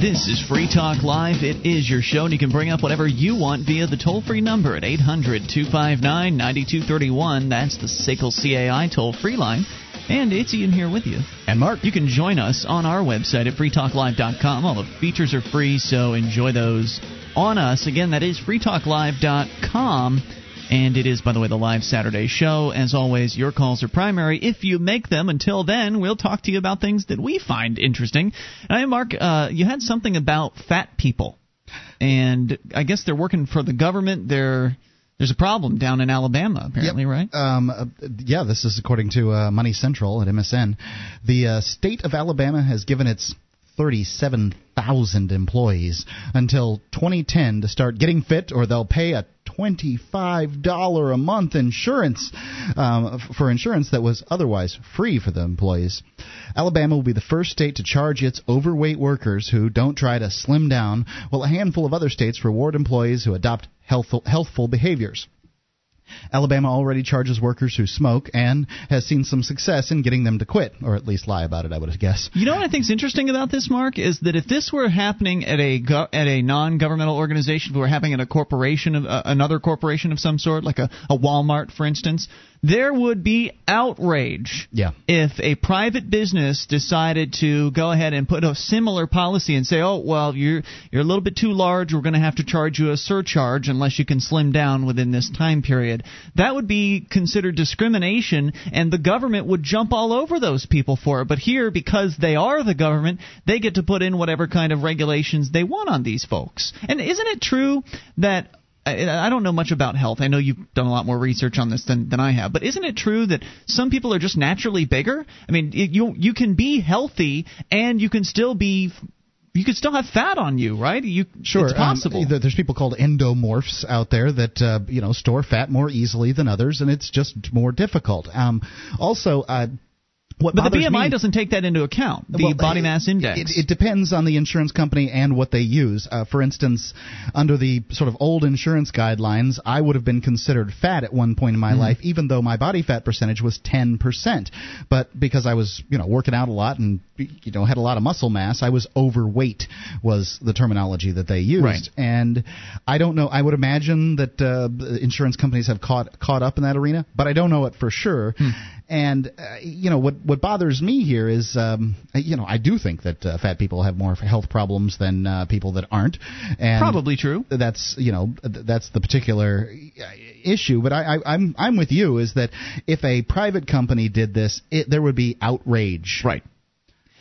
This is Free Talk Live. It is your show, and you can bring up whatever you want via the toll free number at 800 259 9231. That's the SACL CAI toll free line. And it's Ian here with you. And Mark. You can join us on our website at freetalklive.com. All the features are free, so enjoy those on us. Again, that is freetalklive.com. And it is, by the way, the live Saturday show. As always, your calls are primary if you make them. Until then, we'll talk to you about things that we find interesting. And I, Mark, uh, you had something about fat people. And I guess they're working for the government. They're there's a problem down in Alabama, apparently, yep. right? Um, uh, yeah, this is according to uh, Money Central at MSN. The uh, state of Alabama has given its 37,000 employees until 2010 to start getting fit, or they'll pay a $25 a month insurance um, for insurance that was otherwise free for the employees. Alabama will be the first state to charge its overweight workers who don't try to slim down, while a handful of other states reward employees who adopt healthful, healthful behaviors. Alabama already charges workers who smoke and has seen some success in getting them to quit, or at least lie about it. I would guess. You know what I think is interesting about this, Mark, is that if this were happening at a go- at a non-governmental organization, if it were happening at a corporation of uh, another corporation of some sort, like a, a Walmart, for instance, there would be outrage yeah. if a private business decided to go ahead and put a similar policy and say, "Oh, well, you're you're a little bit too large. We're going to have to charge you a surcharge unless you can slim down within this time period." That would be considered discrimination, and the government would jump all over those people for it. But here, because they are the government, they get to put in whatever kind of regulations they want on these folks. And isn't it true that I don't know much about health. I know you've done a lot more research on this than, than I have, but isn't it true that some people are just naturally bigger? I mean, you you can be healthy and you can still be you could still have fat on you, right? You sure it's possible. Um, there's people called endomorphs out there that uh, you know store fat more easily than others, and it's just more difficult. Um, also, uh, what but the BMI me, doesn't take that into account. The well, body mass index. It, it, depends on the insurance company and what they use. Uh, for instance, under the sort of old insurance guidelines, I would have been considered fat at one point in my mm. life, even though my body fat percentage was 10%. But because I was, you know, working out a lot and you know had a lot of muscle mass, I was overweight. Was the terminology that they used. Right. And I don't know. I would imagine that uh, insurance companies have caught caught up in that arena, but I don't know it for sure. Hmm. And uh, you know what what bothers me here is um, you know I do think that uh, fat people have more health problems than uh, people that aren't. And Probably true. That's you know that's the particular uh, issue. But I, I, I'm I'm with you is that if a private company did this, it, there would be outrage. Right.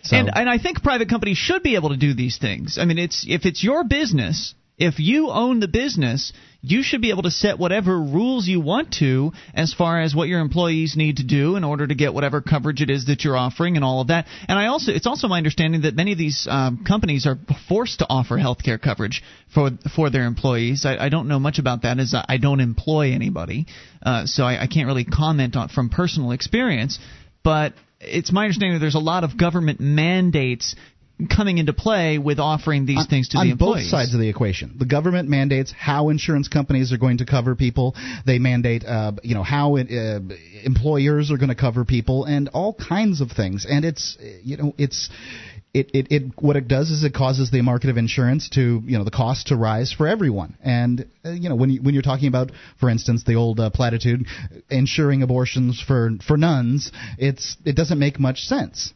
So. And and I think private companies should be able to do these things. I mean, it's if it's your business, if you own the business, you should be able to set whatever rules you want to as far as what your employees need to do in order to get whatever coverage it is that you're offering and all of that. And I also, it's also my understanding that many of these um, companies are forced to offer health care coverage for for their employees. I, I don't know much about that as I don't employ anybody, uh, so I, I can't really comment on from personal experience. But it's my understanding that there's a lot of government mandates coming into play with offering these on, things to the employees. both sides of the equation. The government mandates how insurance companies are going to cover people. They mandate, uh, you know, how it, uh, employers are going to cover people, and all kinds of things. And it's, you know, it's. It, it, it what it does is it causes the market of insurance to you know the cost to rise for everyone and uh, you know when you when you're talking about for instance the old uh, platitude insuring abortions for for nuns it's it doesn't make much sense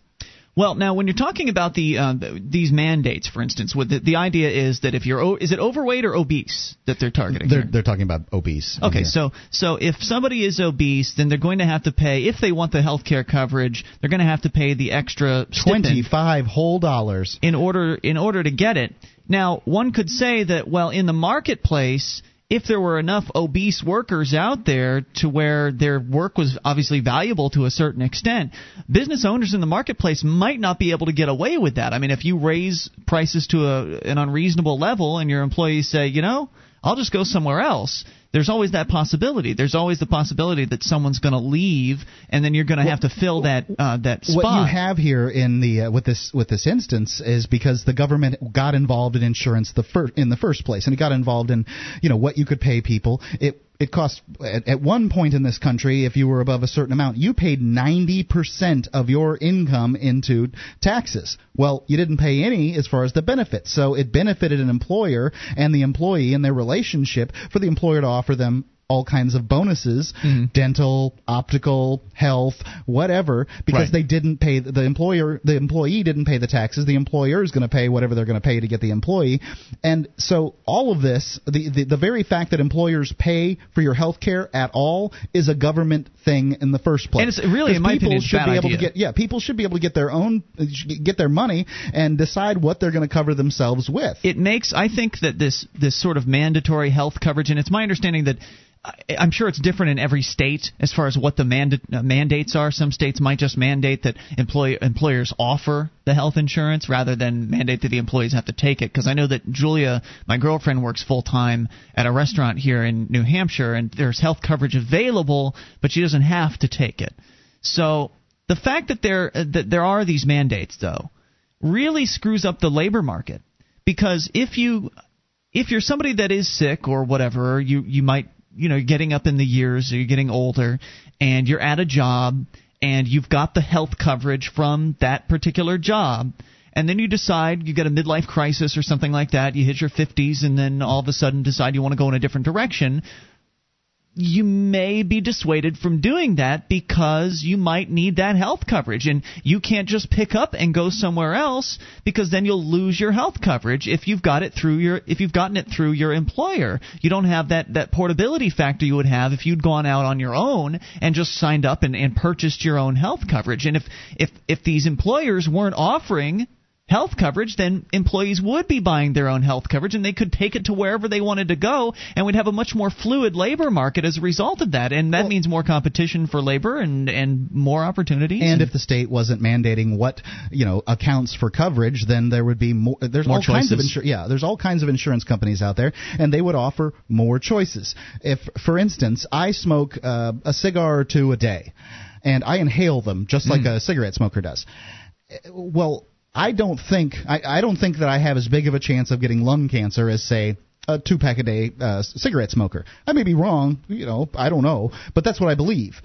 well, now when you're talking about the uh, these mandates, for instance, the, the idea is that if you're is it overweight or obese that they're targeting? They're, they're talking about obese. Okay, so so if somebody is obese, then they're going to have to pay if they want the health care coverage, they're going to have to pay the extra twenty five whole dollars in order in order to get it. Now, one could say that well, in the marketplace if there were enough obese workers out there to where their work was obviously valuable to a certain extent, business owners in the marketplace might not be able to get away with that. I mean, if you raise prices to a, an unreasonable level and your employees say, you know, I'll just go somewhere else, there's always that possibility. There's always the possibility that someone's going to leave, and then you're going to have to fill that uh, that spot. What you have here in the uh, with this with this instance is because the government got involved in insurance the fir- in the first place, and it got involved in you know what you could pay people. It it cost at, at one point in this country, if you were above a certain amount, you paid 90% of your income into taxes. Well, you didn't pay any as far as the benefits. So it benefited an employer and the employee and their relationship for the employer to offer them all kinds of bonuses mm-hmm. dental optical health whatever because right. they didn't pay the employer the employee didn't pay the taxes the employer is going to pay whatever they're going to pay to get the employee and so all of this the, the the very fact that employers pay for your health care at all is a government thing in the first place and it's really in my people opinion should be able idea. to get yeah people should be able to get their own get their money and decide what they're going to cover themselves with it makes i think that this this sort of mandatory health coverage and it's my understanding that I'm sure it's different in every state as far as what the manda- uh, mandates are. Some states might just mandate that employ- employers offer the health insurance rather than mandate that the employees have to take it. Because I know that Julia, my girlfriend, works full time at a restaurant here in New Hampshire, and there's health coverage available, but she doesn't have to take it. So the fact that there uh, that there are these mandates, though, really screws up the labor market. Because if you if you're somebody that is sick or whatever, you you might you know, getting up in the years, or you're getting older, and you're at a job, and you've got the health coverage from that particular job, and then you decide you get a midlife crisis or something like that, you hit your 50s, and then all of a sudden decide you want to go in a different direction you may be dissuaded from doing that because you might need that health coverage. And you can't just pick up and go somewhere else because then you'll lose your health coverage if you've got it through your if you've gotten it through your employer. You don't have that that portability factor you would have if you'd gone out on your own and just signed up and, and purchased your own health coverage. And if if if these employers weren't offering health coverage, then employees would be buying their own health coverage and they could take it to wherever they wanted to go, and we'd have a much more fluid labor market as a result of that. And that well, means more competition for labor and, and more opportunities. And, if the state wasn't mandating what you know accounts for coverage, then there would be more. There's more all choices. kinds of insur- yeah. There's all kinds of insurance companies out there, and they would offer more choices. If, for instance, I smoke uh, a cigar or two a day, and I inhale them just like mm. a cigarette smoker does. Well, I don't think I, I don't think that I have as big of a chance of getting lung cancer as say a two pack a day uh, cigarette smoker. I may be wrong, you know, I don't know, but that's what I believe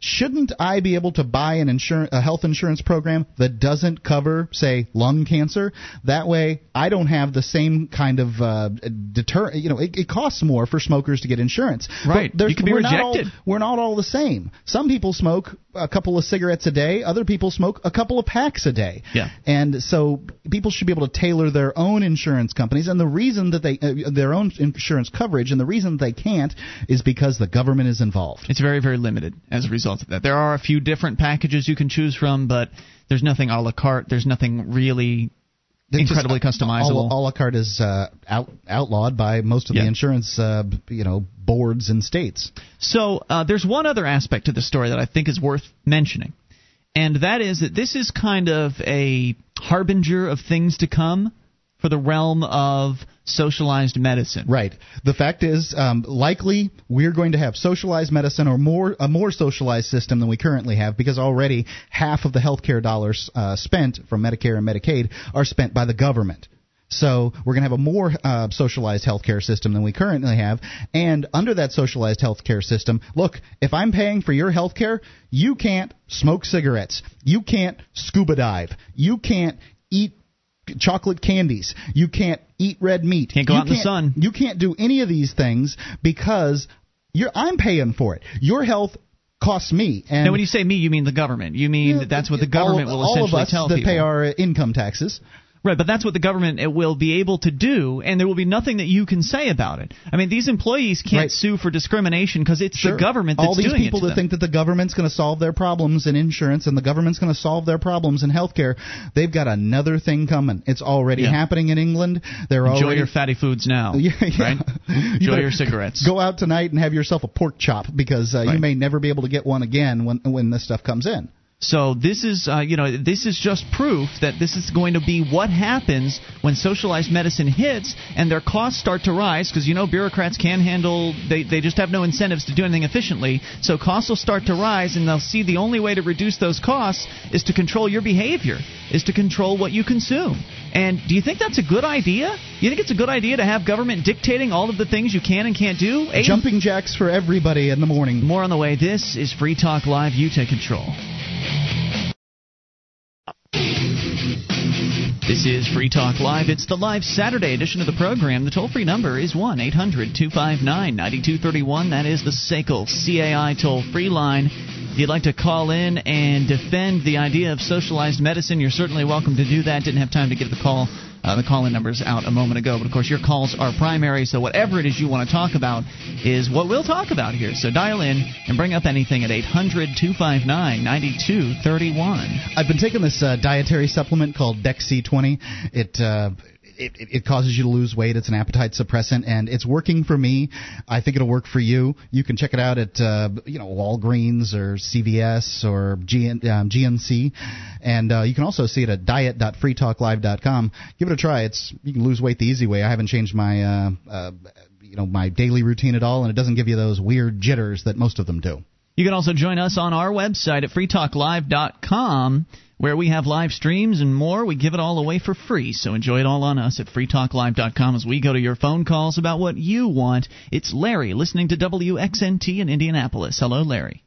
shouldn't I be able to buy an insurance, a health insurance program that doesn't cover, say, lung cancer? That way, I don't have the same kind of uh, deter. You know, it, it costs more for smokers to get insurance. Right. But you can be we're rejected. Not all, we're not all the same. Some people smoke a couple of cigarettes a day. Other people smoke a couple of packs a day. Yeah. And so people should be able to tailor their own insurance companies. And the reason that they uh, their own insurance coverage, and the reason they can't is because the government is involved. It's very very limited as a result that. There are a few different packages you can choose from, but there's nothing a la carte. There's nothing really incredibly just, customizable. A, la carte is uh, out, outlawed by most of yeah. the insurance, uh, you know, boards and states. So uh, there's one other aspect to the story that I think is worth mentioning, and that is that this is kind of a harbinger of things to come for the realm of socialized medicine. Right. The fact is, um, likely we're going to have socialized medicine or more a more socialized system than we currently have because already half of the healthcare dollars uh, spent from Medicare and Medicaid are spent by the government. So we're going to have a more uh, socialized healthcare system than we currently have. And under that socialized healthcare system, look, if I'm paying for your healthcare, you can't smoke cigarettes. You can't scuba dive. You can't eat chocolate candies. You can't eat red meat. Can't go you out in the sun. You can't do any of these things because you're I'm paying for it. Your health costs me. And now, when you say me, you mean the government. You mean that that's what the government all, will essentially all of us tell that people. pay our income taxes. Right, but that's what the government will be able to do, and there will be nothing that you can say about it. I mean, these employees can't right. sue for discrimination because it's sure. the government that's All these people that think that the government's going to solve their problems in insurance and the government's going to solve their problems in healthcare, they've got another thing coming. It's already yeah. happening in England. They're Enjoy already your fatty foods now. yeah, yeah. Right? Enjoy you your cigarettes. Go out tonight and have yourself a pork chop because uh, right. you may never be able to get one again when when this stuff comes in. So this is, uh, you know, this is just proof that this is going to be what happens when socialized medicine hits and their costs start to rise because you know bureaucrats can handle, they they just have no incentives to do anything efficiently. So costs will start to rise and they'll see the only way to reduce those costs is to control your behavior, is to control what you consume. And do you think that's a good idea? You think it's a good idea to have government dictating all of the things you can and can't do? Jumping jacks for everybody in the morning. More on the way. This is Free Talk Live. You take control. This is Free Talk Live. It's the live Saturday edition of the program. The toll free number is 1 800 259 9231. That is the SACL CAI toll free line. If you'd like to call in and defend the idea of socialized medicine, you're certainly welcome to do that. Didn't have time to get the call uh, the call in numbers out a moment ago. But of course, your calls are primary, so whatever it is you want to talk about is what we'll talk about here. So dial in and bring up anything at 800 259 9231. I've been taking this uh, dietary supplement called Dexy20. It. Uh, it, it, causes you to lose weight. It's an appetite suppressant, and it's working for me. I think it'll work for you. You can check it out at uh, you know Walgreens or CVS or GN, um, GNC, and uh, you can also see it at diet.freetalklive.com. Give it a try. It's you can lose weight the easy way. I haven't changed my uh, uh, you know my daily routine at all, and it doesn't give you those weird jitters that most of them do. You can also join us on our website at freetalklive.com where we have live streams and more. We give it all away for free, so enjoy it all on us at freetalklive.com as we go to your phone calls about what you want. It's Larry listening to WXNT in Indianapolis. Hello, Larry.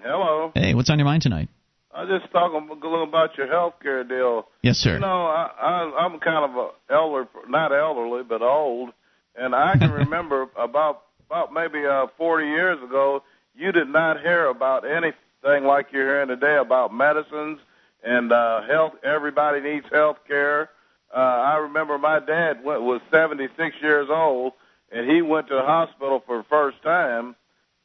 Hello. Hey, what's on your mind tonight? I was just talking a little about your health care deal. Yes, sir. You know, I, I, I'm kind of a elder, not elderly, but old, and I can remember about about maybe uh, 40 years ago, you did not hear about anything like you're hearing today about medicines and uh, health. Everybody needs health care. Uh, I remember my dad went, was 76 years old, and he went to the hospital for the first time,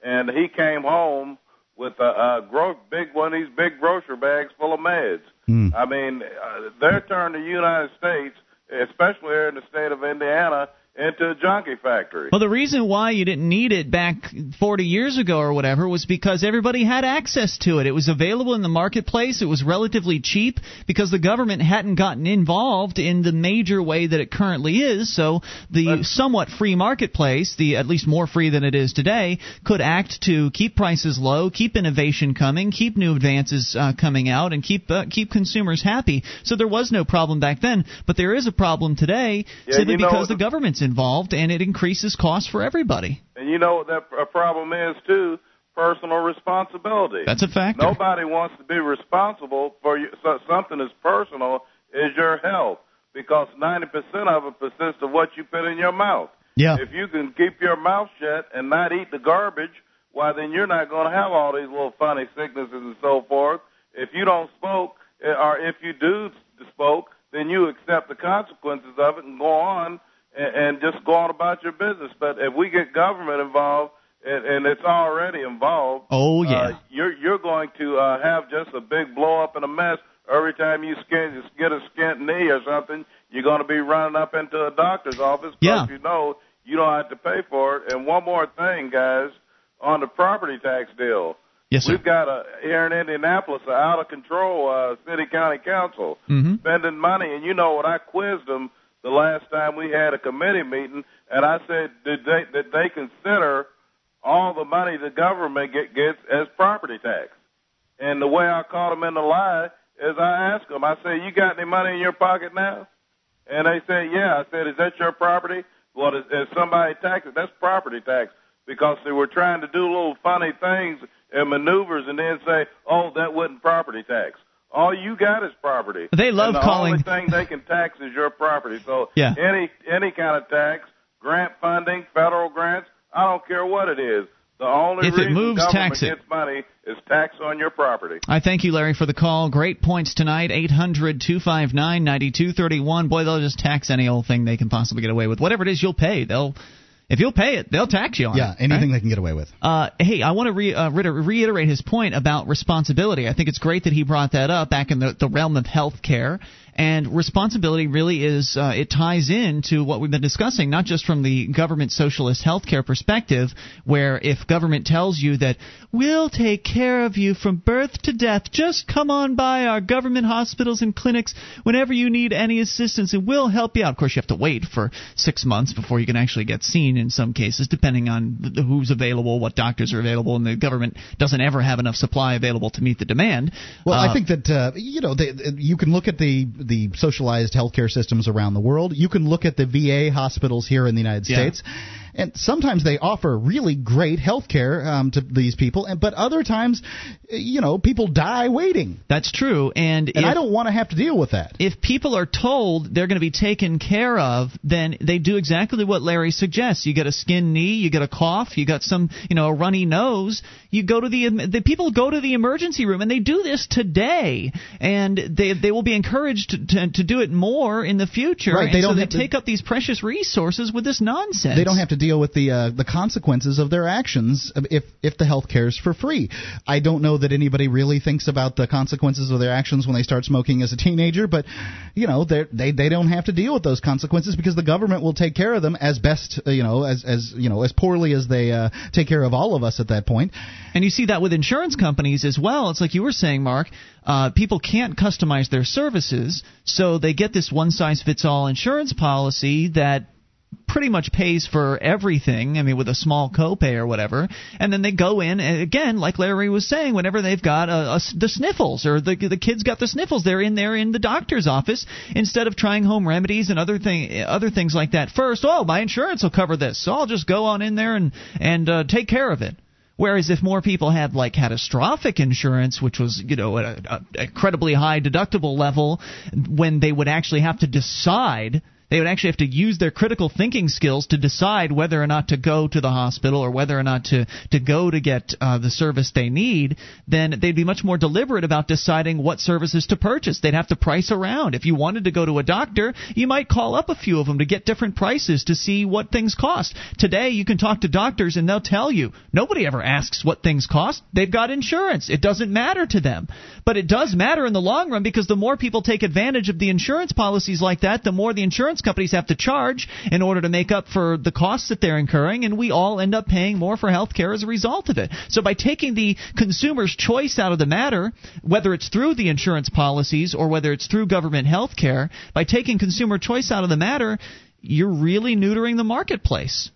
and he came home with a, a gro- big one of these big grocery bags full of meds. Mm. I mean, uh, they're turning the United States, especially here in the state of Indiana, into a junkie factory. Well, the reason why you didn't need it back 40 years ago or whatever was because everybody had access to it. It was available in the marketplace. It was relatively cheap because the government hadn't gotten involved in the major way that it currently is. So the But- somewhat free marketplace, the at least more free than it is today, could act to keep prices low, keep innovation coming, keep new advances uh, coming out, and keep uh, keep consumers happy. So there was no problem back then, but there is a problem today Yeah, simply because the- government's involved and it increases costs for everybody. And you know what that a problem is too? Personal responsibility. That's a factor. Nobody wants to be responsible for you, so something as personal as your health because 90% of it consists of what you put in your mouth. Yeah. If you can keep your mouth shut and not eat the garbage, why then you're not going to have all these little funny sicknesses and so forth. If you don't smoke, eh, or if you do smoke, then you accept the consequences of it and go on and, and just go on about your business. But if we get government involved, and, and it's already involved, Oh, yeah. uh, you're you're going to uh, have just a big blow up and a mess every time you skin, get a skint knee or something. You're going to be running up into a doctor's office because Yeah. you know you don't have to pay for it. And one more thing, guys, on the property tax deal. Yes, sir. We've got a here in Indianapolis, an out of control uh, city county council Mhm. spending money. And you know what? I quizzed them the last time we had a committee meeting, and I said, did they did they consider all the money the government get, gets as property tax? And the way I caught them in the lie is I asked them, I said, you got any money in your pocket now? And they said, yeah. I said, is that your property? Well, is, is somebody tax it? That's property tax because they were trying to do little funny things and maneuvers and then say, oh, that wasn't property tax. All you got is property. They love and the calling- only thing they can tax is your property. So Yeah. any any kind of tax, grant funding, federal grants, I don't care what it is. The only If it reason moves, tax it. gets money is tax on your property. I thank you, Larry, for the call. Great points tonight. 800 259 9231. Boy, they'll just tax any old thing they can possibly get away with. Whatever it is you'll pay, they'll. If you'll pay it, they'll tax you on yeah, it. Yeah, anything right? they can get away with. Uh, hey, I want to re- uh, reiterate his point about responsibility. I think it's great that he brought that up back in the, the realm of health care. And responsibility really is, uh, it ties into what we've been discussing, not just from the government socialist healthcare perspective, where if government tells you that we'll take care of you from birth to death, just come on by our government hospitals and clinics whenever you need any assistance and we'll help you out. Of course, you have to wait for six months before you can actually get seen in some cases, depending on who's available, what doctors are available, and the government doesn't ever have enough supply available to meet the demand. Well, Uh, I think that uh, you know they, you can look at the the socialized healthcare systems around the world. You can look at the VA hospitals here in the United Yeah. States, and sometimes they offer really great healthcare um, to these people, and but other times, you know, people die waiting, That's true, and and if, I don't want to have to deal with that. if people are told they're going to be taken care of, then they do exactly what Larry suggests. You get a skin knee, you get a cough, you got some, you know, a runny nose. You go to the the people go to the emergency room, and they do this today, and they they will be encouraged to, to, to do it more in the future. Right, they so don't they to- take up these precious resources with this nonsense. They don't have to deal with the uh, the consequences of their actions if if the health care is for free. I don't know that anybody really thinks about the consequences of their actions when they start smoking as a teenager, but you know they they don't have to deal with those consequences because the government will take care of them as best uh, you know as as you know as poorly as they uh, take care of all of us at that point. And you see that with insurance companies as well. It's like you were saying, Mark. Uh, people can't customize their services, so they get this one size fits all insurance policy that pretty much pays for everything. I mean, with a small copay or whatever, and then they go in and again, like Larry was saying, whenever they've got a, a, the sniffles or the the kids got the sniffles, they're in there in the doctor's office instead of trying home remedies and other thing other things like that first. Oh, my insurance will cover this, so I'll just go on in there and and uh, take care of it. Whereas if more people had like catastrophic insurance, which was you know at a, a incredibly high deductible level, when they would actually have to decide they would actually have to use their critical thinking skills to decide whether or not to go to the hospital or whether or not to, to go to get uh, the service they need, then they'd be much more deliberate about deciding what services to purchase. They'd have to price around. If you wanted to go to a doctor, you might call up a few of them to get different prices to see what things cost. Today, you can talk to doctors and they'll tell you. Nobody ever asks what things cost. They've got insurance. It doesn't matter to them. But it does matter in the long run because the more people take advantage of the insurance policies like that, the more the insurance companies have to charge in order to make up for the costs that they're incurring, and we all end up paying more for health care as a result of it. So by taking the consumer's choice out of the matter, whether it's through the insurance policies or whether it's through government health care, by taking consumer choice out of the matter, you're really neutering the marketplace.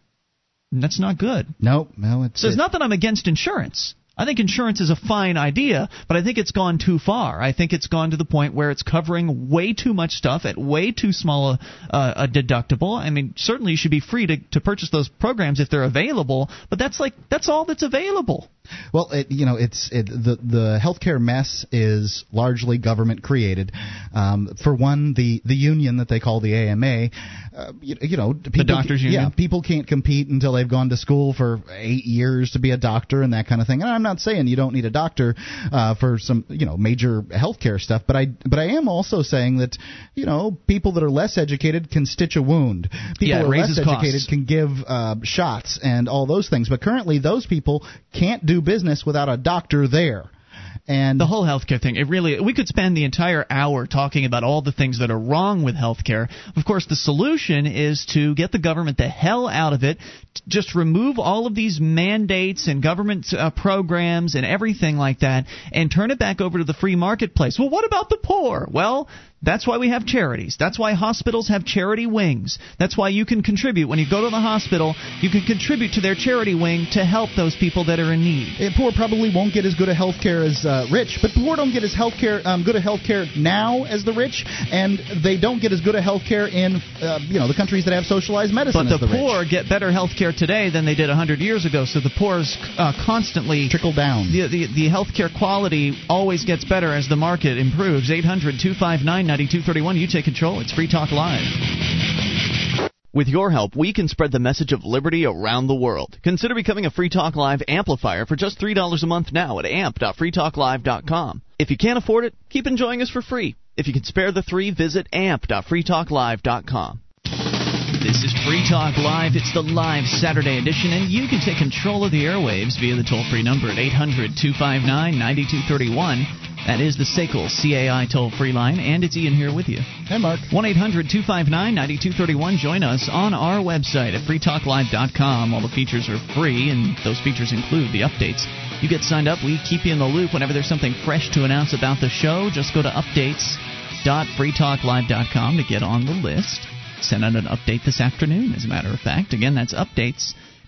And that's not good. No, no, it's So it's it- not that I'm against insurance. I think insurance is a fine idea, but I think it's gone too far. I think it's gone to the point where it's covering way too much stuff at way too small a, uh, a deductible. I mean, certainly you should be free to, to purchase those programs if they're available, but that's like that's all that's available. Well, it, you know, it's it, the the healthcare mess is largely government created. Um, for one, the the union that they call the AMA, uh, you, you know, people, doctors union. Yeah, people can't compete until they've gone to school for eight years to be a doctor and that kind of thing. And I'm not saying you don't need a doctor uh, for some you know major healthcare stuff, but I but I am also saying that you know people that are less educated can stitch a wound. People Yeah, who are raises less educated costs. can give uh, shots and all those things. But currently, those people can't do business without a doctor there. And The whole healthcare thing, it really, we could spend the entire hour talking about all the things that are wrong with healthcare. Of course, the solution is to get the government the hell out of it, just remove all of these mandates and government uh, programs and everything like that, and turn it back over to the free marketplace. Well, what about the poor? Well, that's why we have charities. That's why hospitals have charity wings. That's why you can contribute. When you go to the hospital, you can contribute to their charity wing to help those people that are in need. Uh, poor probably won't get as good a health care as uh, rich, but poor don't get as health care um, good a health care now as the rich, and they don't get as good a health care in uh, you know the countries that have socialized medicine But as the, the poor get better health care today than they did 100 years ago, so the poor is uh, constantly. trickle down. The, the, the health care quality always gets better as the market improves. 800 259 9231. You take control. It's Free Talk Live. With your help, we can spread the message of liberty around the world. Consider becoming a Free Talk Live amplifier for just $3 a month now at amp.freetalklive.com. If you can't afford it, keep enjoying us for free. If you can spare the three, visit amp.freetalklive.com. This is Free Talk Live. It's the live Saturday edition, and you can take control of the airwaves via the toll free number at 800 259 9231. That is the SACL CAI toll free line, and it's Ian here with you. Hey, Mark. 1 800 259 9231. Join us on our website at freetalklive.com. All the features are free, and those features include the updates. You get signed up, we keep you in the loop whenever there's something fresh to announce about the show. Just go to updates.freetalklive.com to get on the list. Send out an update this afternoon, as a matter of fact. Again, that's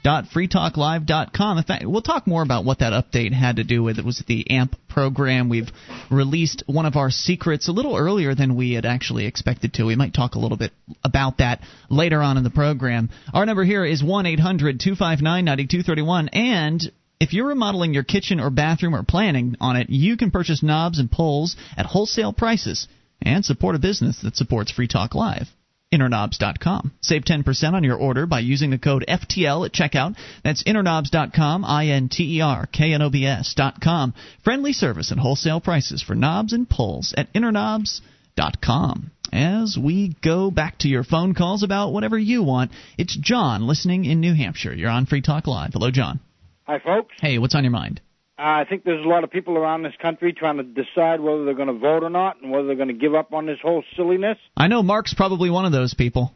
updates.freetalklive.com. In fact, we'll talk more about what that update had to do with. It was the AMP program. We've released one of our secrets a little earlier than we had actually expected to. We might talk a little bit about that later on in the program. Our number here is 1 800 259 9231. And if you're remodeling your kitchen or bathroom or planning on it, you can purchase knobs and pulls at wholesale prices and support a business that supports Free Talk Live interknobs.com. Save 10% on your order by using the code FTL at checkout. That's interknobs.com, I N T E R K N O B S.com. Friendly service and wholesale prices for knobs and pulls at interknobs.com. As we go back to your phone calls about whatever you want, it's John listening in New Hampshire. You're on Free Talk Live. Hello, John. Hi, folks. Hey, what's on your mind? I think there's a lot of people around this country trying to decide whether they're going to vote or not and whether they're going to give up on this whole silliness. I know Mark's probably one of those people.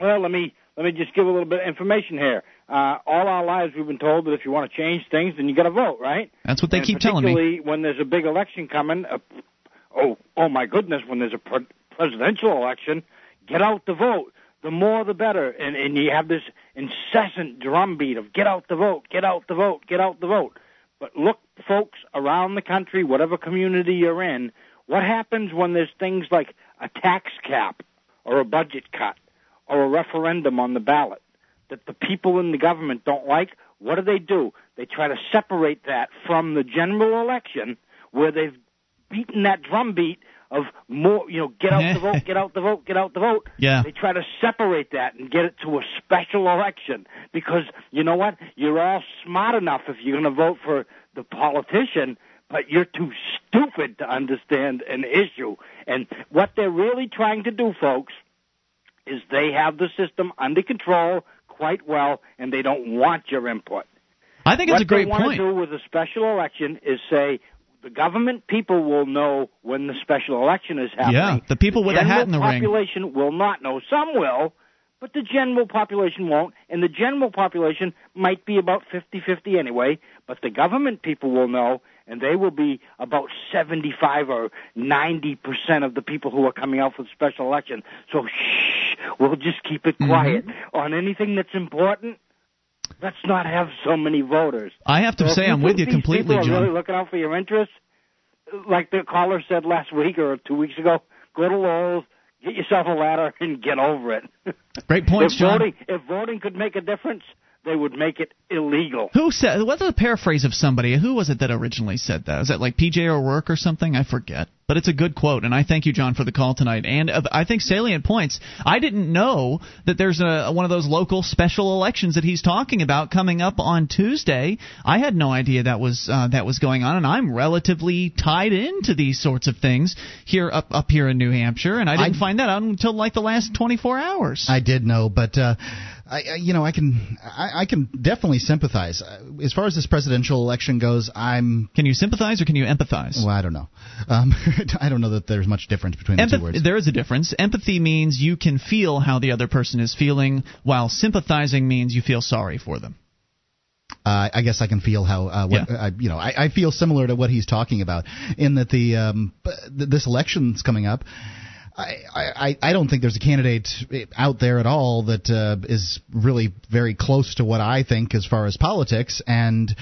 Well, let me let me just give a little bit of information here. Uh, all our lives we've been told that if you want to change things, then you got to vote, right? That's what they and keep telling me. Particularly when there's a big election coming. Uh, oh, oh my goodness! When there's a pre- presidential election, get out the vote. The more, the better. And and you have this incessant drumbeat of get out the vote, get out the vote, get out the vote. But look, folks, around the country, whatever community you're in, what happens when there's things like a tax cap or a budget cut or a referendum on the ballot that the people in the government don't like? What do they do? They try to separate that from the general election where they've beaten that drumbeat of more, you know, get out the vote, get out the vote, get out the vote. Yeah. They try to separate that and get it to a special election because you know what? You're all smart enough if you're going to vote for the politician, but you're too stupid to understand an issue. And what they're really trying to do, folks, is they have the system under control quite well, and they don't want your input. I think it's what a great point. What they want to do with a special election is say the government people will know when the special election is happening. Yeah, the people with a hat in the general ring. population will not know. Some will, but the general population won't. And the general population might be about 50-50 anyway, but the government people will know, and they will be about 75 or 90 percent of the people who are coming out for the special election. So shh, we'll just keep it Mm-hmm. quiet on anything that's important. Let's not have so many voters. I have to So say, I'm with you completely, John. really looking out for your interests, like the caller said last week or two weeks ago. Go to Lowe's, get yourself a ladder, and get over it. Great points, if John. voting if voting could make a difference, they would make it illegal. Who said? What's a paraphrase of somebody? Who was it that originally said that? Was that like PJ O'Rourke or something? I forget. But it's a good quote, and I thank you, John, for the call tonight. And uh, I think salient points. I didn't know that there's a one of those local special elections that he's talking about coming up on Tuesday. I had no idea that was uh, that was going on, and I'm relatively tied into these sorts of things here up up here in New Hampshire, and I didn't I- find that out until like the last 24 hours. I did know, but uh, I, I- you know, I can, I, I can definitely sympathize. As far as this presidential election goes, I'm, can you sympathize or can you empathize? well, I don't know. Um, I don't know that there's much difference between the Empath- two words. there is a difference. Empathy means you can feel how the other person is feeling, while sympathizing means you feel sorry for them. uh, I guess I can feel how uh, what Yeah. uh, you know. I, I feel similar to what he's talking about in that the um, this election's coming up. I, I, I don't think there's a candidate out there at all that uh, is really very close to what I think as far as politics. And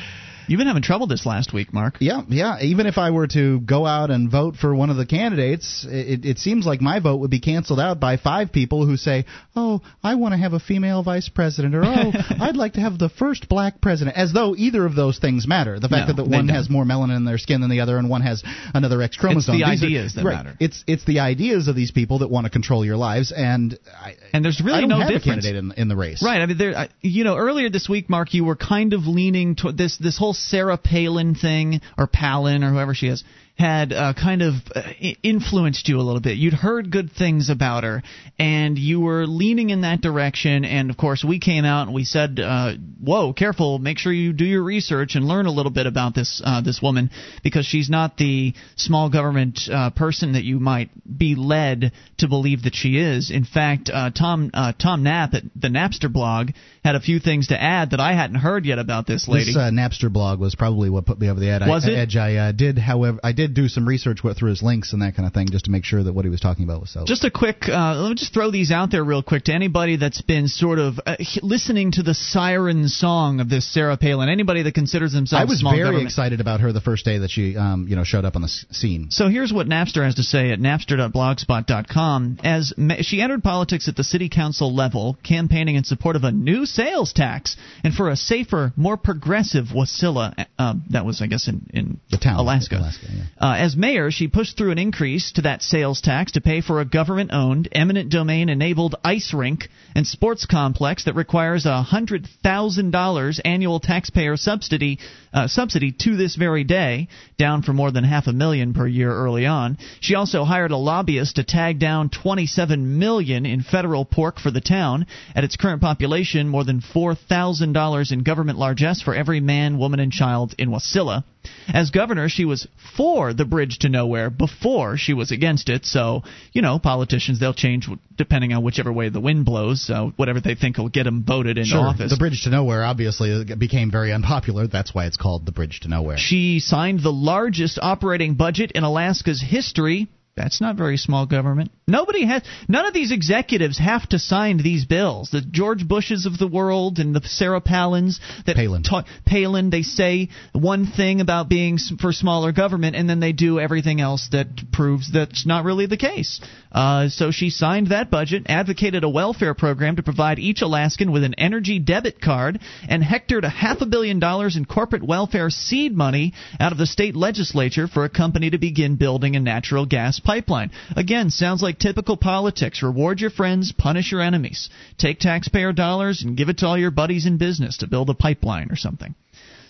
You've been having trouble this last week, Mark. yeah, yeah. Even if I were to go out and vote for one of the candidates, it, it seems like my vote would be canceled out by five people who say, "Oh, I want to have a female vice president," or "Oh, I'd like to have the first black president," as though either of those things matter. The fact No, that the one don't. has more melanin in their skin than the other, and one has another X chromosome. It's the These are- ideas that right, matter. It's it's the ideas of these people that want to control your lives, and I, And there's really I don't no have difference. a candidate in, in the race. Right. I mean, there. I- You know, earlier this week, Mark, you were kind of leaning toward this this whole Sarah Palin thing or Palin or whoever she is. had uh, kind of uh, influenced you a little bit. You'd heard good things about her, and you were leaning in that direction. And of course, we came out and we said, uh, "Whoa, careful! Make sure you do your research and learn a little bit about this uh, this woman because she's not the small government uh, person that you might be led to believe that she is. In fact, uh, Tom Tom Knapp at the Knappster blog had a few things to add that I hadn't heard yet about this lady. This Knappster blog was probably what put me over the edge. Was I, it? edge. I did, however, I did do some research went through his links and that kind of thing just to make sure that what he was talking about was so. Just a quick, uh, let me just throw these out there real quick to anybody that's been sort of uh, listening to the siren song of this Sarah Palin. Anybody that considers themselves I was very government. excited about her the first day that she, um, you know, showed up on the scene. So here's what Knappster has to say at knappster.blogspot.com. As ma- she entered politics at the city council level, campaigning in support of a new sales tax and for a safer, more progressive Wasilla. Uh, that was, I guess, in in the town, Alaska. Alaska yeah. uh, as mayor, she pushed through an increase to that sales tax to pay for a government-owned, eminent domain-enabled ice rink and sports complex that requires a hundred thousand dollars annual taxpayer subsidy uh, subsidy to this very day, down from more than half a million per year early on. She also hired a lobbyist to tag down 27 million in federal pork for the town. At its current population, more than four thousand dollars in government largesse for every man, woman, and child in Wasilla. As governor, she was for the bridge to nowhere before she was against it. So, you know, politicians, they'll change depending on whichever way the wind blows. So, whatever they think will get them voted into sure. office. The bridge to nowhere obviously uh, became very unpopular. That's why it's called the bridge to nowhere. She signed the largest operating budget in Alaska's history. That's not very small government. Nobody has. None of these executives have to sign these bills. The George Bushes of the world and the Sarah Palins that Palin. Ta- Palin. They say one thing about being for smaller government, and then they do everything else that proves that's not really the case. Uh, so she signed that budget, advocated a welfare program to provide each Alaskan with an energy debit card, and hectored a half a billion dollars in corporate welfare seed money out of the state legislature for a company to begin building a natural gas pipeline. Again, sounds like typical politics. Reward your friends, punish your enemies. Take taxpayer dollars and give it to all your buddies in business to build a pipeline or something.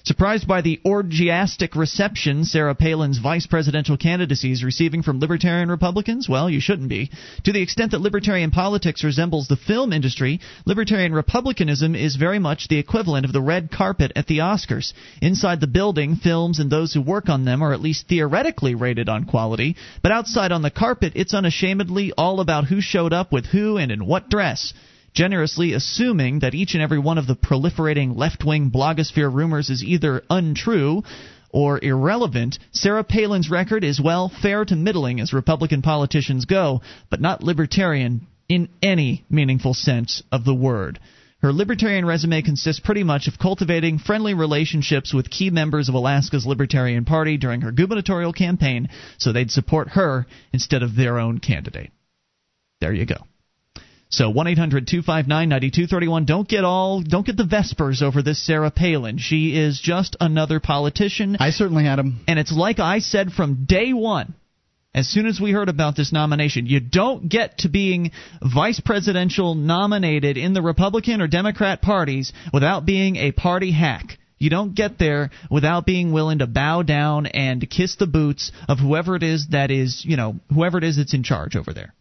Surprised by the orgiastic reception Sarah Palin's vice presidential candidacy is receiving from libertarian Republicans? Well, you shouldn't be. To the extent that libertarian politics resembles the film industry, libertarian Republicanism is very much the equivalent of the red carpet at the Oscars. Inside the building, films and those who work on them are at least theoretically rated on quality, but outside on the carpet, it's unashamedly all about who showed up with who and in what dress generously assuming that each and every one of the proliferating left wing blogosphere rumors is either untrue or irrelevant, Sarah Palin's record is, well, fair to middling as Republican politicians go, but not libertarian in any meaningful sense of the word. Her libertarian resume consists pretty much of cultivating friendly relationships with key members of Alaska's Libertarian Party during her gubernatorial campaign so they'd support her instead of their own candidate. There you go. So 1-800-259-9231. Don't get all don't get the vespers over this Sarah Palin. She is just another politician. I certainly had him. And it's like I said from day 1. As soon as we heard about this nomination, you don't get to being vice presidential nominated in the Republican or Democrat parties without being a party hack. You don't get there without being willing to bow down and kiss the boots of whoever it is that is, you know, whoever it is that's in charge over there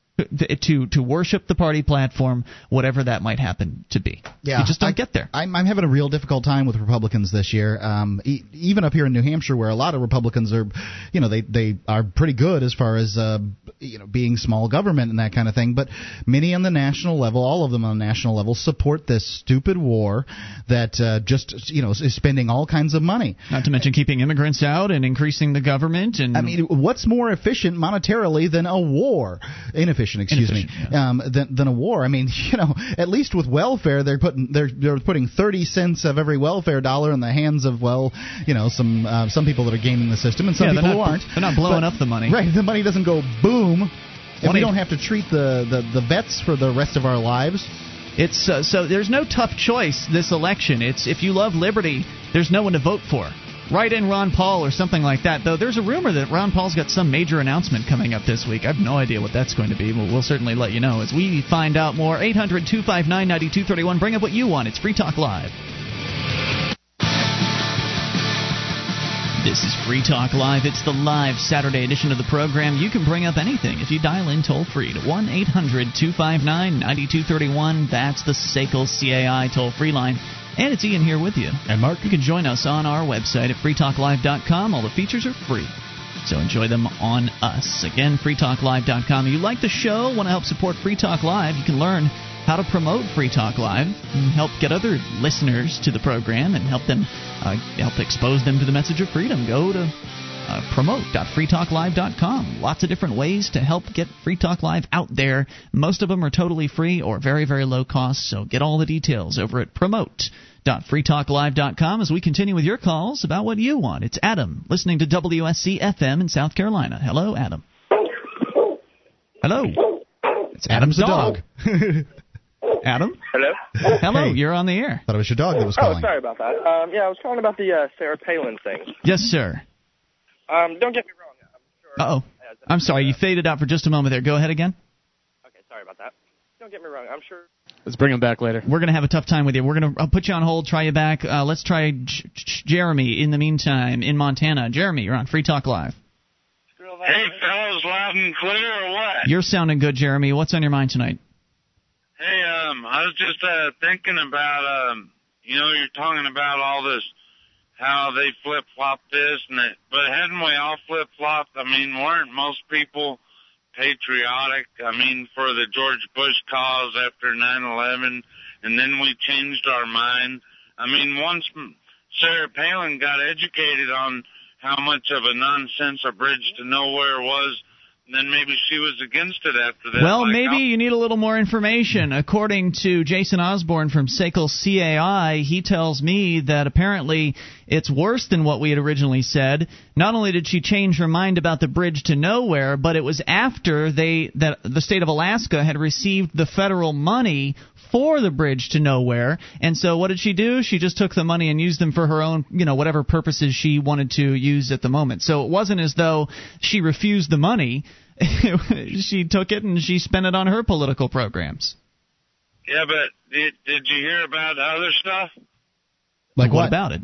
to to worship the party platform, whatever that might happen to be. Yeah, you just don't I, get there. I'm, I'm having a real difficult time with Republicans this year. Um, e- even up here in New Hampshire, where a lot of Republicans are, you know, they they are pretty good as far as uh, you know being small government and that kind of thing. But many on the national level, all of them on the national level, support this stupid war that uh, just you know is spending all kinds of money. Not to mention keeping immigrants out and increasing the government. And I mean, what's more efficient monetarily than a war? Inefficient excuse Inefficient, me, yeah. um, than, than a war. I mean, you know, at least with welfare, they're putting they're they're putting thirty cents of every welfare dollar in the hands of well, you know, some uh, some people that are gaming the system and some Yeah, people not- who aren't. they're not blowing But- up the money. Right, the money doesn't go boom. And One we don't have to treat the, the, the vets for the rest of our lives. It's uh, so there's no tough choice this election. It's if you love liberty, there's no one to vote for. Write in Ron Paul or something like that. Though there's a rumor that Ron Paul's got some major announcement coming up this week. I have no idea what that's going to be, but we'll certainly let you know as we find out more. 800 259 9231. Bring up what you want. It's Free Talk Live. This is Free Talk Live. It's the live Saturday edition of the program. You can bring up anything if you dial in toll free to 1 800 259 9231. That's the SACL CAI toll free line. And it's Ian here with you. And Mark. You can join us on our website at freetalklive.com. All the features are free. So enjoy them on us. Again, freetalklive.com. If you like the show, want to help support Free Talk Live, you can learn how to promote Free Talk Live and help get other listeners to the program and help them uh, help expose them to the message of freedom. Go to uh, promote.freetalklive.com. Lots of different ways to help get Free Talk Live out there. Most of them are totally free or very, very low cost. So get all the details over at promote.freetalklive.com as we continue with your calls about what you want. It's Adam listening to WSC FM in South Carolina. Hello, Adam. Hello. It's Adam's the dog. Adam? Hello? Hello, Hey. you're on the air. Thought it was your dog that was calling. Oh, calling. sorry about that. Um, yeah, I was calling about the uh, Sarah Palin thing. Yes, sir. Um, don't get me wrong. I'm sure. Uh oh. I'm sorry, you faded out for just a moment there. Go ahead again. Okay, sorry about that. Don't get me wrong. I'm sure. Let's bring him back later. We're going to have a tough time with you. We're going to I'll put you on hold, try you back. Uh, let's try J- J- Jeremy in the meantime in Montana. Jeremy, you're on Free Talk Live. Hey, fellas, loud and clear or what? You're sounding good, Jeremy. What's on your mind tonight? Hey, um, I was just uh thinking about um, you know, you're talking about all this, how they flip flop this and that, but hadn't we all flip flopped? I mean, weren't most people patriotic? I mean, for the George Bush cause after 9/11, and then we changed our mind. I mean, once Sarah Palin got educated on how much of a nonsense a bridge to nowhere was, then maybe she was against it after that. Well, Like, maybe I'll- you need a little more information. According to Jason Osborne from SACL CAI, he tells me that apparently it's worse than what we had originally said. Not only did she change her mind about the bridge to nowhere, but it was after they that the state of Alaska had received the federal money for the bridge to nowhere. And so what did she do? She just took the money and used them for her own, you know, whatever purposes she wanted to use at the moment. So it wasn't as though she refused the money. she took it and she spent it on her political programs. Yeah, but did did you hear about other stuff? Like what what? about it?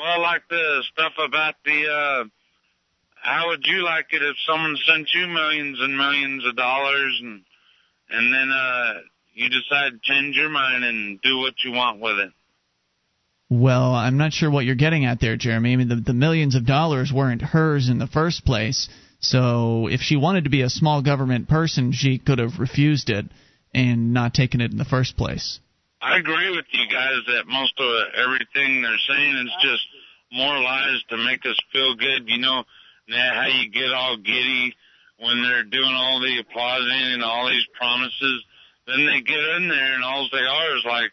Well, like the stuff about the. uh How would you like it if someone sent you millions and millions of dollars and and then uh you decide to change your mind and do what you want with it? Well, I'm not sure what you're getting at there, Jeremy. I mean, the, the millions of dollars weren't hers in the first place. So if she wanted to be a small government person, she could have refused it and not taken it in the first place. I agree with you guys that most of everything they're saying is just more lies to make us feel good. You know, how you get all giddy when they're doing all the applauding and all these promises. Then they get in there and all they are is like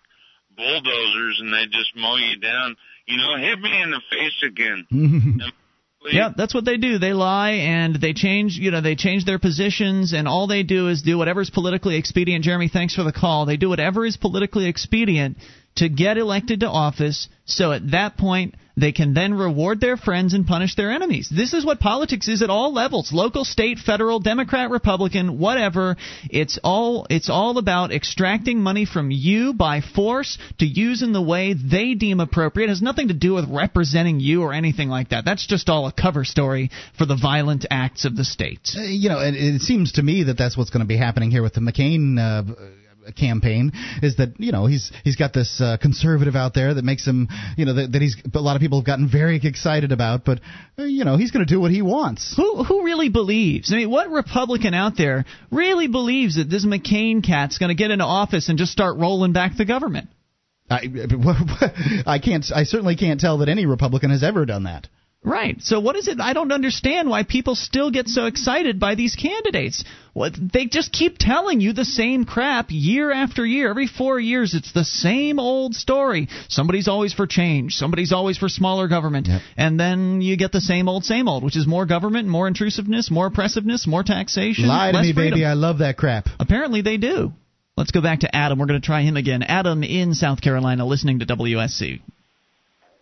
bulldozers and they just mow you down. You know, hit me in the face again. Yeah, that's what they do. They lie and they change, you know, they change their positions and all they do is do whatever's politically expedient. Jeremy, thanks for the call. They do whatever is politically expedient to get elected to office so at that point they can then reward their friends and punish their enemies. This is what politics is at all levels. Local, state, federal, Democrat, Republican, whatever. It's all it's all about extracting money from you by force to use in the way they deem appropriate. It has nothing to do with representing you or anything like that. That's just all a cover story for the violent acts of the state. Uh, you know, it, it seems to me that that's what's going to be happening here with the McCain uh, campaign. Is that you know he's he's got this uh, conservative out there that makes him you know that, that he's a lot of people have gotten very excited about, but uh, you know he's going to do what he wants. Who who really believes? I mean, what Republican out there really believes that this McCain cat's going to get into office and just start rolling back the government? I, I can't. I certainly can't tell that any Republican has ever done that. Right. So what is it? I don't understand why people still get so excited by these candidates. What they just keep telling you the same crap year after year. Every 4 years it's the same old story. Somebody's always for change. Somebody's always for smaller government. Yep. And then you get the same old same old, which is more government, more intrusiveness, more oppressiveness, more taxation, Lie to me, freedom. baby. I love that crap. Apparently they do. Let's go back to Adam. We're going to try him again. Adam in South Carolina listening to WSC.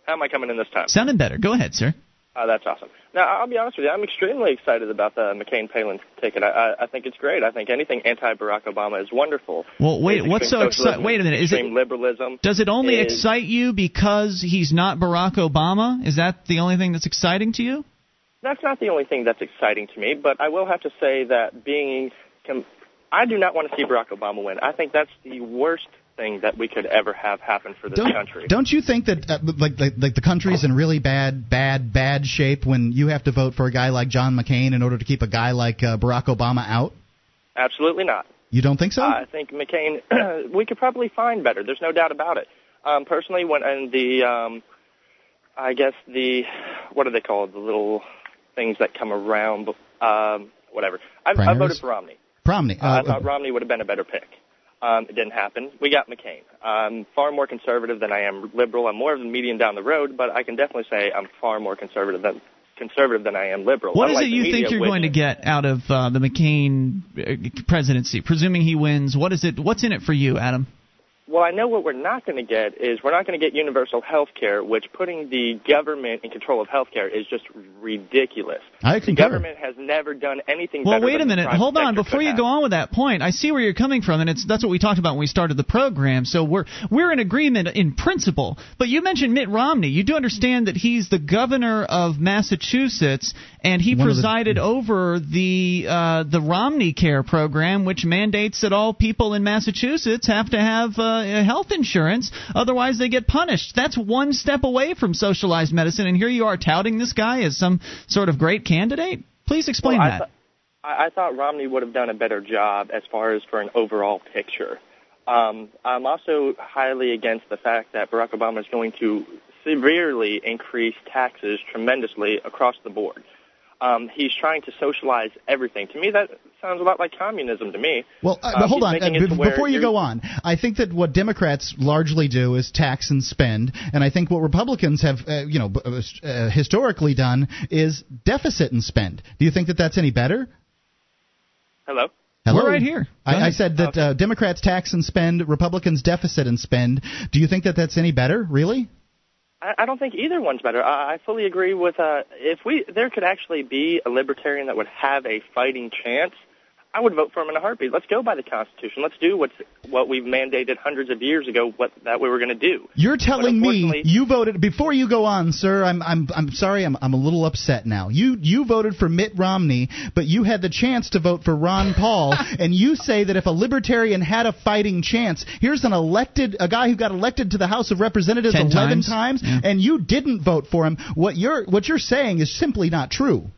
How am I coming in this time? Sounding better. Go ahead, sir. Uh, that's awesome. Now, I'll be honest with you. I'm extremely excited about the McCain Palin ticket. I, I, I think it's great. I think anything anti-Barack Obama is wonderful. Well, wait, what's so exciting? Wait a minute. Is extreme it liberalism? does it only is- excite you because he's not Barack Obama? Is that the only thing that's exciting to you? That's not the only thing that's exciting to me, but I will have to say that being, I do not want to see Barack Obama win. I think that's the worst thing that we could ever have happen for this Don't, country. don't you think that uh, like, like like the country's in really bad bad bad shape when you have to vote for a guy like John McCain in order to keep a guy like uh, Barack Obama out? Absolutely not. You don't think so? I think McCain, we could probably find better. There's no doubt about it. Um, personally, when and the, um, I guess the, what do they call it? The little things that come around. Um, whatever. I, I voted for Romney. Romney. Uh, I Uh, thought Romney would have been a better pick. Um, it didn't happen. We got McCain. I'm far more conservative than I am liberal. I'm more of a median down the road, but I can definitely say I'm far more conservative than conservative than I am liberal. What is Unlike it you think you're which- going to get out of uh, the McCain uh, presidency? Presuming he wins, what is it? What's in it for you, Adam? Well, I know what we're not going to get is we're not going to get universal health care, which putting the government in control of health care is just ridiculous. I The government has never done anything Well, better wait a than the minute. Hold on. Before you have. go on with that point, I see where you're coming from, and it's that's what we talked about when we started the program. So we're we're in agreement in principle. But you mentioned Mitt Romney. You do understand that he's the governor of Massachusetts, and he One of the- presided over the uh, the Romney Care program, which mandates that all people in Massachusetts have to have uh, health insurance, otherwise they get punished. That's one step away from socialized medicine, and here you are touting this guy as some sort of great candidate. Please explain Well, I that. I, I thought Romney would have done a better job as far as for an overall picture. Um, I'm also highly against the fact that Barack Obama is going to severely increase taxes tremendously across the board. Um, he's trying to socialize everything. To me, that sounds a lot like communism to me. Well, uh, Um, hold on. Uh, it to be- where before you go on, I think that what Democrats largely do is tax and spend, and I think what Republicans have, uh, you know, b- uh, historically done is deficit and spend. Do you think that that's any better? Hello. Hello? We're right here. I, I said that Okay. uh, Democrats tax and spend, Republicans deficit and spend. Do you think that that's any better? Really? I, I don't think either one's better. I, I fully agree with. Uh, if we there could actually be a libertarian that would have a fighting chance, I would vote for him in a heartbeat. Let's go by the Constitution. Let's do what's what we've mandated hundreds of years ago. What that we were going to do. You're telling me you voted before you go on, sir. I'm I'm I'm sorry. I'm I'm a little upset now. You you voted for Mitt Romney, but you had the chance to vote for Ron Paul, and you say that if a libertarian had a fighting chance, here's an elected a guy who got elected to the House of Representatives Ten 11 times. Yeah. and you didn't vote for him. What you're what you're saying is simply not true.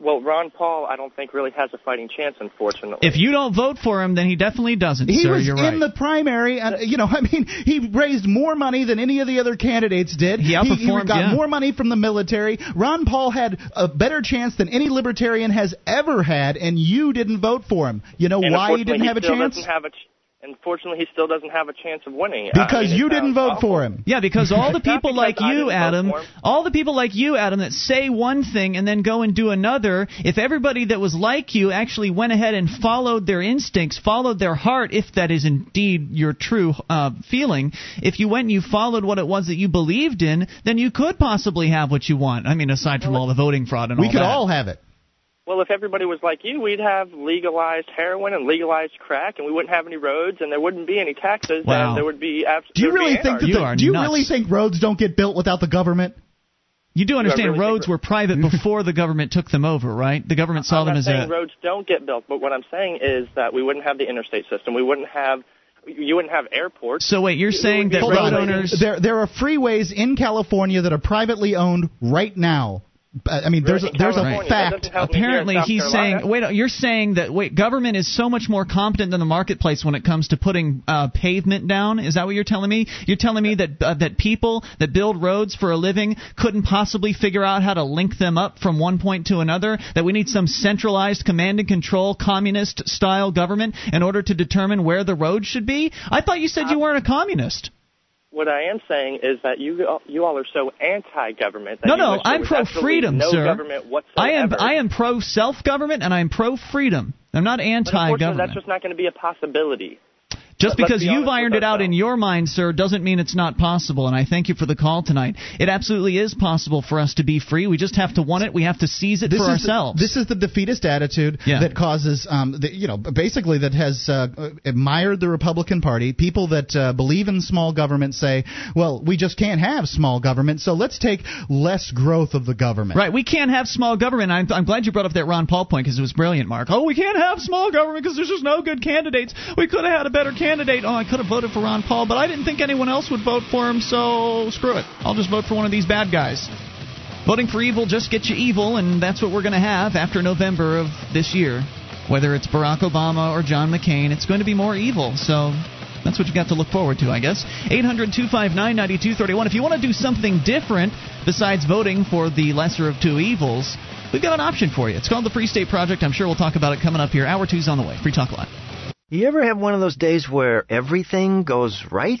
Well, Ron Paul, I don't think really has a fighting chance, unfortunately. If you don't vote for him, then he definitely doesn't, He sir. was You're in right. the primary, and you know, I mean, he raised more money than any of the other candidates did. He outperformed, got yeah. more money from the military. Ron Paul had a better chance than any libertarian has ever had, and you didn't vote for him. You know and why he didn't have a chance? Have a ch- unfortunately, he still doesn't have a chance of winning. I Because mean, you uh, didn't vote awful. for him. yeah, because all the people like you, Adam, all the people like you, Adam, that say one thing and then go and do another, if everybody that was like you actually went ahead and followed their instincts, followed their heart, if that is indeed your true uh, feeling, if you went and you followed what it was that you believed in, then you could possibly have what you want. I mean, aside from all the voting fraud and We all that. We could that. all have it. Well, if everybody was like you, we'd have legalized heroin and legalized crack, and we wouldn't have any roads, and there wouldn't be any taxes, Wow. and there would be abs- Do you there would be really think that? You The, do you nuts. really think roads don't get built without the government? You do understand really roads were private before the government took them over, right? The government saw I'm them not as saying a roads don't get built, but what I'm saying is that we wouldn't have the interstate system. We wouldn't have you wouldn't have airports. So wait, you're It saying that road on. owners There, there are freeways in California that are privately owned right now. Uh, I mean, there's a, there's a fact. doesn't help me here in apparently he's Carolina. saying wait you're saying that wait government is so much more competent than the marketplace when it comes to putting uh, pavement down. Is that what you're telling me? You're telling me that uh, that people that build roads for a living couldn't possibly figure out how to link them up from one point to another? That we need some centralized command and control communist style government in order to determine where the road should be? I thought you said you weren't a communist What I am saying is that you you all are so anti-government. That no, no, I'm pro absolutely freedom, no sir. government whatsoever. I am I am pro self government and I'm pro freedom. I'm not But anti unfortunately, government. that's just not going to be a possibility. Just Let's because be you've ironed it out in your mind, sir, doesn't mean it's not possible. And I thank you for the call tonight. It absolutely is possible for us to be free. We just have to want it. We have to seize it This for is ourselves. The, this is the defeatist attitude Yeah. that causes, um, the, you know, basically that has uh, admired the Republican Party. People that uh, believe in small government say, well, we just can't have small government, so let's take less growth of the government. Right, we can't have small government. I'm, I'm glad you brought up that Ron Paul point because it was brilliant, Mark. Oh, we can't have small government because there's just no good candidates. We could have had a better candidate. Candidate, oh, I could have voted for Ron Paul, but I didn't think anyone else would vote for him, so screw it. I'll just vote for one of these bad guys. Voting for evil just gets you evil, and that's what we're going to have after November of this year. Whether it's Barack Obama or John McCain, it's going to be more evil. So that's what you've got to look forward to, I guess. 800 259 9231. If you want to do something different besides voting for the lesser of two evils, we've got an option for you. It's called the Free State Project. I'm sure we'll talk about it coming up here. Hour two's on the way. Free Talk Live. You ever have one of those days where everything goes right?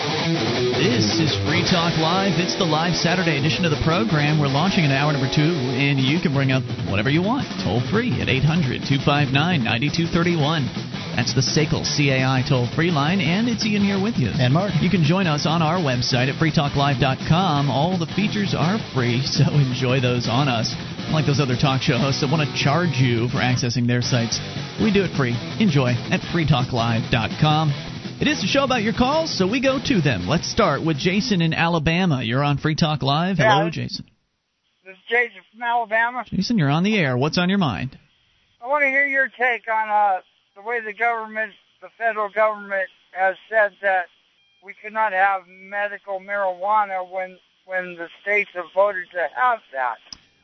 This is Free Talk Live. It's the live Saturday edition of the program. We're launching in hour number two, and you can bring up whatever you want. Toll free at 800 259 9231. That's the SACL CAI toll free line, and it's Ian here with you. And Mark. You can join us on our website at freetalklive.com. All the features are free, so enjoy those on us. Unlike those other talk show hosts that want to charge you for accessing their sites, we do it free. Enjoy at freetalklive.com. It is a show about your calls, so we go to them. Let's start with Jason in Alabama. You're on Free Talk Live. Hello, Yeah. Jason. This is Jason from Alabama. Jason, you're on the air. What's on your mind? I want to hear your take on uh, the way the government, the federal government, has said that we cannot have medical marijuana when when the states have voted to have that.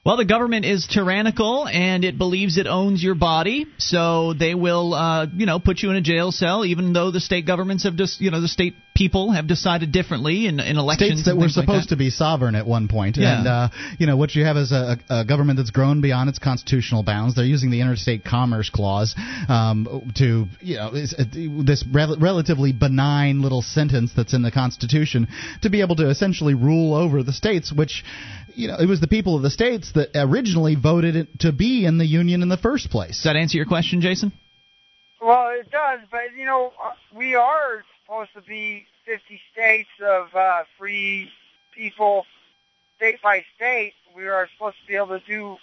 Well, the government is tyrannical and it believes it owns your body, so they will, uh, you know, put you in a jail cell, even though the state governments have just, you know, the state people have decided differently in, in elections. States that and were things like supposed that. to be sovereign at one point. Yeah. And, uh, you know, what you have is a, a government that's grown beyond its constitutional bounds. They're using the Interstate Commerce Clause um, to, you know, is- uh, this rel- relatively benign little sentence that's in the Constitution to be able to essentially rule over the states, which, you know, it was the people of the states that originally voted it to be in the Union in the first place. Does that answer your question, Jason? Well, it does, but you know, uh, we are supposed to be 50 states of uh, free people, state by state. We are supposed to be able to do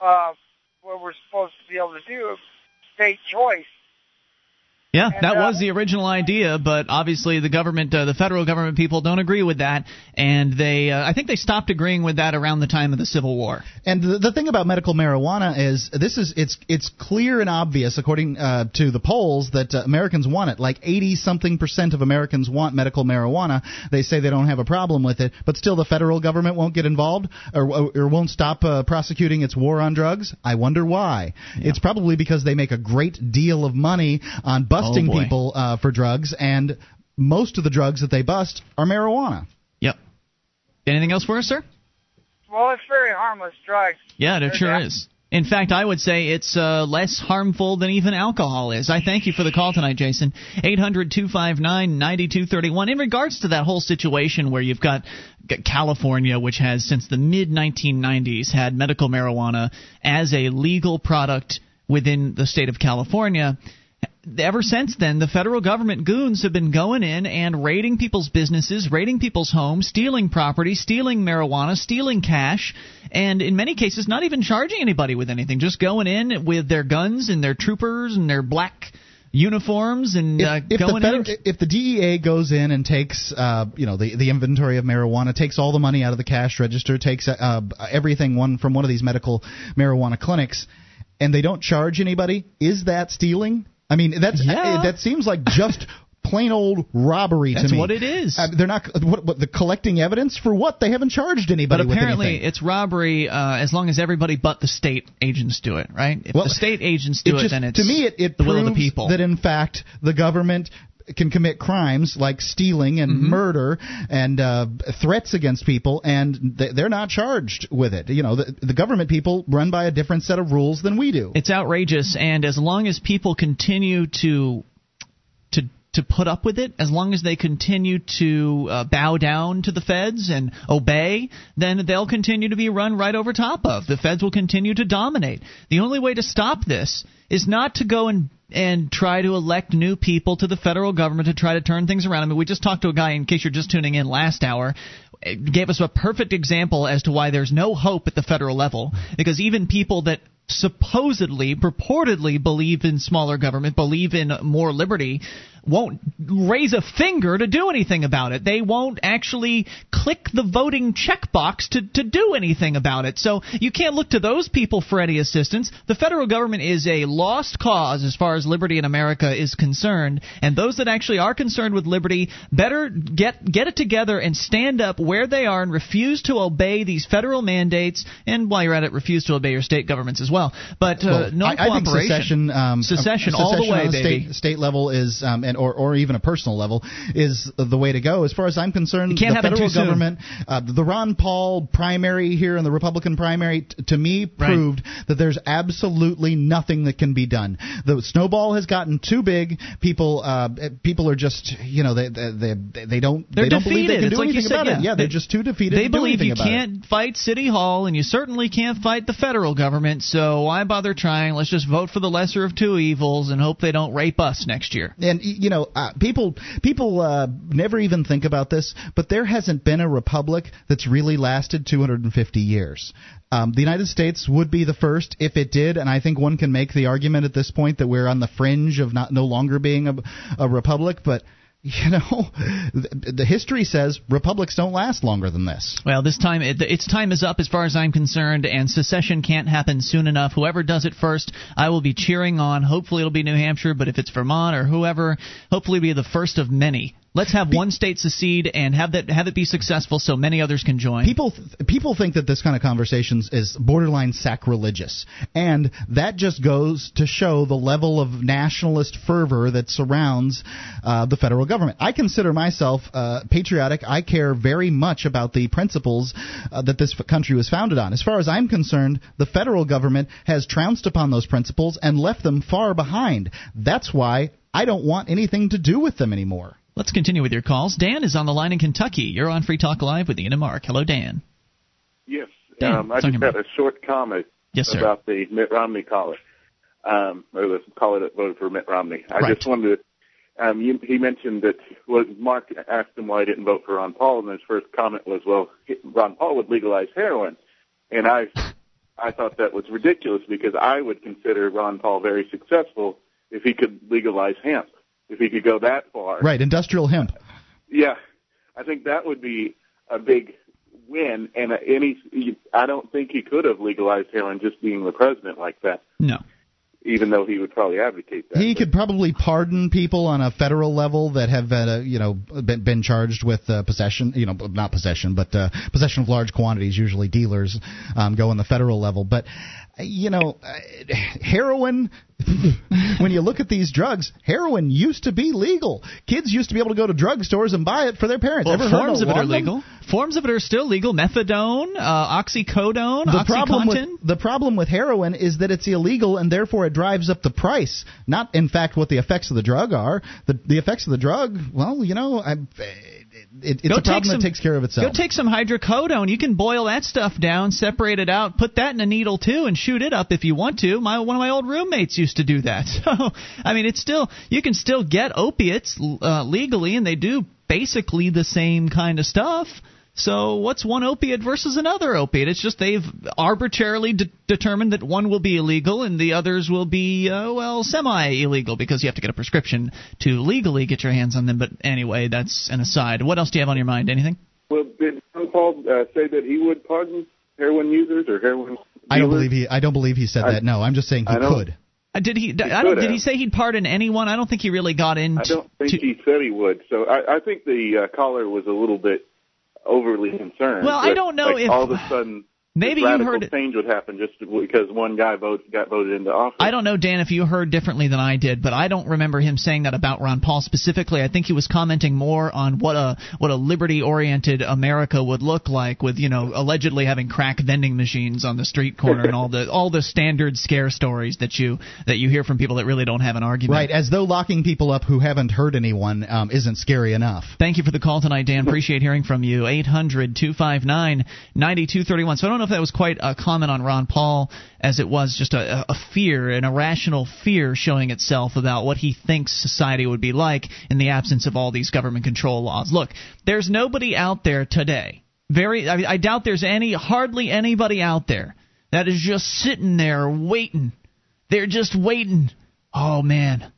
uh, what we're supposed to be able to do, state choice. Yeah, And, that uh, was the original idea, but obviously the government, uh, the federal government people don't agree with that, and they, uh, I think they stopped agreeing with that around the time of the Civil War. And the, the thing about medical marijuana is this is it's it's clear and obvious according uh, to the polls that uh, Americans want it. Like 80 something percent of Americans want medical marijuana. They say they don't have a problem with it, but still the federal government won't get involved or, or won't stop uh, prosecuting its war on drugs. I wonder why. It's probably because they make a great deal of money on busting Oh, people uh, for drugs and most of the drugs that they bust are marijuana. Yep. Anything else for us, sir? Well, it's very harmless drugs. Yeah, it There's sure is. In fact, I would say it's uh, less harmful than even alcohol is. I thank you for the call tonight, Jason. 800 259 9231. In regards to that whole situation where you've got got California, which has since the mid 1990s had medical marijuana as a legal product within the state of California. Ever since then, the federal government goons have been going in and raiding people's businesses, raiding people's homes, stealing property, stealing marijuana, stealing cash, and in many cases, not even charging anybody with anything. Just going in with their guns and their troopers and their black uniforms and if, uh, if the going in. if the DEA goes in and takes uh, you know the the inventory of marijuana, takes all the money out of the cash register, takes uh, everything one from one of these medical marijuana clinics, and they don't charge anybody, is that stealing? I mean, that's Yeah. uh, that seems like just plain old robbery That's to me. That's what it is. Uh, they're not what, what the collecting evidence for what? They haven't charged anybody with apparently, it's robbery uh, as long as everybody but the state agents do it, right? If Well, the state agents do it, just, then it's to me it, it the will proves of the people. that in fact the government can commit crimes like stealing and Mm-hmm. murder and uh, threats against people, and they're not charged with it. You know, the, the government people run by a different set of rules than we do. It's outrageous, and as long as people continue to to to put up with it, as long as they continue to uh, bow down to the feds and obey, then they'll continue to be run right over top of. The feds will continue to dominate. The only way to stop this is not to go and and try to elect new people to the federal government to try to turn things around. I mean, we just talked to a guy, in case you're just tuning in last hour, gave us a perfect example as to why there's no hope at the federal level, because even people that supposedly, purportedly believe in smaller government, believe in more liberty, won't raise a finger to do anything about it. They won't actually click the voting checkbox to, to do anything about it. So you can't look to those people for any assistance. The federal government is a lost cause as far as liberty in America is concerned, and those that actually are concerned with liberty better get get it together and stand up where they are and refuse to obey these federal mandates. And while you're at it, refuse to obey your state governments as well. But uh, Well, no I, I think cooperation. secession, um, Secession uh, all the way, baby. State, state level is, um, and or, or even a personal level is the way to go. As far as I'm concerned, the federal government, uh, the Ron Paul primary here and the Republican primary, t- to me, Right. proved that there's absolutely nothing that can be done. The snowball has gotten too big. People, uh, people are just, you know, they they they, they don't They're they don't believe they defeated. can It's do like anything said, about it. yeah. They're They- just too defeated. They to believe you can't fight City Hall, and you certainly can't fight the federal government. So why bother trying? Let's just vote for the lesser of two evils and hope they don't rape us next year. And you know, uh, people people uh, never even think about this, but there hasn't been a republic that's really lasted 250 years. Um, the United States would be the first if it did, and I think one can make the argument at this point that we're on the fringe of not no longer being a, a republic, but. You know, the, history says republics don't last longer than this. Well, this time it, its time is up as far as I'm concerned, and secession can't happen soon enough. Whoever does it first, I will be cheering on. Hopefully, it'll be New Hampshire, but if it's Vermont or whoever, hopefully, be the first of many. Let's have one state secede and have that have it be successful, so many others can join. People th- people think that this kind of conversations is borderline sacrilegious, and that just goes to show the level of nationalist fervor that surrounds uh, the federal government. I consider myself uh, patriotic. I care very much about the principles uh, that this f- country was founded on. As far as I'm concerned, the federal government has trounced upon those principles and left them far behind. That's why I don't want anything to do with them anymore. Let's continue with your calls. Dan is on the line in Kentucky. You're on Free Talk Live with Ian and Mark. Hello, Dan. Yes. Dan, Um, I just had a short comment Yes, about the Mitt Romney caller, um, or the caller that voted for Mitt Romney. I Right. just wanted to, um, you, he mentioned that, well, Mark asked him why he didn't vote for Ron Paul, and his first comment was, well, Ron Paul would legalize heroin. And I, I thought that was ridiculous because I would consider Ron Paul very successful if he could legalize hemp, if he could go that far. Right, industrial hemp. Yeah, I think that would be a big win, and any I don't think he could have legalized heroin just being the president like that. No. Even though he would probably advocate that. He could probably pardon people on a federal level that have, uh, you know, been, been charged with uh, possession. You know, not possession, but uh, possession of large quantities. Usually, dealers um, go on the federal level. But you know, uh, heroin. when you look at these drugs, heroin used to be legal. Kids used to be able to go to drugstores and buy it for their parents. Well, Ever heard forms of it are legal. Forms of it are still legal. Methadone, uh, oxycodone, The problem OxyContin. with the problem with heroin is that it's illegal and therefore it drives up the price. Not in fact what the effects of the drug are. The the effects of the drug, well, you know, I, it, it's Go a problem some- that takes care of itself. Go take some hydrocodone. You can boil that stuff down, separate it out, put that in a needle too, and shoot it up if you want to. My one of my old roommates used to do that. So I mean, it's still you can still get opiates uh, legally, and they do basically the same kind of stuff. So what's one opiate versus another opiate? It's just they've arbitrarily de- determined that one will be illegal and the others will be uh, well semi-illegal because you have to get a prescription to legally get your hands on them. But anyway, that's an aside. What else do you have on your mind? Anything? Well, did Ron Paul uh, say that he would pardon heroin users or heroin? I don't believe he. I don't believe he said I- that. No, I'm just saying he I could. Uh, did he? He I don't, could did he say he'd pardon anyone? I don't think he really got into. I don't think he said he would. So I, I think the uh, caller was a little bit overly concerned. Well, I don't know like, if- all of a sudden Maybe you heard change would happen just because one guy vote, got voted into office. I don't know, Dan, if you heard differently than I did, but I don't remember him saying that about Ron Paul specifically. I think he was commenting more on what a what a liberty-oriented America would look like, with you know allegedly having crack vending machines on the street corner and all the all the standard scare stories that you that you hear from people that really don't have an argument. Right, as though locking people up who haven't hurt anyone um, isn't scary enough. Thank you for the call tonight, Dan. Appreciate hearing from you. 800 259 9231. So I don't know if that was quite a comment on Ron Paul as it was just a, a fear, an irrational fear showing itself about what he thinks society would be like in the absence of all these government control laws. Look, there's nobody out there today. Very, I, I doubt there's any, hardly anybody out there that is just sitting there waiting. They're just waiting. Oh man,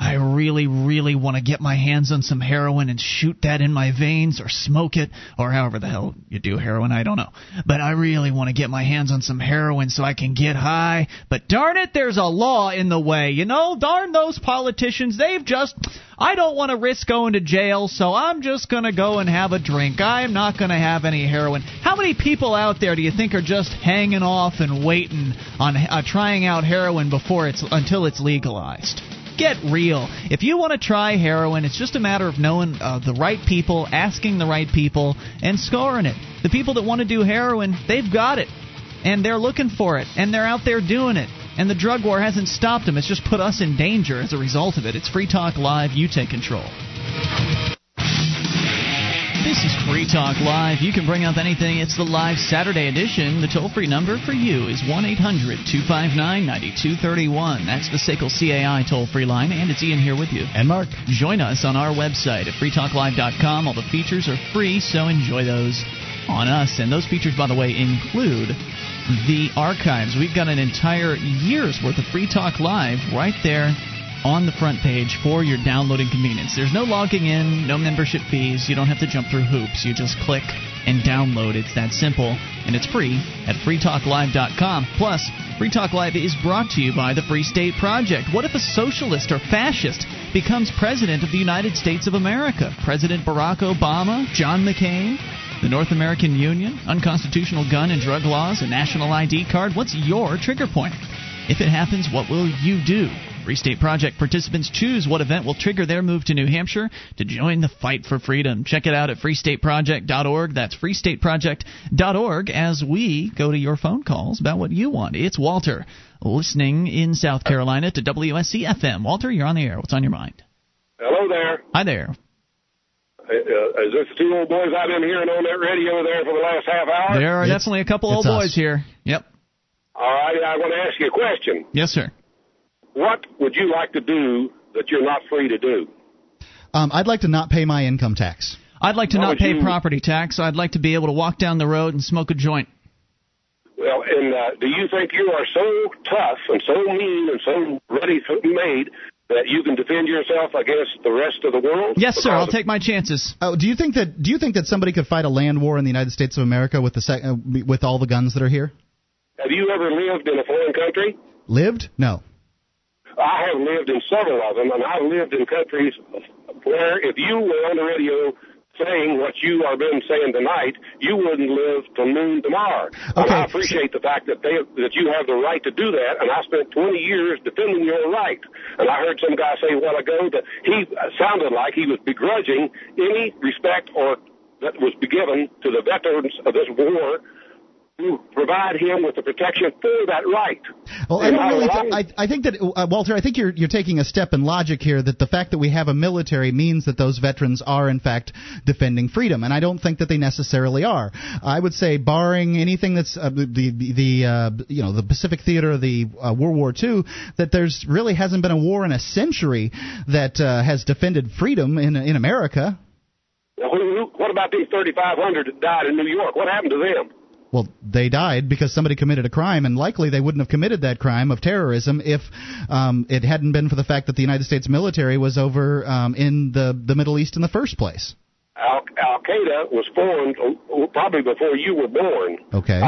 I really, really want to get my hands on some heroin and shoot that in my veins or smoke it or however the hell you do heroin, I don't know. But I really want to get my hands on some heroin so I can get high. But darn it, there's a law in the way. You know, darn those politicians. They've just. I don't want to risk going to jail, so I'm just going to go and have a drink. I'm not going to have any heroin. How many people out there do you think are just hanging off and waiting on uh, trying out heroin before it's until it's legalized? Get real. If you want to try heroin, it's just a matter of knowing uh, the right people, asking the right people, and scoring it. The people that want to do heroin, they've got it. And they're looking for it. And they're out there doing it. And the drug war hasn't stopped them. It's just put us in danger as a result of it. It's Free Talk Live. You take control. This is Free Talk Live. You can bring up anything. It's the live Saturday edition. The toll free number for you is 1 800 259 9231. That's the SACL CAI toll free line, and it's Ian here with you. And Mark. Join us on our website at freetalklive.com. All the features are free, so enjoy those on us. And those features, by the way, include the archives. We've got an entire year's worth of Free Talk Live right there on the front page for your downloading convenience. There's no logging in, no membership fees. You don't have to jump through hoops. You just click and download. It's that simple, and it's free at freetalklive.com. Plus, Free Talk Live is brought to you by the Free State Project. What if a socialist or fascist becomes president of the United States of America? President Barack Obama, John McCain, the North American Union, unconstitutional gun and drug laws, a national ID card. What's your trigger point? If it happens, what will you do? Free State Project participants choose what event will trigger their move to New Hampshire to join the fight for freedom. Check it out at freestateproject.org. That's freestateproject.org as we go to your phone calls about what you want. It's Walter listening in South Carolina to WSC FM. Walter, you're on the air. What's on your mind? Hello there. Hi there. Uh, is this the two old boys I've been hearing on that radio there for the last half hour? There are definitely a couple old us. boys here. Yep. All right, I want to ask you a question. Yes, sir. What would you like to do that you're not free to do? Um, I'd like to not pay my income tax. I'd like to What not pay you- property tax. I'd like to be able to walk down the road and smoke a joint. Well, and uh, do you think you are so tough and so mean and so ready made that you can defend yourself against the rest of the world? Yes, sir. I'll Because take my chances. Oh, do you think that do you think that somebody could fight a land war in the United States of America with the sec- uh, with all the guns that are here? Have you ever lived in a foreign country? Lived? No. I have lived in several of them, and I've lived in countries where if you were on the radio saying what you are been saying tonight, you wouldn't live from noon to Mars. and Okay, I appreciate the fact that they that you have the right to do that, and I spent 20 years defending your right. And I heard some guy say a while ago that he sounded like he was begrudging any respect or that was given to the veterans of this war provide him with the protection for that right. Well, I don't really. Th- I, I think that uh, Walter. I think you're you're taking a step in logic here. That the fact that we have a military means that those veterans are in fact defending freedom, and I don't think that they necessarily are. I would say, barring anything that's uh, the the, the uh, you know the Pacific Theater, of the uh, World War II, that there's really hasn't been a war in a century that uh, has defended freedom in in America. Well, who, who, what about these 3,500 that died in New York? What happened to them? Well, they died because somebody committed a crime, and likely they wouldn't have committed that crime of terrorism if um, it hadn't been for the fact that the United States military was over um, in the the Middle East in the first place. Al, Al Qaeda was formed uh, probably before you were born. Okay.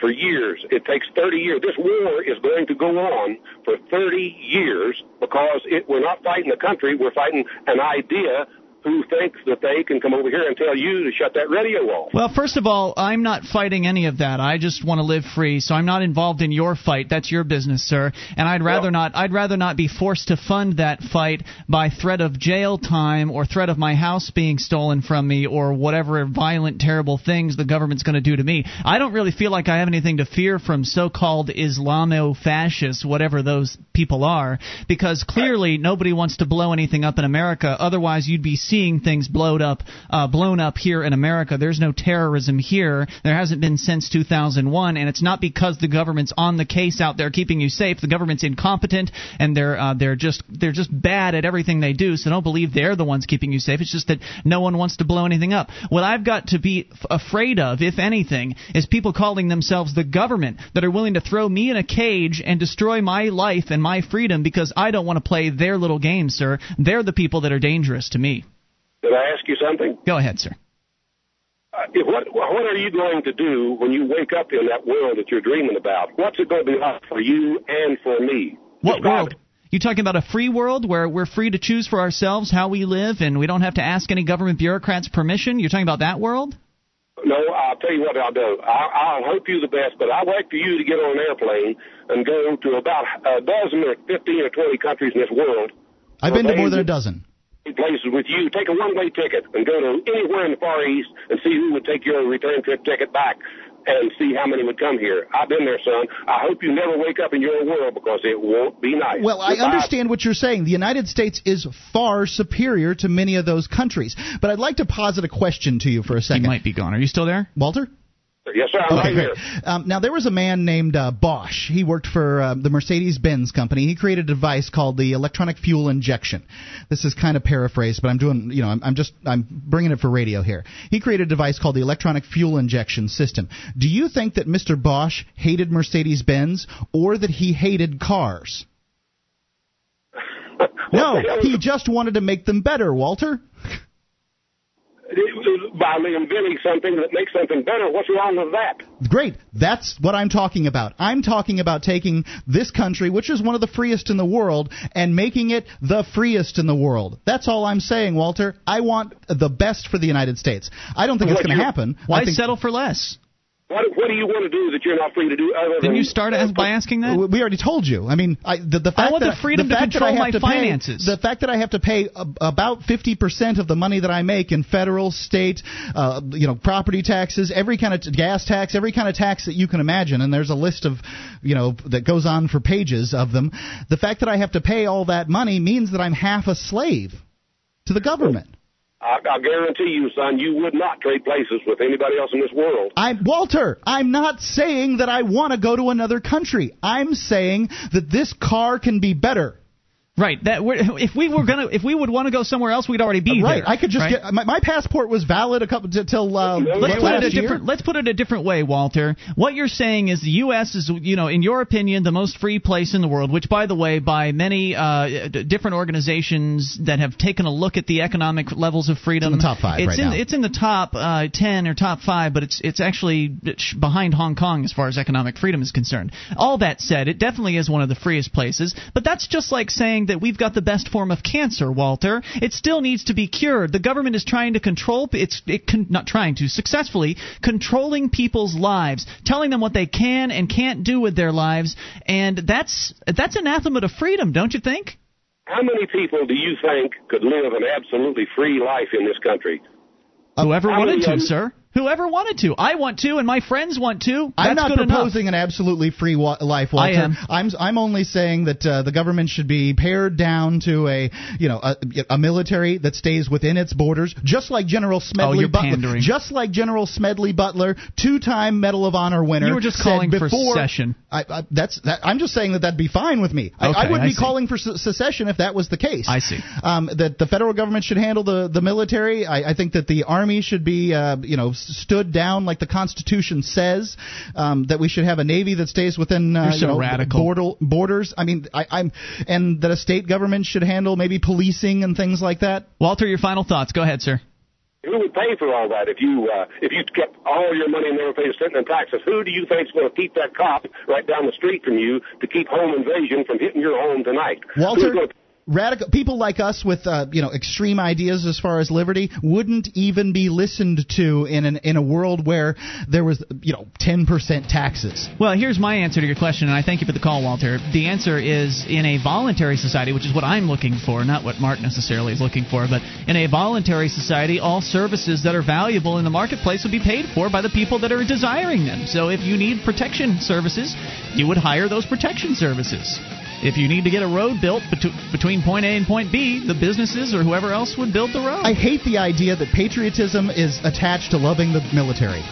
For years. It takes 30 years. This war is going to go on for 30 years because it, we're not fighting a country, we're fighting an idea who thinks that they can come over here and tell you to shut that radio off. Well, first of all, I'm not fighting any of that. I just want to live free, so I'm not involved in your fight. That's your business, sir. And I'd rather well, not. I'd rather not be forced to fund that fight by threat of jail time or threat of my house being stolen from me or whatever violent, terrible things the government's going to do to me. I don't really feel like I have anything to fear from so-called Islamo-fascists, whatever those people are, because clearly nobody wants to blow anything up in America. Otherwise, you'd be seeing things blown up, uh, blown up here in America. There's no terrorism here. There hasn't been since 2001, and it's not because the government's on the case out there keeping you safe. The government's incompetent, and they're uh, they're just they're just bad at everything they do. So don't believe they're the ones keeping you safe. It's just that no one wants to blow anything up. What I've got to be f- afraid of, if anything, is people calling themselves the government that are willing to throw me in a cage and destroy my life and my freedom because I don't want to play their little game, sir. They're the people that are dangerous to me. Did I ask you something? Go ahead, sir. Uh, what what are you going to do when you wake up in that world that you're dreaming about? What's it going to be like for you and for me? What Describe world? It. You talking about a free world where we're free to choose for ourselves how we live and we don't have to ask any government bureaucrats permission? You're talking about that world? No, I'll tell you what I'll do. I'll, I'll hope you the best, but I'd like for you to get on an airplane and go to about a dozen or 15 or 20 countries in this world. I've been to more than a dozen places with you. Take a one-way ticket and go to anywhere in the Far East and see who would take your return trip ticket back and see how many would come here. I've been there, son. I hope you never wake up in your world because it won't be nice. Well, I understand what you're saying. The United States is far superior to many of those countries. But I'd like to posit a question to you for a second. He might be gone. Are you still there? Walter? Yes, sir. I'm okay, right great. Um, now, there was a man named uh, Bosch. He worked for uh, the Mercedes Benz company. He created a device called the electronic fuel injection. This is kind of paraphrased, but I'm doing, you know, I'm, I'm just, I'm bringing it for radio here. He created a device called the electronic fuel injection system. Do you think that Mr. Bosch hated Mercedes Benz or that he hated cars? no, he just wanted to make them better, Walter by inventing something that makes something better. What's wrong with that? Great. That's what I'm talking about. I'm talking about taking this country, which is one of the freest in the world, and making it the freest in the world. That's all I'm saying, Walter. I want the best for the United States. I don't think what, it's going to happen. Why think, settle for less? What, what do you want to do that you're not free to do? Other Didn't you start as, by asking that? We already told you. I mean, I, the, the fact I want that the freedom the to control my to finances. Pay, the fact that I have to pay a, about 50 percent of the money that I make in federal, state, uh, you know, property taxes, every kind of t- gas tax, every kind of tax that you can imagine, and there's a list of, you know, that goes on for pages of them. The fact that I have to pay all that money means that I'm half a slave to the government. I, I guarantee you, son, you would not trade places with anybody else in this world. I'm Walter. I'm not saying that I want to go to another country. I'm saying that this car can be better. Right. That if we were gonna, if we would want to go somewhere else, we'd already be right. there. I could just right? get my, my, passport was valid a couple till uh, let's put it a year. different. Let's put it a different way, Walter. What you're saying is the U.S. is, you know, in your opinion, the most free place in the world. Which, by the way, by many uh, different organizations that have taken a look at the economic levels of freedom, it's in the top five it's right in, now. It's in the top uh, ten or top five, but it's it's actually behind Hong Kong as far as economic freedom is concerned. All that said, it definitely is one of the freest places. But that's just like saying that we've got the best form of cancer, Walter. It still needs to be cured. The government is trying to control it's it con, not trying to successfully controlling people's lives, telling them what they can and can't do with their lives, and that's that's anathema to freedom, don't you think? How many people do you think could live an absolutely free life in this country? Whoever wanted to, sir. Whoever wanted to. I want to, and my friends want to. That's I'm not proposing enough. an absolutely free wa- life, Walter. I am. I'm I'm only saying that uh, the government should be pared down to a you know a, a military that stays within its borders, just like General Smedley Oh, you're Butler. pandering. Just like General Smedley Butler, two-time Medal of Honor winner. You were just calling for secession. I, I, that's that, I'm just saying that that'd be fine with me. I, I wouldn't I be see. calling for se- secession if that was the case. I see. Um, that the federal government should handle the the military. I, I think that the army should be uh, you know stood down like the Constitution says. Um, that we should have a navy that stays within uh, You're so you know, radical. border, borders. I mean, I, I'm and that a state government should handle maybe policing and things like that. Walter, your final thoughts. Go ahead, sir. Who would pay for all that if you uh, if you kept all your money and never paid a cent in taxes? Who do you think is going to keep that cop right down the street from you to keep home invasion from hitting your home tonight? Walter, Who's gonna- radical people like us with uh, you know extreme ideas as far as liberty wouldn't even be listened to in an in a world where there was you know 10% taxes. Well, here's my answer to your question, and I thank you for the call, Walter. The answer is in a voluntary society, which is what I'm looking for, not what Mark necessarily is looking for, but in a voluntary society, all services that are valuable in the marketplace would be paid for by the people that are desiring them. So if you need protection services, you would hire those protection services. If you need to get a road built between point A and point B, the businesses or whoever else would build the road. I hate the idea that patriotism is attached to loving the military.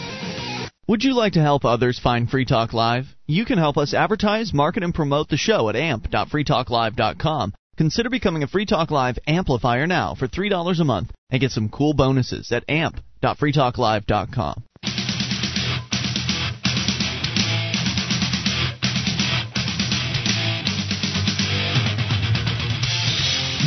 Would you like to help others find Free Talk Live? You can help us advertise, market, and promote the show at amp.freetalklive.com. Consider becoming a Free Talk Live amplifier now for $3 a month and get some cool bonuses at amp.freetalklive.com.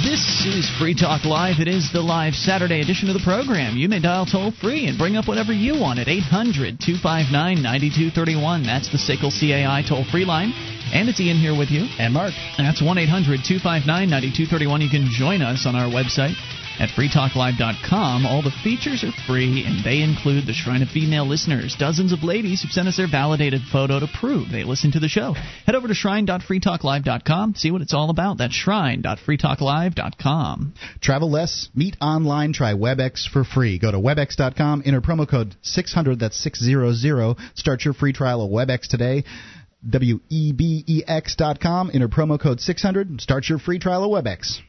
This is Free Talk Live. It is the live Saturday edition of the program. You may dial toll free and bring up whatever you want at 800 259 9231. That's the SACL CAI toll free line. And it's Ian here with you. And Mark. And that's 1 800 259 9231. You can join us on our website at freetalklive.com. All the features are free, and they include the Shrine of Female Listeners, dozens of ladies who've sent us their validated photo to prove they listen to the show. Head over to shrine.freetalklive.com, see what it's all about. That's shrine.freetalklive.com. Travel less, meet online, try WebEx for free. Go to webex.com, enter promo code 600, that's 600. Start your free trial of WebEx today. W-E-B-E-X.com, enter promo code 600, and start your free trial of WebEx.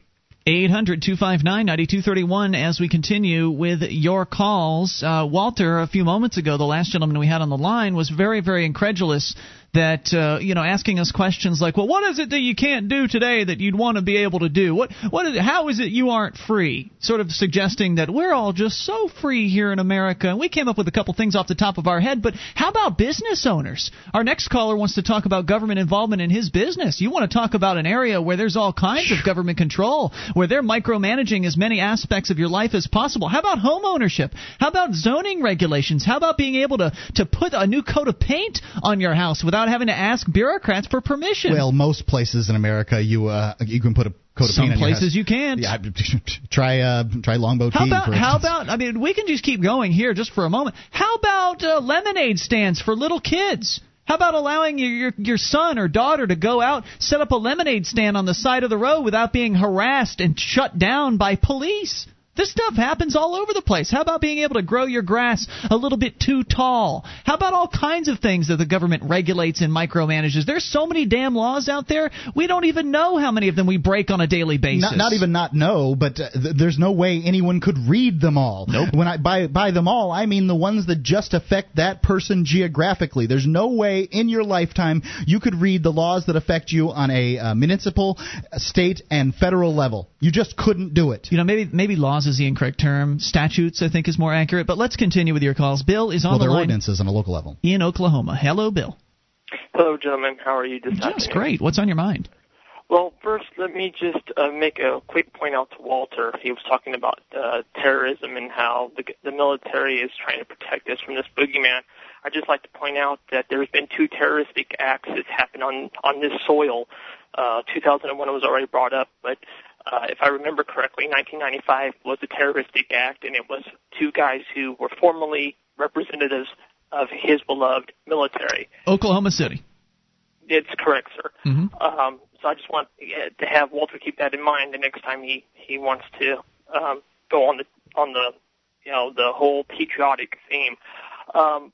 800 259 9231 as we continue with your calls. Uh, Walter, a few moments ago, the last gentleman we had on the line was very, very incredulous that, uh, you know, asking us questions like, well, what is it that you can't do today that you'd want to be able to do? What, what is it, how is it you aren't free? Sort of suggesting that we're all just so free here in America. And we came up with a couple things off the top of our head, but how about business owners? Our next caller wants to talk about government involvement in his business. You want to talk about an area where there's all kinds of government control, where they're micromanaging as many aspects of your life as possible. How about home ownership? How about zoning regulations? How about being able to, to put a new coat of paint on your house without having to ask bureaucrats for permission? Well, most places in America, you uh, you can put a coat of Some paint your places you can't. Yeah, try uh, try Longbow How Key, about how about I mean we can just keep going here just for a moment. How about uh, lemonade stands for little kids? How about allowing your, your your son or daughter to go out, set up a lemonade stand on the side of the road without being harassed and shut down by police? This stuff happens all over the place. How about being able to grow your grass a little bit too tall? How about all kinds of things that the government regulates and micromanages? There's so many damn laws out there. We don't even know how many of them we break on a daily basis. Not, not even not know, but uh, th- there's no way anyone could read them all. Nope. When I by by them all, I mean the ones that just affect that person geographically. There's no way in your lifetime you could read the laws that affect you on a uh, municipal, uh, state, and federal level. You just couldn't do it. You know, maybe maybe laws is the incorrect term. Statutes, I think, is more accurate. But let's continue with your calls. Bill is on well, the there are line ordinances on a local level. in Oklahoma. Hello, Bill. Hello, gentlemen. How are you this Just afternoon? great. What's on your mind? Well, first, let me just uh, make a quick point out to Walter. He was talking about uh, terrorism and how the, the military is trying to protect us from this boogeyman. I'd just like to point out that there's been two terroristic acts that happened on on this soil. Uh, 2001 was already brought up, but uh, if I remember correctly, 1995 was a terroristic act, and it was two guys who were formerly representatives of his beloved military. Oklahoma City. It's correct, sir. hmm Um, so I just want to have Walter keep that in mind the next time he he wants to um, go on the on the you know the whole patriotic theme. Um,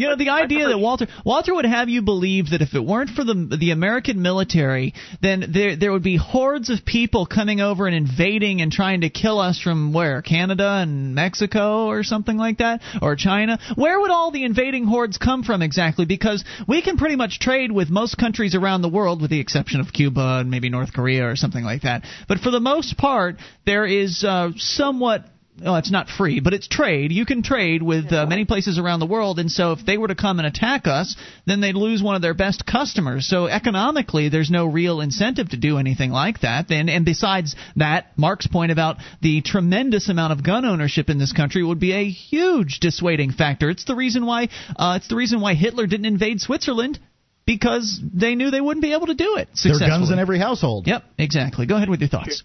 You know, the idea that Walter Walter would have you believe that if it weren't for the the American military, then there there would be hordes of people coming over and invading and trying to kill us from where Canada and Mexico or something like that or China. Where would all the invading hordes come from exactly? Because we can pretty much trade with most countries around the world, with the exception of Cuba and maybe North Korea or something like that. But for the most part, there is uh, somewhat well, it's not free, but it's trade. You can trade with uh, many places around the world, and so if they were to come and attack us, then they'd lose one of their best customers. So economically, there's no real incentive to do anything like that. And, and besides that, Mark's point about the tremendous amount of gun ownership in this country would be a huge dissuading factor. It's the reason why uh, it's the reason why Hitler didn't invade Switzerland. Because they knew they wouldn't be able to do it. There are guns in every household. Yep, exactly. Go ahead with your thoughts.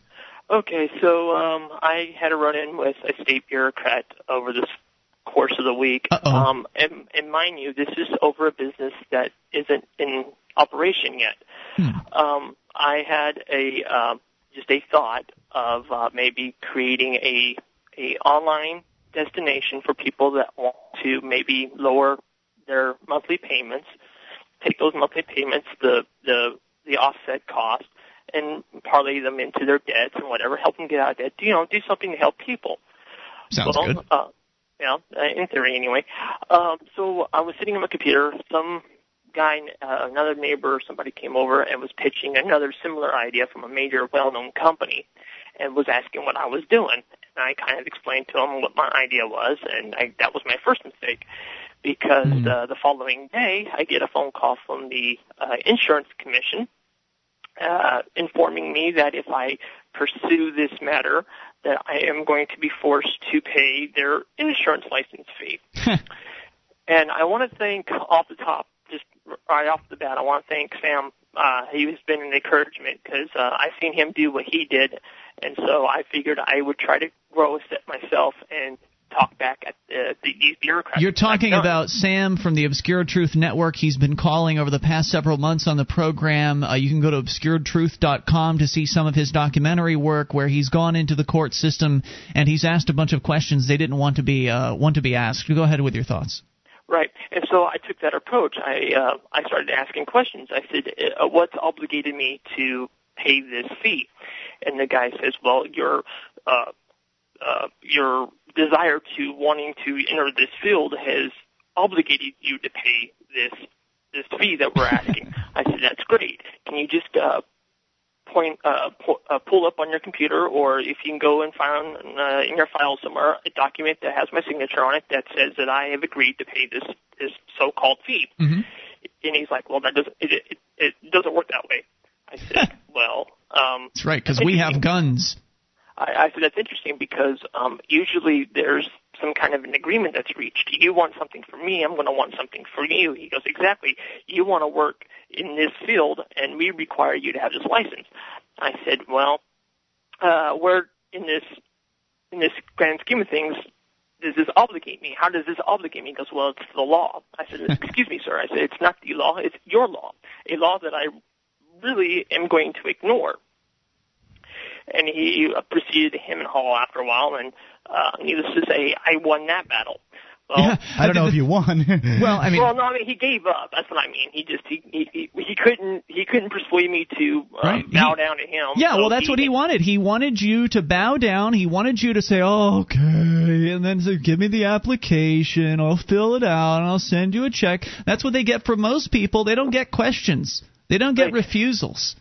Okay, so um, I had a run-in with a state bureaucrat over this course of the week. Uh-oh. Um, and, and mind you, this is over a business that isn't in operation yet. Um, I had a uh, just a thought of uh, maybe creating a a online destination for people that want to maybe lower their monthly payments, take those monthly payments, the the the offset cost, and parlay them into their debts and whatever, help them get out of debt. You know, do something to help people. Sounds well, good. Uh, yeah, uh, in theory anyway. Um, so I was sitting at my computer. Some guy, uh, another neighbor, somebody came over and was pitching another similar idea from a major, well-known company, and was asking what I was doing. And I kind of explained to him what my idea was, and I, that was my first mistake. Because uh, the following day, I get a phone call from the uh, insurance commission uh, informing me that if I pursue this matter, that I am going to be forced to pay their insurance license fee. and I want to thank off the top, just right off the bat, I want to thank Sam. Uh, he has been an encouragement because uh, I've seen him do what he did, and so I figured I would try to grow a set myself and talk back at uh, these bureaucrats. You're talking about Sam from the Obscure Truth Network. He's been calling over the past several months on the program. Uh, you can go to obscuretruth.com to see some of his documentary work where he's gone into the court system and he's asked a bunch of questions they didn't want to be uh, want to be asked. Go ahead with your thoughts. Right, and so I took that approach. I uh, I started asking questions. I said, uh, "What's obligated me to pay this fee?" And the guy says, "Well, your uh, uh, your desire to wanting to enter this field has obligated you to pay this this fee that we're asking." I said, "That's great. Can you just uh, point uh, pu- uh, pull up on your computer, or if you can go and find uh, in your file somewhere a document that has my signature on it that says that I have agreed to pay this this so-called fee." Mm-hmm. And he's like, "Well, that doesn't it, it, it doesn't work that way." I said, "Well, um, That's right, because we have guns. I, I said that's interesting because um, usually there's some kind of an agreement that's reached. You want something from me, I'm going to want something for you. He goes, exactly. You want to work in this field, and we require you to have this license. I said, well, uh, we're in this in this grand scheme of things. Does this obligate me? How does this obligate me? He goes, well, it's the law. I said, excuse me, sir. I said, it's not the law. It's your law, a law that I really am going to ignore and he uh, proceeded to him and Hall after a while, and uh, needless to say, I won that battle. Well, Yeah, I don't know if you won. well, I mean, well, no, I mean he gave up. That's what I mean. He just he he he, he couldn't he couldn't persuade me to uh, Right. bow down to him. Yeah, so well, that's what he wanted. He wanted you to bow down. He wanted you to say, oh, "Okay," and then say, "Give me the application. I'll fill it out, and I'll send you a check." That's what they get from most people. They don't get questions. They don't get refusals.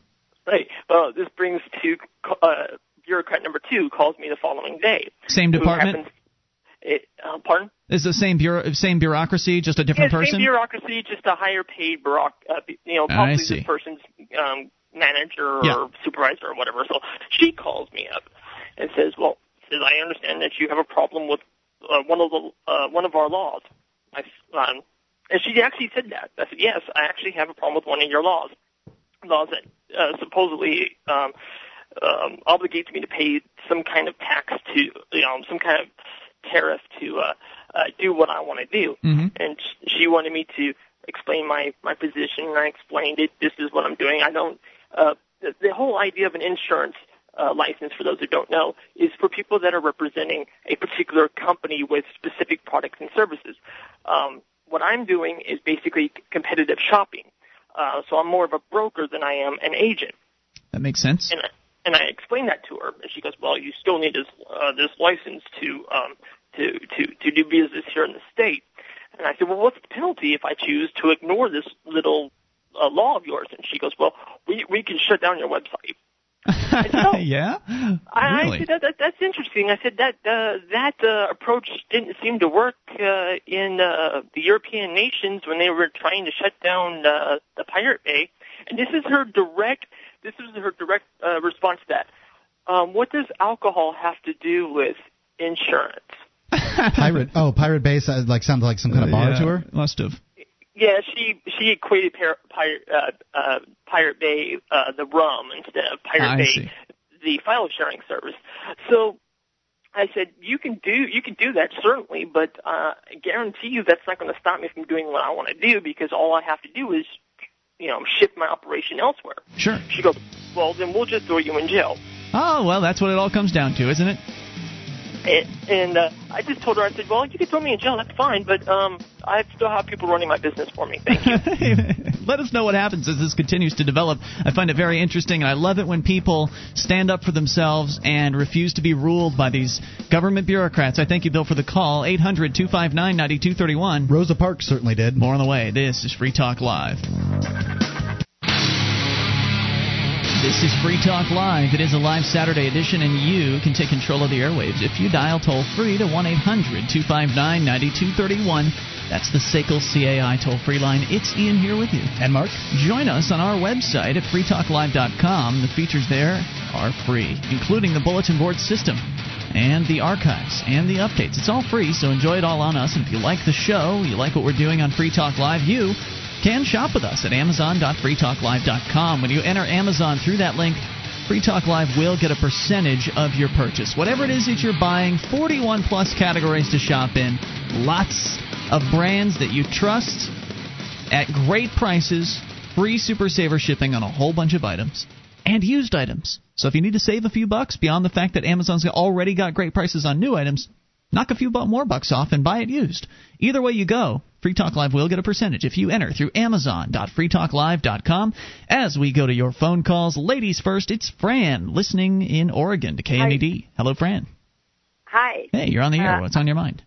Right. Well, this brings to uh, bureaucrat number two calls me the following day. Same department. happens- it, uh, pardon? Is the same bureau, same bureaucracy, just a different yeah, person? Same bureaucracy, just a higher paid bureauc- uh, you know, possibly this person's um, manager Yeah. or supervisor or whatever. So she calls me up and says, "Well, says I understand that you have a problem with uh, one of the uh, one of our laws." I, um, and she actually said that. I said, "Yes, I actually have a problem with one of your laws, laws that uh, supposedly." Um, um, obligates me to pay some kind of tax to, you know, some kind of tariff to uh, uh, do what I want to do. Mm-hmm. And sh- she wanted me to explain my my position, and I explained it. This is what I'm doing. I don't. Uh, the, the whole idea of an insurance uh, license, for those who don't know, is for people that are representing a particular company with specific products and services. Um, what I'm doing is basically competitive shopping. Uh, so I'm more of a broker than I am an agent. That makes sense. And I, and I explained that to her, and she goes, "Well, you still need this uh, this license to um, to to to do business here in the state." And I said, "Well, what's the penalty if I choose to ignore this little uh, law of yours?" And she goes, "Well, we we can shut down your website." I said, oh. yeah, I, really? I said that, that that's interesting. I said that uh, that uh, approach didn't seem to work uh, in uh, the European nations when they were trying to shut down uh, the Pirate Bay. And this is her direct this is her direct uh, response to that. Um, what does alcohol have to do with insurance? Pirate. Oh, Pirate Bay sounds like sounds like some kind of bar yeah, to her. Must have. Yeah, she she equated Pir- Pirate uh, uh, Pirate Bay uh, the rum instead of Pirate I Bay see. the file sharing service. So I said you can do you can do that certainly, but uh, I guarantee you that's not going to stop me from doing what I want to do because all I have to do is you know shift my operation elsewhere. Sure. She goes, well then we'll just throw you in jail. Oh well, that's what it all comes down to, isn't it? And, and uh, I just told her, I said, well, you can throw me in jail, that's fine, but um, I still have people running my business for me. Thank you. Let us know what happens as this continues to develop. I find it very interesting, and I love it when people stand up for themselves and refuse to be ruled by these government bureaucrats. I thank you, Bill, for the call. 800 259 9231. Rosa Parks certainly did. More on the way. This is Free Talk Live. This is Free Talk Live. It is a live Saturday edition, and you can take control of the airwaves if you dial toll free to 1 800 259 9231. That's the SACL CAI toll free line. It's Ian here with you. And Mark. Join us on our website at freetalklive.com. The features there are free, including the bulletin board system and the archives and the updates. It's all free, so enjoy it all on us. And if you like the show, you like what we're doing on Free Talk Live, you can shop with us at amazon.freetalklive.com. When you enter Amazon through that link, Free Talk Live will get a percentage of your purchase. Whatever it is that you're buying, 41 plus categories to shop in, lots of brands that you trust at great prices, free Super Saver shipping on a whole bunch of items, and used items. So if you need to save a few bucks beyond the fact that Amazon's already got great prices on new items, knock a few more bucks off and buy it used. Either way you go, Free Talk Live will get a percentage if you enter through Amazon.freetalklive.com. As we go to your phone calls, ladies first, it's Fran listening in Oregon to KMED. Hello, Fran. Hi. Hey, you're on the air. Uh, What's on your mind?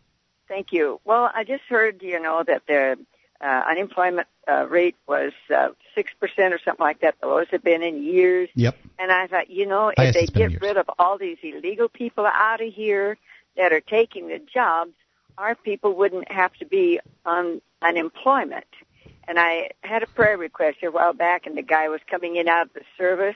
Thank you. Well, I just heard, you know, that the uh, unemployment uh, rate was uh, 6% or something like that, the lowest it's been in years. Yep. And I thought, you know, if Highest they it's been in get years. rid of all these illegal people out of here that are taking the jobs, our people wouldn't have to be on unemployment. And I had a prayer request here a while back, and the guy was coming in out of the service,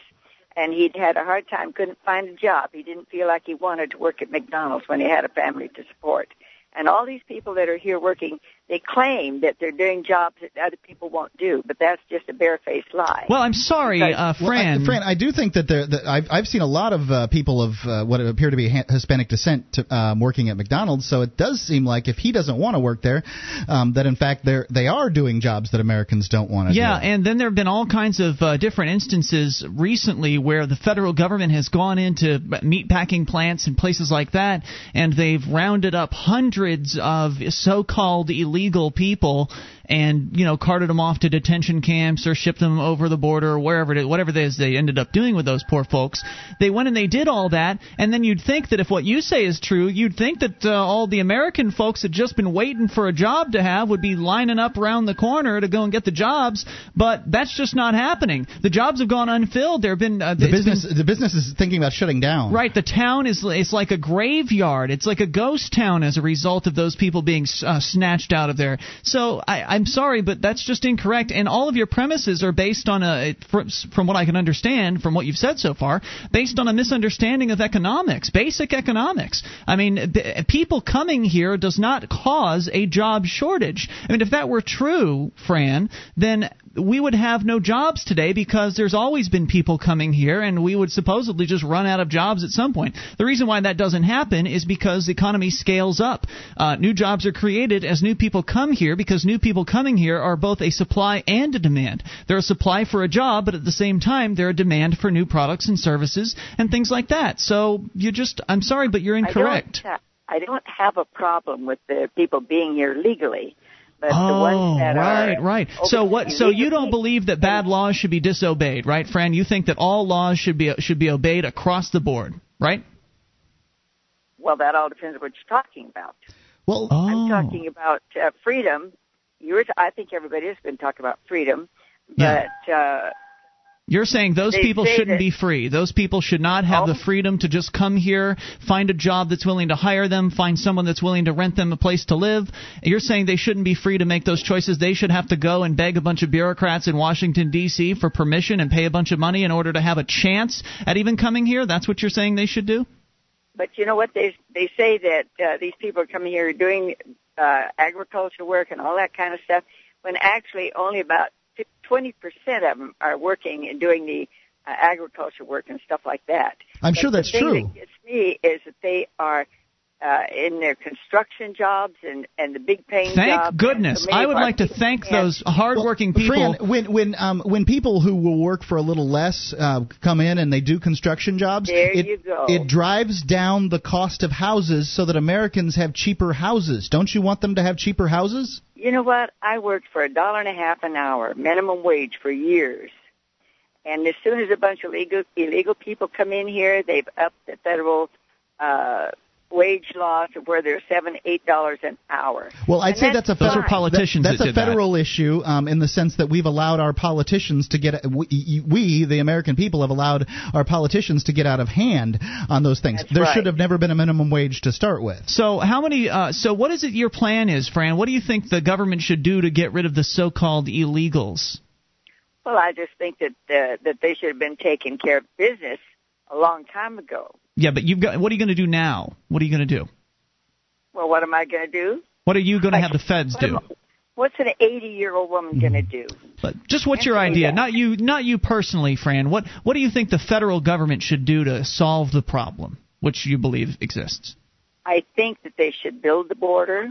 and he'd had a hard time, couldn't find a job. He didn't feel like he wanted to work at McDonald's when he had a family to support. And all these people that are here working, they claim that they're doing jobs that other people won't do, but that's just a barefaced lie. Well, I'm sorry, Because- uh, Well, I- Fran. Fran, I do think that there. That I've I've seen a lot of uh, people of uh, what appear to be ha- Hispanic descent to, um, working at McDonald's. So it does seem like if he doesn't want to work there, um, that in fact they they are doing jobs that Americans don't want to Yeah, do. and then there have been all kinds of uh, different instances recently where the federal government has gone into meatpacking plants and places like that, and they've rounded up hundreds of so-called illegal people and you know carted them off to detention camps or shipped them over the border or wherever it is, whatever it is they ended up doing with those poor folks. They went and they did all that, and then you'd think that if what you say is true, you'd think that uh, all the American folks had just been waiting for a job to have would be lining up around the corner to go and get the jobs, but that's just not happening. The jobs have gone unfilled. There have been uh, the business been- the business is thinking about shutting down. Right, the town is it's like a graveyard. It's like a ghost town as a result of those people being uh, snatched out of there. So I, I'm sorry, but that's just incorrect. And all of your premises are based on a, from, what I can understand from what you've said so far, based on a misunderstanding of economics, basic economics. I mean, people coming here does not cause a job shortage. I mean, if that were true, Fran, then we would have no jobs today because there's always been people coming here, and we would supposedly just run out of jobs at some point. The reason why that doesn't happen is because the economy scales up. Uh, new jobs are created as new people come here because new people coming here are both a supply and a demand. They're a supply for a job, but at the same time, they're a demand for new products and services and things like that. So you just, I'm sorry, but you're incorrect. I don't, I don't have a problem with the people being here legally. But oh, the ones that right, are right. So what? So you don't believe that bad laws should be disobeyed, right, Fran? You think that all laws should be should be obeyed across the board, right? Well, that all depends on what you're talking about. Well, oh. I'm talking about uh, freedom. You're, t- I think everybody has been talking about freedom, Yeah. but uh, You're saying those They people shouldn't that- be free. Those people should not have the freedom to just come here, find a job that's willing to hire them, find someone that's willing to rent them a place to live. You're saying they shouldn't be free to make those choices. They should have to go and beg a bunch of bureaucrats in Washington D.C. for permission and pay a bunch of money in order to have a chance at even coming here. That's what you're saying they should do. but you know what they they say that uh, these people are coming here doing uh, agriculture work and all that kind of stuff, when actually only about twenty percent of them are working and doing the uh, agriculture work and stuff like that. I'm But sure the that's thing true. That gets me is that they are. Uh, in their construction jobs and, and the big paying Thank jobs. goodness. I would like to thank can't- those hardworking people. Fran, when when um, when people who will work for a little less uh, come in and they do construction jobs, There it, you go. it drives down the cost of houses so that Americans have cheaper houses. Don't you want them to have cheaper houses? You know what? I worked for a dollar and a half an hour minimum wage for years. And as soon as a bunch of illegal illegal people come in here, they've upped the federal uh wage law to where they're seven, eight dollars an hour. Well, I'd And say that's, a federal, are politicians that- that's that a did that. federal issue um, in the sense that we've allowed our politicians to get we, we the American people have allowed our politicians to get out of hand on those things. That's there right. should have never been a minimum wage to start with. So how many? Uh, so what is it? Your plan is, Fran? What do you think the government should do to get rid of the so-called illegals? Well, I just think that uh, that they should have been taking care of business a long time ago. Yeah, but you've got. What are you going to do now? What are you going to do? Well, what am I going to do? What are you going to have the feds do? What's an 80-year-old woman going to mm-hmm. do? But just what's your idea? that. Not you, not you personally, Fran. What What do you think the federal government should do to solve the problem, which you believe exists? I think that they should build the border,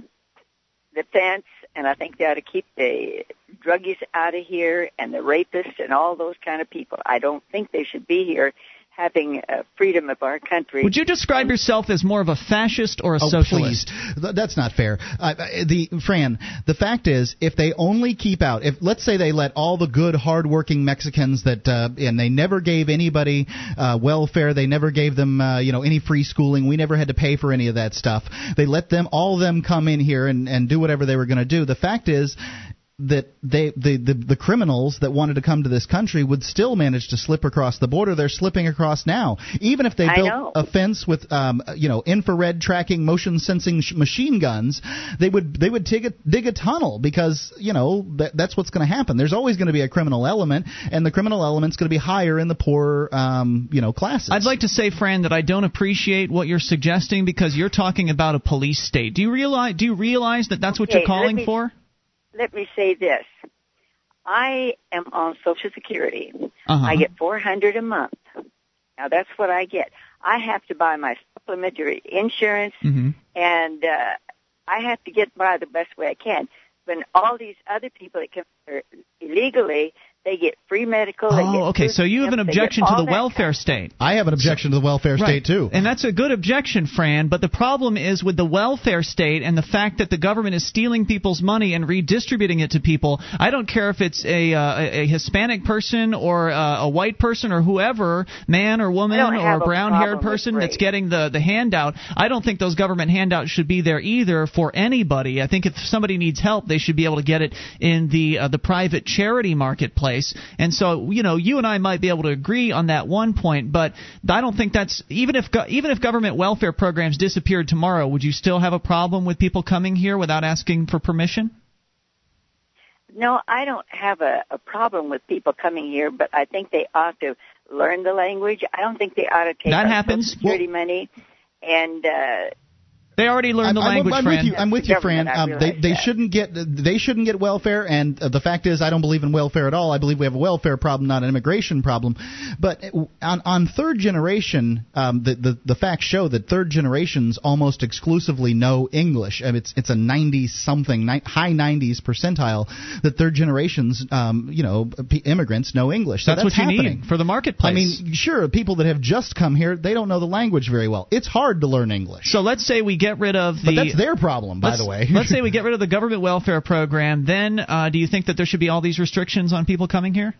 the fence, and I think they ought to keep the druggies out of here and the rapists and all those kind of people. I don't think they should be here having uh, freedom of our country. Would you describe yourself as more of a fascist or a Oh, socialist? please. Th- That's not fair. Uh, the Fran, the fact is, if they only keep out, if let's say they let all the good, hardworking Mexicans that, uh, and they never gave anybody uh, welfare, they never gave them, uh, you know, any free schooling. We never had to pay for any of that stuff. They let them, all of them, come in here and and do whatever they were going to do. The fact is that they the, the the criminals that wanted to come to this country would still manage to slip across the border. They're slipping across now, even if they I built know. a fence with um, you know infrared tracking, motion sensing sh- machine guns. They would they would dig a, dig a tunnel because you know that, that's what's going to happen. There's always going to be a criminal element, and the criminal element's going to be higher in the poor um, you know classes. I'd like to say, Fran, that I don't appreciate what you're suggesting because you're talking about a police state. Do you realize? Do you realize that that's what Okay, you're calling me- for? Let me say this. I am on Social Security. Uh-huh. I get 400 a month. Now that's what I get. I have to buy my supplementary insurance Mm-hmm. and uh, I have to get by the best way I can. When all these other people that come here illegally, they get free medical. they get Oh, okay. So you have an stamps, they get objection to the welfare state. I have an objection to the welfare Right. state too. And that's a good objection, Fran, but the problem is with the welfare state and the fact that the government is stealing people's money and redistributing it to people. I don't care if it's a uh, a a Hispanic person or uh, a white person or whoever, man or woman or a a brown-haired person that's getting the the handout. I don't think those government handouts should be there either for anybody. I think if somebody needs help, they should be able to get it in the uh, the private charity marketplace. And so, you know, you and I might be able to agree on that one point, but I don't think that's even if even if government welfare programs disappeared tomorrow, would you still have a problem with people coming here without asking for permission? No, I don't have a, a problem with people coming here, but I think they ought to learn the language. I don't think they ought to take That happens. Social Security money and uh, They already learned the I'm, language, I'm, Fran. with you. I'm with you, Fran. Um, they they that. shouldn't get they shouldn't get welfare, and uh, the fact is, I don't believe in welfare at all. I believe we have a welfare problem, not an immigration problem. But on on third generation, um, the, the the facts show that third generations almost exclusively know English. I mean, it's it's a 90 something, high 90s percentile that third generations, um, you know, immigrants know English. So that's, that's, what you happening. need for the marketplace. I mean, sure, people that have just come here, they don't know the language very well. It's hard to learn English. so let's say we get rid of the. But that's their problem, by the way. let's say we get rid of the government welfare program. Then, uh, do you think that there should be all these restrictions on people coming here?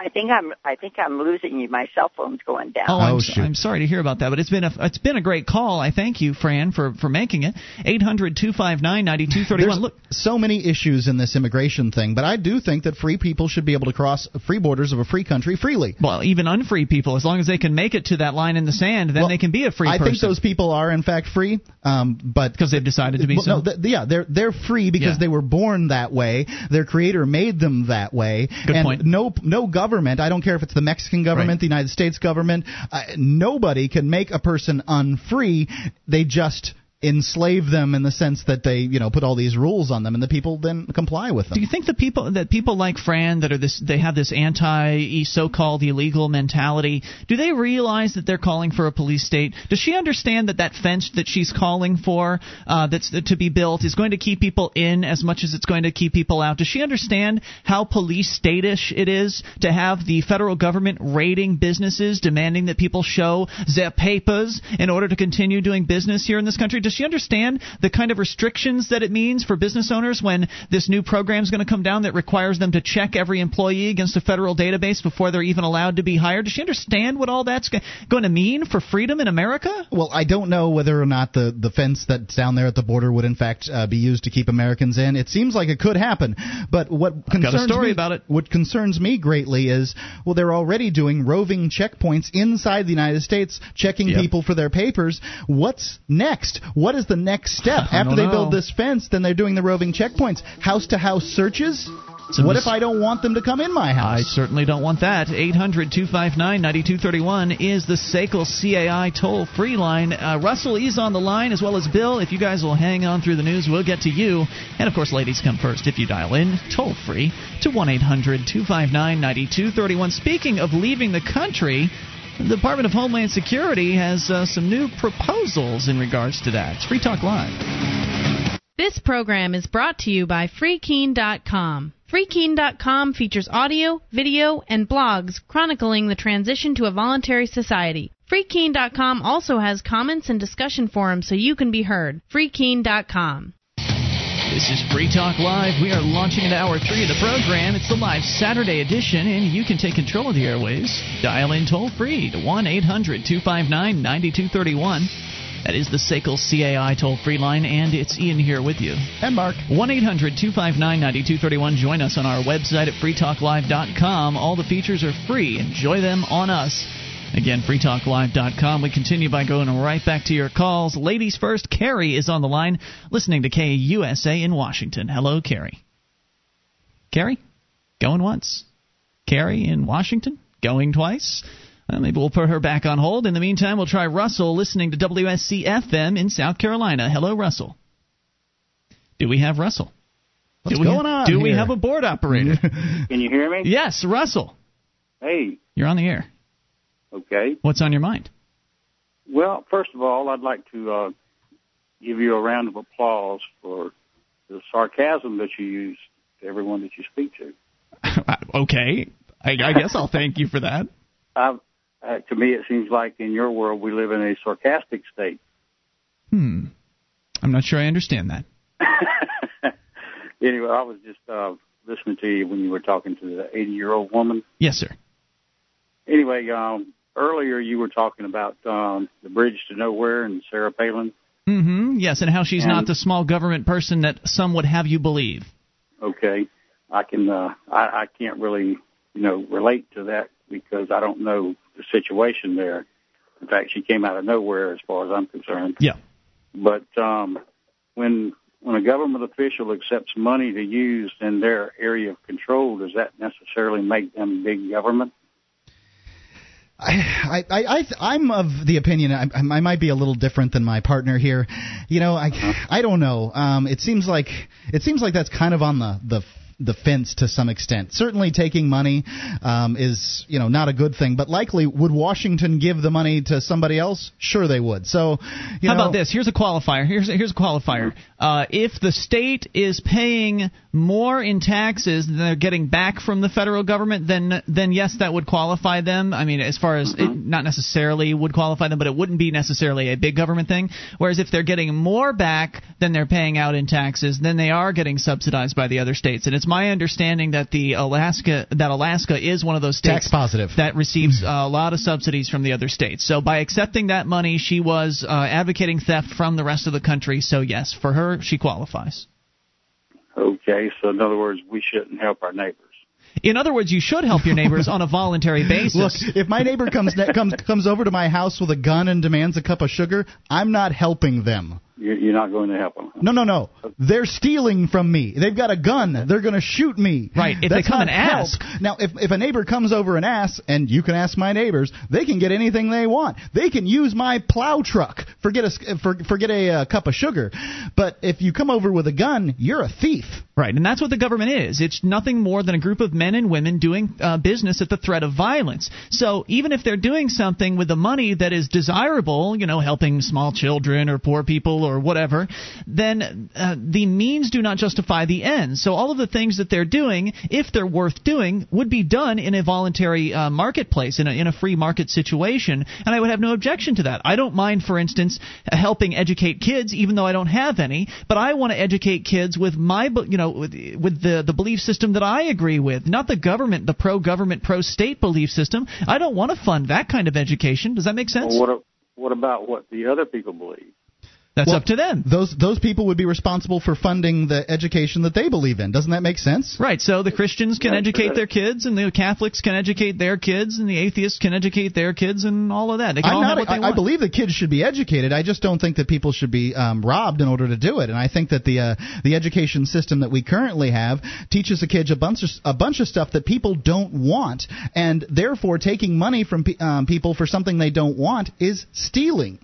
I think I'm. I think I'm losing you. My cell phone's going down. Oh, I'm, Oh, s- shoot. I'm sorry to hear about that, but it's been a it's been a great call. I thank you, Fran, for for making it. Eight hundred two five nine ninety two thirty There's one. Look, so many issues in this immigration thing, but I do think that free people should be able to cross free borders of a free country freely. well, even unfree people, as long as they can make it to that line in the sand, then Well, they can be a free I person. think those people are in fact free, um, but because they've decided to be Well, so. no, th- yeah, they're they're free because Yeah. they were born that way. Their creator made them that way. Good and point. no no government, I don't care if it's the Mexican government, Right. the United States government, uh, nobody can make a person unfree. They just enslave them in the sense that they, you know, put all these rules on them and the people then comply with them. Do you think the people that people like Fran that are this they have this anti so-called illegal mentality? Do they realize that they're calling for a police state? Does she understand that that fence that she's calling for uh, that's to be built is going to keep people in as much as it's going to keep people out? Does she understand how police statish it is to have the federal government raiding businesses, demanding that people show their papers in order to continue doing business here in this country? Does she understand the kind of restrictions that it means for business owners when this new program is going to come down that requires them to check every employee against a federal database before they're even allowed to be hired? Does she understand what all that's going to mean for freedom in America? Well, I don't know whether or not the, the fence that's down there at the border would in fact uh, be used to keep Americans in. It seems like it could happen, but what got a concerns story me, about it. What concerns me greatly is well, they're already doing roving checkpoints inside the United States, checking Yep. people for their papers. What's next? What is the next step after they know. build this fence? Then they're doing the roving checkpoints, house to house searches. A What mis- if I don't want them to come in my house? I certainly don't want that. 800 259 9231 is the SACL CAI toll free line. Uh, Russell is on the line as well as Bill. If you guys will hang on through the news, we'll get to you. And of course, ladies come first if you dial in toll free to 1 800 259 9231. Speaking of leaving the country, the Department of Homeland Security has uh, some new proposals in regards to that. It's Free Talk Live. This program is brought to you by FreeKeene.com. FreeKeene.com features audio, video, and blogs chronicling the transition to a voluntary society. FreeKeene.com also has comments and discussion forums so you can be heard. FreeKeene.com. This is Free Talk Live. We are launching into hour three of the program. It's the live Saturday edition, and you can take control of the airways. Dial in toll free to 1 800 259 9231. That is the SACL CAI toll free line, and it's Ian here with you. And Mark. 1 800 259 9231. Join us on our website at freetalklive.com. All the features are free. Enjoy them on us. Again, freetalklive.com. We continue by going right back to your calls. Ladies first, Carrie is on the line listening to KUSA in Washington. Hello, Carrie. Carrie? Going once. Carrie in Washington? Going twice? Well, maybe we'll put her back on hold. In the meantime, we'll try Russell listening to WSCFM in South Carolina. Hello, Russell. Do we have Russell? What's do we going on Do we have a board operator? Can you hear me? yes, Russell. Hey, You're on the air. Okay. What's on your mind? Well, first of all, I'd like to uh, give you a round of applause for the sarcasm that you use to everyone that you speak to. okay. I, I guess I'll thank you for that. Uh, to me, it seems like in your world we live in a sarcastic state. Hmm. I'm not sure I understand that. Anyway, I was just uh, listening to you when you were talking to the 80 year old woman. Yes, sir. Anyway, um, earlier you were talking about um, the bridge to nowhere and Sarah Palin. Mm-hmm. Yes, and how she's And- not the small government person that some would have you believe. Okay, I can uh, I, I can't really you know relate to that because I don't know the situation there. In fact, she came out of nowhere as far as I'm concerned. Yeah. But um, when when a government official accepts money to use in their area of control, does that necessarily make them big government? I, I, I, I'm of the opinion I, I might be a little different than my partner here. You know, I, I don't know. Um, it seems like it seems like that's kind of on the the the fence to some extent. Certainly, taking money um, is you know not a good thing, but likely would Washington give the money to somebody else? Sure, they would. So, you How know, about this? Here's a qualifier. Here's a, here's a qualifier. Uh, if the state is paying more in taxes than they're getting back from the federal government, then then yes, that would qualify them. I mean, as far as it not necessarily would qualify them, but it wouldn't be necessarily a big government thing. Whereas if they're getting more back than they're paying out in taxes, then they are getting subsidized by the other states. And it's my understanding that the Alaska that Alaska is one of those states Tax positive. that receives a lot of subsidies from the other states. So by accepting that money, she was uh, advocating theft from the rest of the country. So yes, for her, she qualifies. Okay, so in other words, we shouldn't help our neighbors. In other words, you should help your neighbors on a voluntary basis. Look, if my neighbor comes ne- comes comes over to my house with a gun and demands a cup of sugar, I'm not helping them. You're you're not going to help them. No, no, no. They're stealing from me. They've got a gun. They're going to shoot me. Right, if they That's come not and ask. help. Now, if if a neighbor comes over and asks, and you can ask my neighbors, they can get anything they want. They can use my plow truck. Forget a s- for, forget a uh, cup of sugar. But if you come over with a gun, you're a thief. Right, and that's what the government is. It's nothing more than a group of men and women doing uh, business at the threat of violence. So even if they're doing something with the money that is desirable, you know, helping small children or poor people or whatever, then uh, the means do not justify the ends. So all of the things that they're doing, if they're worth doing, would be done in a voluntary uh, marketplace, in a, in a free market situation, and I would have no objection to that. I don't mind, for instance, helping educate kids, even though I don't have any, but I want to educate kids with my, you know, with, with the the belief system that I agree with, not the government, the pro-government, pro-state belief system. I don't want to fund that kind of education. Does that make sense? Well, what what about what the other people believe? That's Well, up to them. Those those people would be responsible for funding the education that they believe in. Doesn't that make sense? Right. So the Christians can Yeah, educate sure. their kids, and the Catholics can educate their kids, and the atheists can educate their kids, and all of that. They can I'm all not, have what they I, I believe that kids should be educated. I just don't think that people should be um, robbed in order to do it. And I think that the uh, the education system that we currently have teaches the kids a bunch of a bunch of stuff that people don't want, and therefore taking money from um, people for something they don't want is stealing.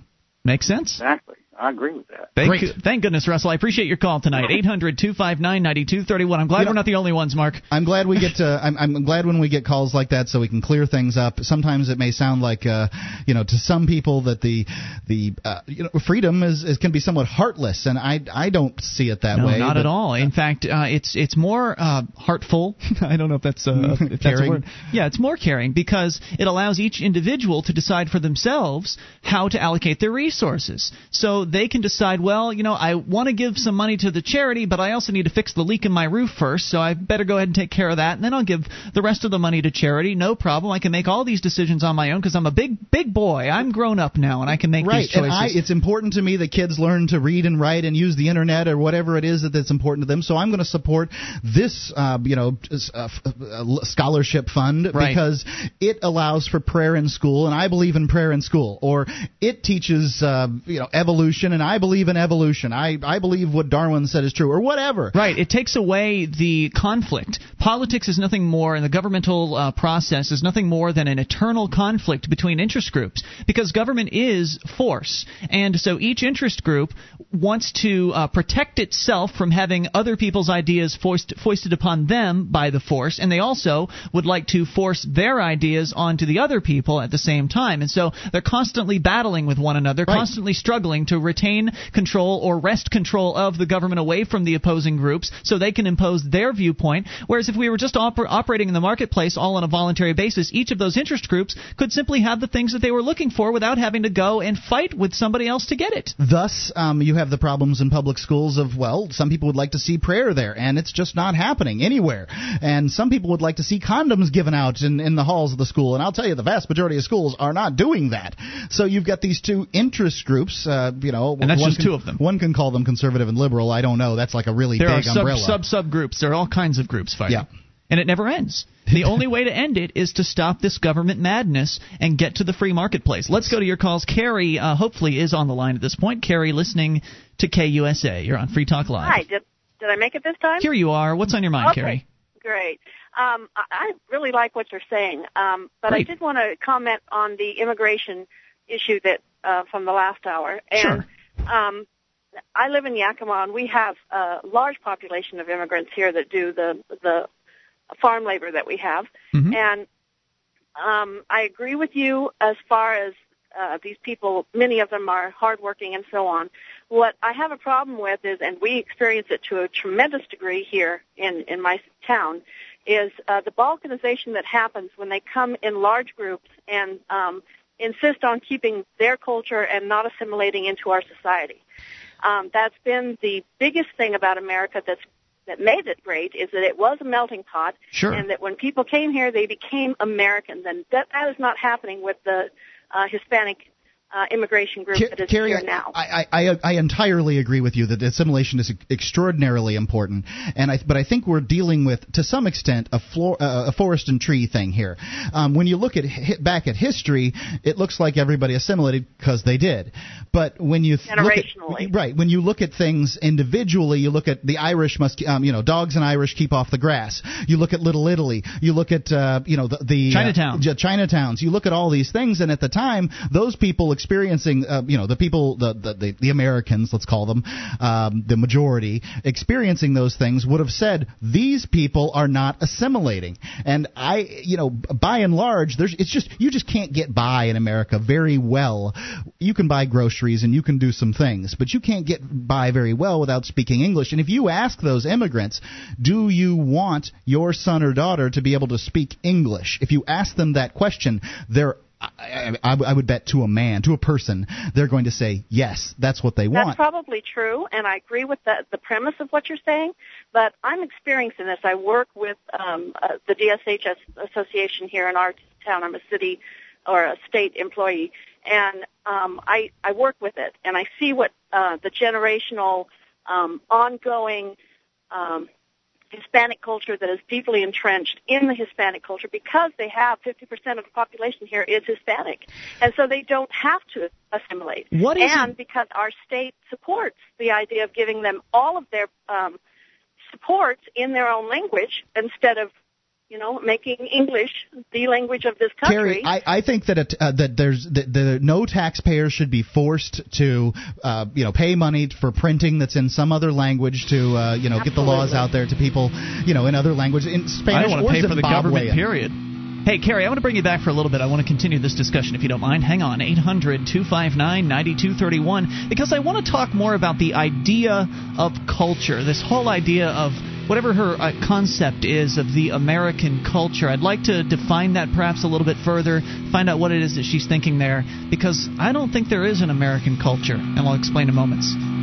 Makes sense. Exactly. I agree with that. Thank, Great. you, thank goodness, Russell. I appreciate your call tonight. 800 259 9231. I'm glad You know- we're not the only ones, Mark. I'm glad we get to. I'm, I'm glad when we get calls like that, so we can clear things up. Sometimes it may sound like, uh, you know, to some people that the the uh, you know freedom is, is can be somewhat heartless, and I I don't see it that no, way. not but- at all. In fact, uh, it's it's more uh, heartful. I don't know if that's uh, if that's a word. Yeah, it's more caring because it allows each individual to decide for themselves how to allocate their resources. So they can decide, well, you know, I want to give some money to the charity, but I also need to fix the leak in my roof first, so I better go ahead and take care of that, and then I'll give the rest of the money to charity. No problem. I can make all these decisions on my own because I'm a big big boy. I'm grown up now, and I can make right, these choices. and I, it's important to me that kids learn to read and write and use the internet or whatever it is that that's important to them. So I'm going to support this, uh, you know, uh, uh, scholarship fund Right. because it allows for prayer in school, and I believe in prayer in school. Or it teaches, uh, you know, evolution, and I believe in evolution. I I believe what Darwin said is true, or whatever. Right. It takes away the conflict. Politics is nothing more, and the governmental uh, process is nothing more than an eternal conflict between interest groups because government is force. And so each interest group wants to uh, protect itself from having other people's ideas foist, foisted upon them by the force, and they also would like to force their ideas onto the other people at the same time. And so they're constantly battling with one another, Right. constantly struggling to retain control or wrest control of the government away from the opposing groups so they can impose their viewpoint. Whereas if we were just oper- operating in the marketplace all on a voluntary basis, each of those interest groups could simply have the things that they were looking for without having to go and fight with somebody else to get it. Thus, um, you have the problems in public schools of, well, some people would like to see prayer there, and it's just not happening anywhere. And some people would like to see condoms given out in, in the halls of the school, and I'll tell you, the vast majority of schools are not doing that. So you've got these two interest groups, uh, you know. And that's one just can- two of them. One can call them conservative and liberal. I don't know. That's like a really There are big sub, umbrella. sub sub groups. There are all kinds of groups fighting. Yeah. And it never ends. The only way to end it is to stop this government madness and get to the free marketplace. Let's go to your calls. Carrie, uh, hopefully, is on the line at this point. Carrie, listening to KUSA. You're on Free Talk Live. Hi, did, did I make it this time? Here you are. What's on your mind, okay. Carrie? Great. Um, I I really like what you're saying, um, but I Great. did want to comment on the immigration issue that uh, from the last hour. And um, I live in Yakima, and we have a large population of immigrants here that do the the farm labor that we have. Mhm. And um, I agree with you as far as uh, these people. Many of them are hardworking and so on. What I have a problem with is, and we experience it to a tremendous degree here in in my town, is uh, the balkanization that happens when they come in large groups and um, insist on keeping their culture and not assimilating into our society. Um, that's been the biggest thing about America that's that made it great is that it was a melting pot, Sure. and that when people came here, they became Americans, and that that is not happening with the uh, Hispanic uh, immigration group Ca- that is Carrie, here now. I, I, I I entirely agree with you that assimilation is extraordinarily important, and I, but I think we're dealing with, to some extent, a, floor, uh, a forest and tree thing here. Um, when you look at hi- back at history, it looks like everybody assimilated because they did. But when you th- look at, Generationally. right, when you look at things individually, you look at the Irish must, um, you know, dogs and Irish keep off the grass. You look at Little Italy. You look at, uh, you know, the, the Chinatown. Uh, Chinatowns. You look at all these things, and at the time, those people experiencing, uh, you know, the people, the, the the Americans, let's call them, um, the majority, experiencing those things would have said these people are not assimilating. And I, you know, by and large, there's it's just you just can't get by in America very well. You can buy groceries and you can do some things, but you can't get by very well without speaking English. And if you ask those immigrants, do you want your son or daughter to be able to speak English? If you ask them that question, they're I, I, I would bet to a man, to a person, they're going to say yes. That's what they want. That's probably true, and I agree with the, the premise of what you're saying. But I'm experiencing this. I work with um, uh, the DSHS Association here in our town. I'm a city or a state employee, and um, I I work with it, and I see what uh, the generational, um, ongoing. Um, Hispanic culture that is deeply entrenched in the Hispanic culture because they have 50% of the population here is Hispanic. And so they don't have to assimilate. What is and because our state supports the idea of giving them all of their um, supports in their own language instead of, you know, making English the language of this country. Carrie, I, I think that it, uh, that there's that the, no taxpayer should be forced to uh, you know pay money for printing that's in some other language to uh, you know get the laws out there to people you know in other languages in I Spanish don't want to pay for the government, period. Hey, Carrie, I want to bring you back for a little bit. I want to continue this discussion if you don't mind. Hang on, 800 259 9231, because I want to talk more about the idea of culture, this whole idea of whatever her uh, concept is of the American culture. I'd like to define that perhaps a little bit further, find out what it is that she's thinking there, because I don't think there is an American culture, and I'll explain in moments.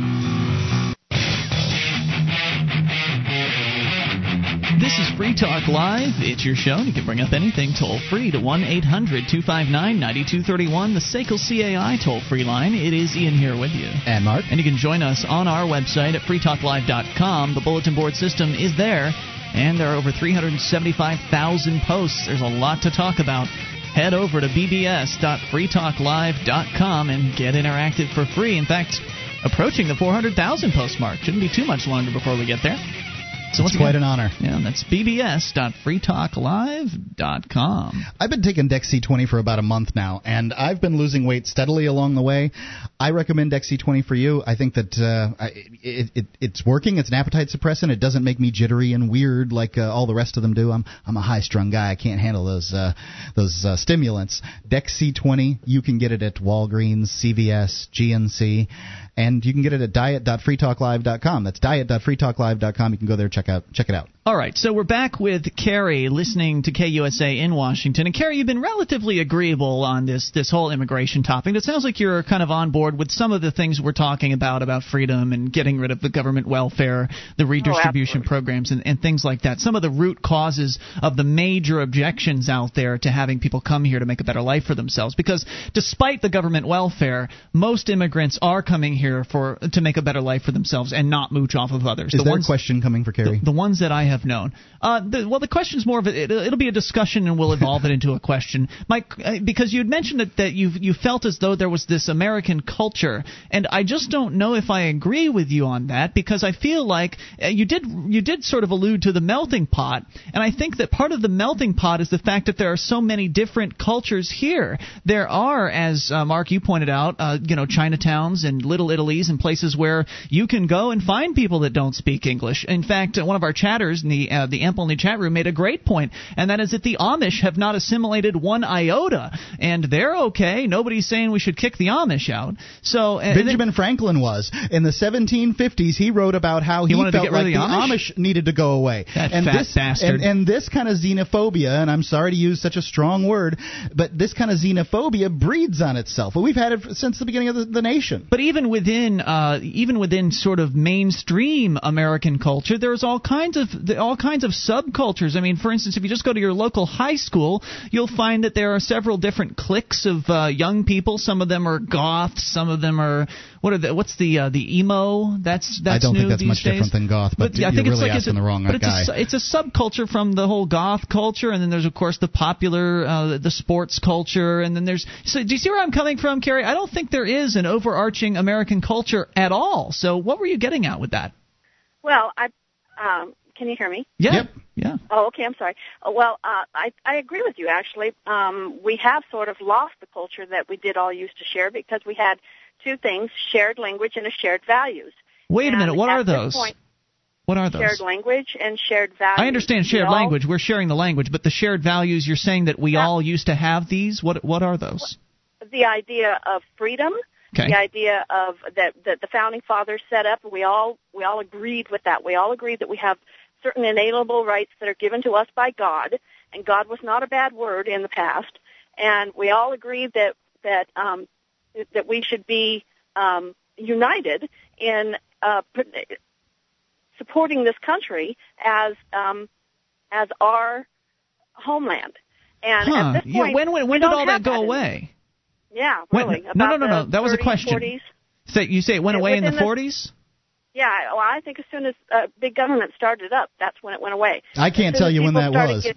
Free Talk Live. It's your show. You can bring up anything toll free to 1 800 259 9231, the SACL CAI toll free line. It is Ian here with you. And Mark. And you can join us on our website at freetalklive.com. The bulletin board system is there, and there are over 375,000 posts. There's a lot to talk about. Head over to bbs.freetalklive.com and get interactive for free. In fact, approaching the 400,000 post mark. Shouldn't be too much longer before we get there. So It's quite again- an honor. Yeah, that's bbs.freetalklive.com. I've been taking Dex-C20 for about a month now, and I've been losing weight steadily along the way. I recommend Dex-C20 for you. I think that uh, I- it, it, it's working. It's an appetite suppressant. It doesn't make me jittery and weird like uh, all the rest of them do. I'm I'm a high-strung guy. I can't handle those uh, those uh, stimulants. Dex-C20. You can get it at Walgreens, CVS, GNC, and you can get it at diet.freetalklive.com. That's diet.freetalklive.com. You can go there check out check it out. All right, so we're back with Carrie listening to KUSA in Washington. And Carrie, you've been relatively agreeable on this this whole immigration topic. It sounds like you're kind of on board with some of the things we're talking about about freedom and getting rid of the government welfare, the oh, redistribution programs, and, and things like that. Some of the root causes of the major objections out there to having people come here to make a better life for themselves. Because despite the government welfare, most immigrants are coming here for to make a better life for themselves and not mooch off of others. Is the there ones, a question coming for Carrie? The, the ones that I have known. Uh, the, well, the question is more of a, it, it'll be a discussion and we'll evolve it into a question, Mike, uh, because you had mentioned that, that you you felt as though there was this American culture, and I just don't know if I agree with you on that because I feel like uh, you did you did sort of allude to the melting pot, and I think that part of the melting pot is the fact that there are so many different cultures here. There are, as uh, Mark you pointed out, uh, you know, Chinatowns and Little Italies and places where you can go and find people that don't speak English. In fact, uh, one of our chatters in the uh, the Amp Only chat room made a great point, and that is that the Amish have not assimilated one iota, and they're okay. Nobody's saying we should kick the Amish out. So Benjamin Franklin was in the 1750s. He wrote about how he, He wanted to felt get rid like of the Amish? needed to go away. That and fat this bastard. And, and this kind of xenophobia, and I'm sorry to use such a strong word, but this kind of xenophobia breeds on itself. Well, we've had it since the beginning of the, the nation. But even within, uh, even within sort of mainstream American culture, there's all kinds of all kinds of subcultures. I mean, for instance, if you just go to your local high school, you'll find that there are several different cliques of uh, young people. Some of them are goths. Some of them are what are the what's the uh, the emo? That's that's I don't new think that's much days. different than goth, but, yeah, I think you're it's really like it's asking a, the wrong but it's guy. A, it's a subculture from the whole goth culture, and then there's of course the popular, uh, the sports culture, and then there's. So do you see where I'm coming from, Carrie? I don't think there is an overarching American culture at all. So what were you getting at with that? Well, I um, can you hear me? Yeah. Yeah. Oh, okay. I'm sorry. Uh, Well, uh, I I agree with you. Actually, um, we have sort of lost the culture that we did all used to share because we had two things: shared language and a shared values. Wait a minute. What are those? point, What are those? shared language and shared values. I understand We shared all- language. We're sharing the language, but the shared values. You're saying that we all used to have these. What what are those? The idea of freedom. Okay. The idea of that that the founding fathers set up. We all we all agreed with that. We all agreed that we have certain inalienable rights that are given to us by God, and God was not a bad word in the past. And we all agreed that that um, that we should be um, united in uh, pr- supporting this country as um, as our homeland. And huh. at this yeah. point, When when, when did all that go in- away? Yeah, When- really. no, no, no, no. the That was a question. 40s. So you say it went Yeah, away in the the- 40s? Yeah, well, I think as soon as uh, big government started up, that's when it went away. I can't tell you when that was. get-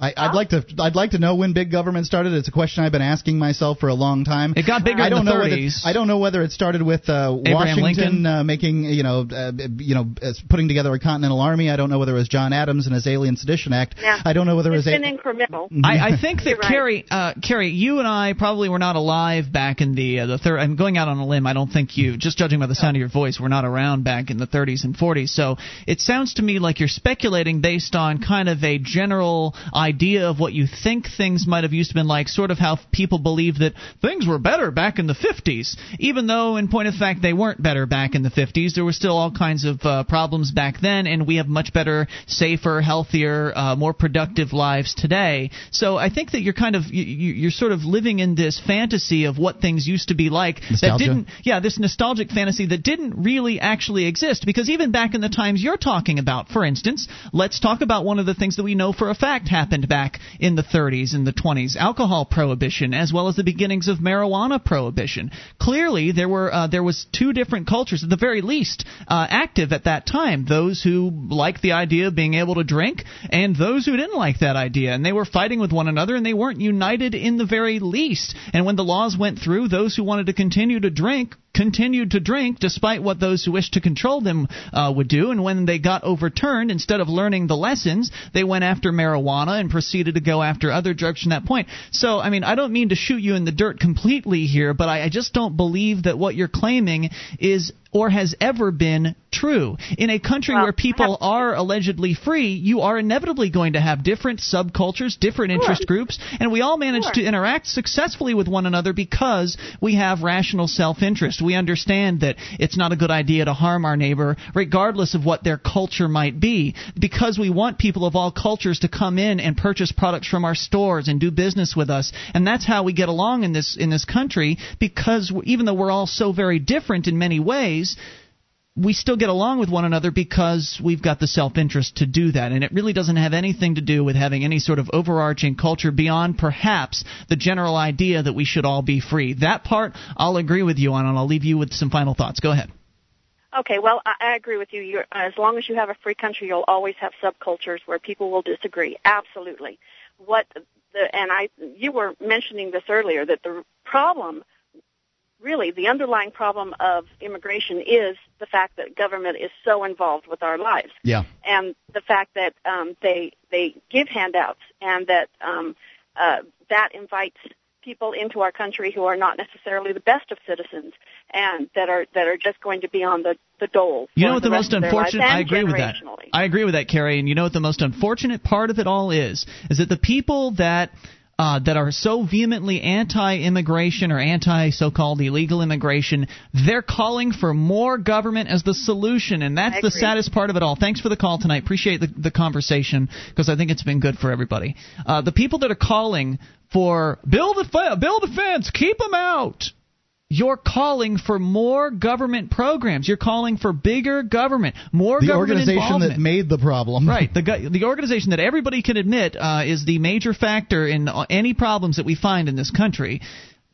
I, I'd like to. I'd like to know when big government started. It's a question I've been asking myself for a long time. It got bigger I don't the know whether I don't know whether it started with uh, Washington uh, making you know uh, you know uh, putting together a continental army. I don't know whether it was John Adams and his Alien Sedition Act. Yeah. I don't know whether it's it was. been A- incremental. I, I think that You're right. Carrie, uh, Carrie, you and I probably were not alive back in the uh, the third. I'm going out on a limb. I don't think you, just judging by the sound of your voice, were not around back in the 30s and 40s. So it sounds to me like you're speculating based on kind of a general idea of what you think things might have used to been like, sort of how people believe that things were better back in the 50s, even though in point of fact they weren't better back in the 50s. There were still all kinds of uh, problems back then, and we have much better, safer, healthier, uh, more productive lives today. So I think that you're kind of you, you're sort of living in this fantasy of what things used to be like that didn't yeah this nostalgic fantasy that didn't really actually exist because even back in the times you're talking about for instance let's talk about one of the things that we know for a fact happened back in the 30s and the 20s alcohol prohibition as well as the beginnings of marijuana prohibition. Clearly there were uh, there was two different cultures at the very least uh, active at that time. Those who liked the idea of being able to drink and those who didn't like that idea. And they were fighting with one another and they weren't united in the very least. And when the laws went through those who wanted to continue to drink continued to drink despite what those who wished to control them uh, would do. And when they got overturned, instead of learning the lessons, they went after marijuana and proceeded to go after other drugs from that point. So, I mean, I don't mean to shoot you in the dirt completely here, but I, I just don't believe that what you're claiming is or has ever been true. In a country where people are allegedly free, you are inevitably going to have different subcultures, different interest groups, and we all manage to interact successfully with one another because we have rational self interest. We understand that it's not a good idea to harm our neighbor, regardless of what their culture might be, because we want people of all cultures to come in and purchase products from our stores and do business with us. And that's how we get along in this in this country because even though we're all so very different in many ways, we still get along with one another because we've got the self interest to do that. And it really doesn't have anything to do with having any sort of overarching culture beyond perhaps the general idea that we should all be free. That part I'll agree with you on, and I'll leave you with some final thoughts. Go ahead. Okay, well, I, I agree with you. You're, as long as you have a free country, you'll always have subcultures where people will disagree. Absolutely. What the and I, you were mentioning this earlier that the problem really the underlying problem of immigration is the fact that government is so involved with our lives. Yeah. And the fact that um, they they give handouts and that um, uh, that invites people into our country who are not necessarily the best of citizens and that are that are just going to be on the the dole. You know what the, the most unfortunate? I agree with that. I agree with that, Carrie. And you know what the most unfortunate part of it all is? Is that the people that uh, that are so vehemently anti-immigration or anti-so-called illegal immigration, they're calling for more government as the solution, and that's the saddest part of it all. Thanks for the call tonight. Appreciate the, the conversation because I think it's been good for everybody. Uh, the people that are calling for build a build a fence, keep them out you're calling for more government programs. You're calling for bigger government, more the organization that made the problem. Right. The the organization that everybody can admit uh, is the major factor in any problems that we find in this country.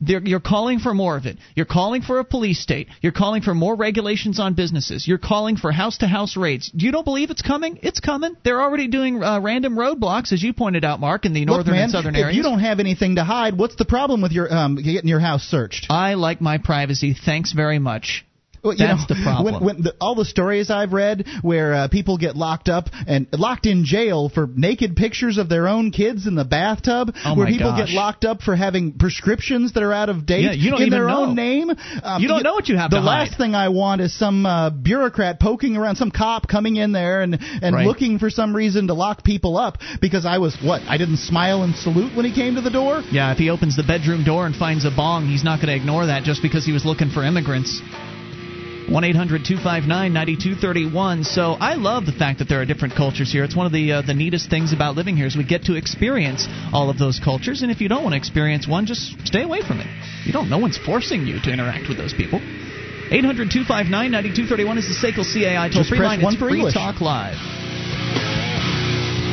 They're, you're calling for more of it. You're calling for a police state. You're calling for more regulations on businesses. You're calling for house to house raids. Do you don't believe it's coming? It's coming. They're already doing uh, random roadblocks, as you pointed out, Mark, in the Look, northern man, and southern areas. if you don't have anything to hide, what's the problem with your um, getting your house searched? I like my privacy. Thanks very much. Well, That's know, the problem. When, when the, all the stories I've read where uh, people get locked up and locked in jail for naked pictures of their own kids in the bathtub, Oh where people gosh. get locked up for having prescriptions that are out of date Yeah, you don't in their know. own name. Um, You don't know what you have The last thing I want is some uh, bureaucrat poking around, some cop coming in there and and Right. looking for some reason to lock people up because I was what I didn't smile and salute when he came to the door. Yeah, if he opens the bedroom door and finds a bong, he's not going to ignore that just because he was looking for immigrants. 1 800 259 9231. So I love the fact that there are different cultures here. It's one of the uh, the neatest things about living here is we get to experience all of those cultures. And if you don't want to experience one, just stay away from it. You don't. No one's forcing you to interact with those people. 800 259 9231 is the SACL CAI toll free line. It's Free English. Talk Live.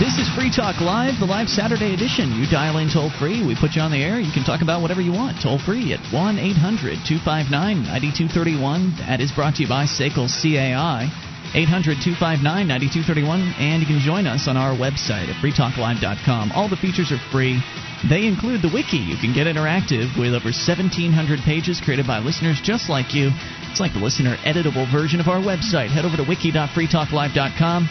This is Free Talk Live, the live Saturday edition. You dial in toll free, we put you on the air. You can talk about whatever you want toll free at 1 800 259 9231. That is brought to you by SACL CAI. 800 259 9231. And you can join us on our website at freetalklive.com. All the features are free. They include the wiki. You can get interactive with over 1,700 pages created by listeners just like you. It's like the listener editable version of our website. Head over to wiki.freetalklive.com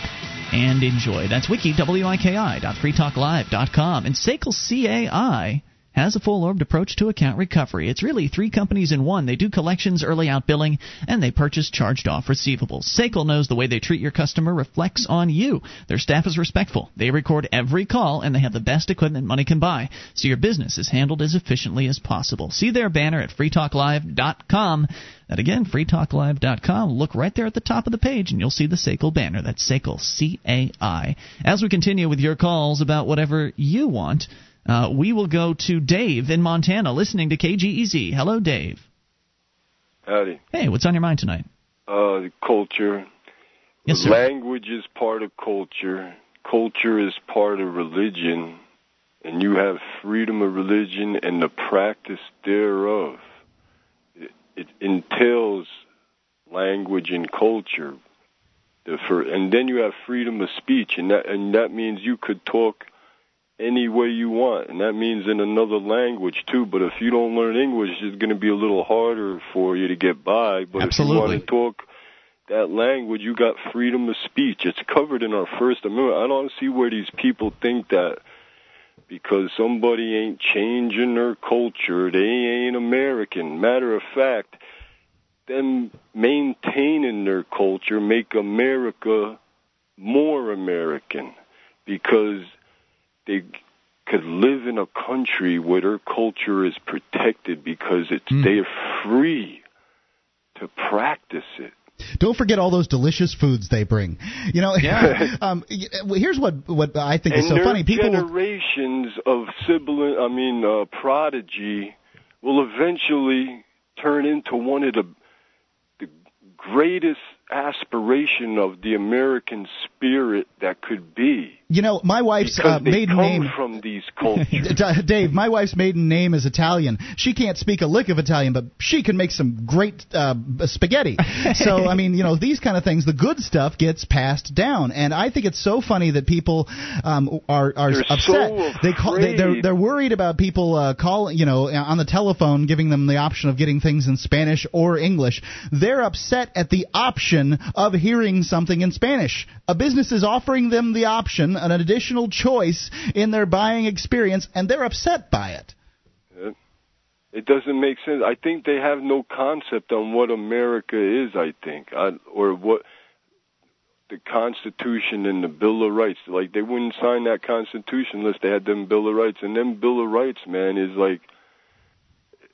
and enjoy. That's wiki, W-I-K-I, dot freetalklive.com. And SACL CAI has a full-orbed approach to account recovery. It's really three companies in one. They do collections, early out billing, and they purchase charged-off receivables. SACL knows the way they treat your customer reflects on you. Their staff is respectful. They record every call, and they have the best equipment money can buy, so your business is handled as efficiently as possible. See their banner at freetalklive.com. That again, freetalklive.com. Look right there at the top of the page, and you'll see the SACL banner. That's SACL, C-A-I. As we continue with your calls about whatever you want, uh, we will go to Dave in Montana, listening to KGEZ. Hello, Dave. Howdy. Hey, what's on your mind tonight? Uh, culture. Yes, sir. Language is part of culture. Culture is part of religion. And you have freedom of religion and the practice thereof. It, entails language and culture. And then you have freedom of speech, and that and that means you could talk any way you want, and that means in another language too. But if you don't learn English, it's going to be a little harder for you to get by. But if you want to talk that language, you got freedom of speech. It's covered in our First Amendment. I don't see where these people think that because somebody ain't changing their culture, they ain't American. Matter of fact, them maintaining their culture make America more American because they could live in a country where their culture is protected because it's Hmm. they're free to practice it. Don't forget all those delicious foods they bring. You know, Yeah. um, here's what what I think and is so funny. People will- generations of sibling, I mean, uh, prodigy, will eventually turn into one of the the greatest aspiration of the American spirit that could be. You know, my wife's Because uh, they maiden come name. from these cultures. Dave, my wife's maiden name is Italian. She can't speak a lick of Italian, but she can make some great uh, spaghetti. so, I mean, you know, these kind of things, the good stuff gets passed down, and I think it's so funny that people um, are are They're upset. so they call they, they're they're worried about people uh, calling, you know, on the telephone, giving them the option of getting things in Spanish or English. They're upset at the option of hearing something in Spanish. A business is offering them the option, an additional choice in their buying experience, and they're upset by it. It- It doesn't make sense. I think they have no concept on what America is. I think, I, or what the Constitution and the Bill of Rights. Like they wouldn't sign that Constitution unless they had them Bill of Rights. And them Bill of Rights, man, is like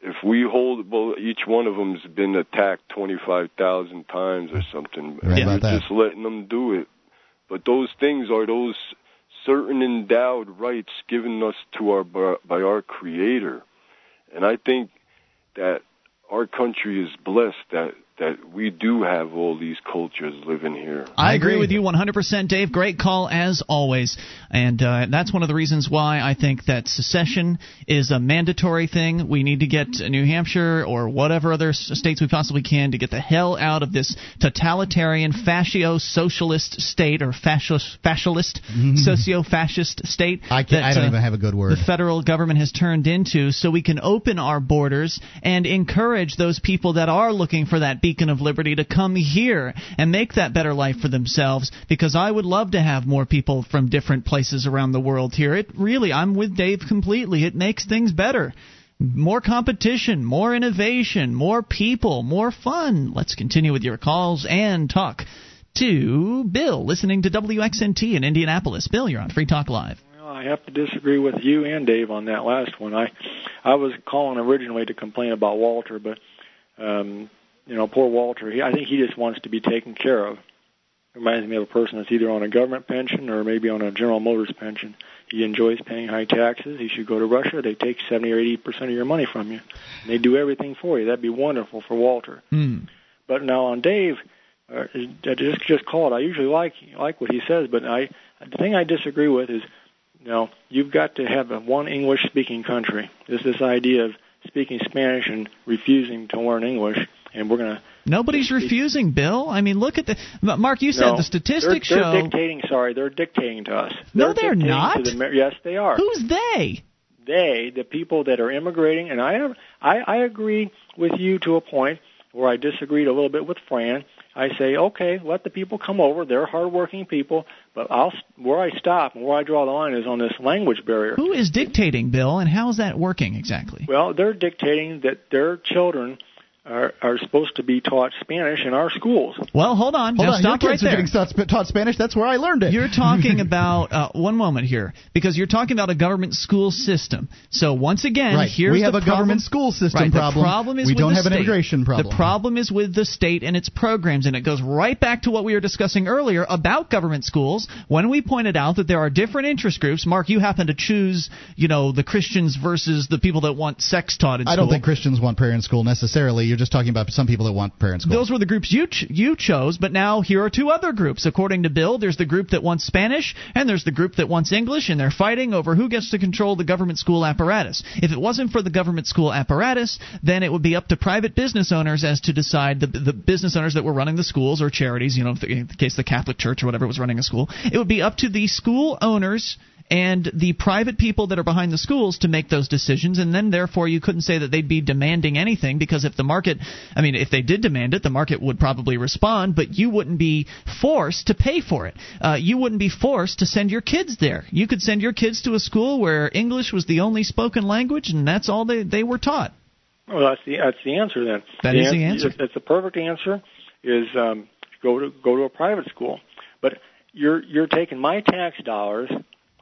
if we hold. Well, each one of them's been attacked twenty five thousand times or something. Right You're that. just letting them do it. But those things are those certain endowed rights given us to our by our Creator. And I think that our country is blessed that that we do have all these cultures living here. I agree with you 100%, Dave. Great call as always. And uh, that's one of the reasons why I think that secession is a mandatory thing. We need to get New Hampshire or whatever other states we possibly can to get the hell out of this totalitarian fascio socialist state or fascist, fascist, socio fascist state. I, can, I that, don't uh, even have a good word. the federal government has turned into so we can open our borders and encourage those people that are looking for that beacon of liberty to come here and make that better life for themselves because I would love to have more people from different places around the world here. It really I'm with Dave completely. It makes things better. More competition, more innovation, more people, more fun. Let's continue with your calls and talk to Bill listening to WXNT in Indianapolis. Bill, you're on Free Talk Live. I have to disagree with you and Dave on that last one. I I was calling originally to complain about Walter, but um, you know, poor Walter. He, I think he just wants to be taken care of. Reminds me of a person that's either on a government pension or maybe on a General Motors pension. He enjoys paying high taxes. He should go to Russia. They take 70 or 80 percent of your money from you. And they do everything for you. That'd be wonderful for Walter. Hmm. But now on Dave, uh, I just just called. I usually like like what he says, but I the thing I disagree with is, you know, you've got to have a one English speaking country. There's this idea of speaking Spanish and refusing to learn English, and we're gonna. Nobody's refusing, Bill. I mean, look at the Mark. You said No, the statistics they're, they're show. dictating. Sorry, they're dictating to us. No, they're not. The, yes, they are. Who's they? They, the people that are immigrating, and I I, I agree with you to a point where I disagreed a little bit with Fran. I say, okay, let the people come over. They're hardworking people, but I'll where I stop and where I draw the line is on this language barrier. Who is dictating, Bill, and how is that working exactly? Well, they're dictating that their children are are supposed to be taught Spanish in our schools. Well, hold on. Hold now on, stop your right kids there. are getting taught, taught Spanish. That's where I learned it. You're talking about uh, one moment here because you're talking about a government school system. So once again, Right. here's We have the a problem. government school system right, problem. The problem is We with don't the have an state. immigration problem. The problem is with the state and its programs, and it goes right back to what we were discussing earlier about government schools when we pointed out that there are different interest groups. Mark, you happen to choose, you know, the Christians versus the people that want sex taught in I school. don't think Christians want prayer in school necessarily. You're just talking about some people that want in school. Those were the groups you ch- you chose, but now here are two other groups. According to Bill, there's the group that wants Spanish, and there's the group that wants English, and they're fighting over who gets to control the government school apparatus. If it wasn't for the government school apparatus, then it would be up to private business owners as to decide the the business owners that were running the schools or charities. You know, in the case the Catholic Church or whatever was running a school, it would be up to the school owners and the private people that are behind the schools to make those decisions and then therefore you couldn't say that they'd be demanding anything because if the market I mean if they did demand it the market would probably respond but you wouldn't be forced to pay for it uh, you wouldn't be forced to send your kids there you could send your kids to a school where English was the only spoken language and that's all they, they were taught Well, that's the that's the answer then. That the is the answer. That's the perfect answer. Is um, go to go to a private school, but you're you're taking my tax dollars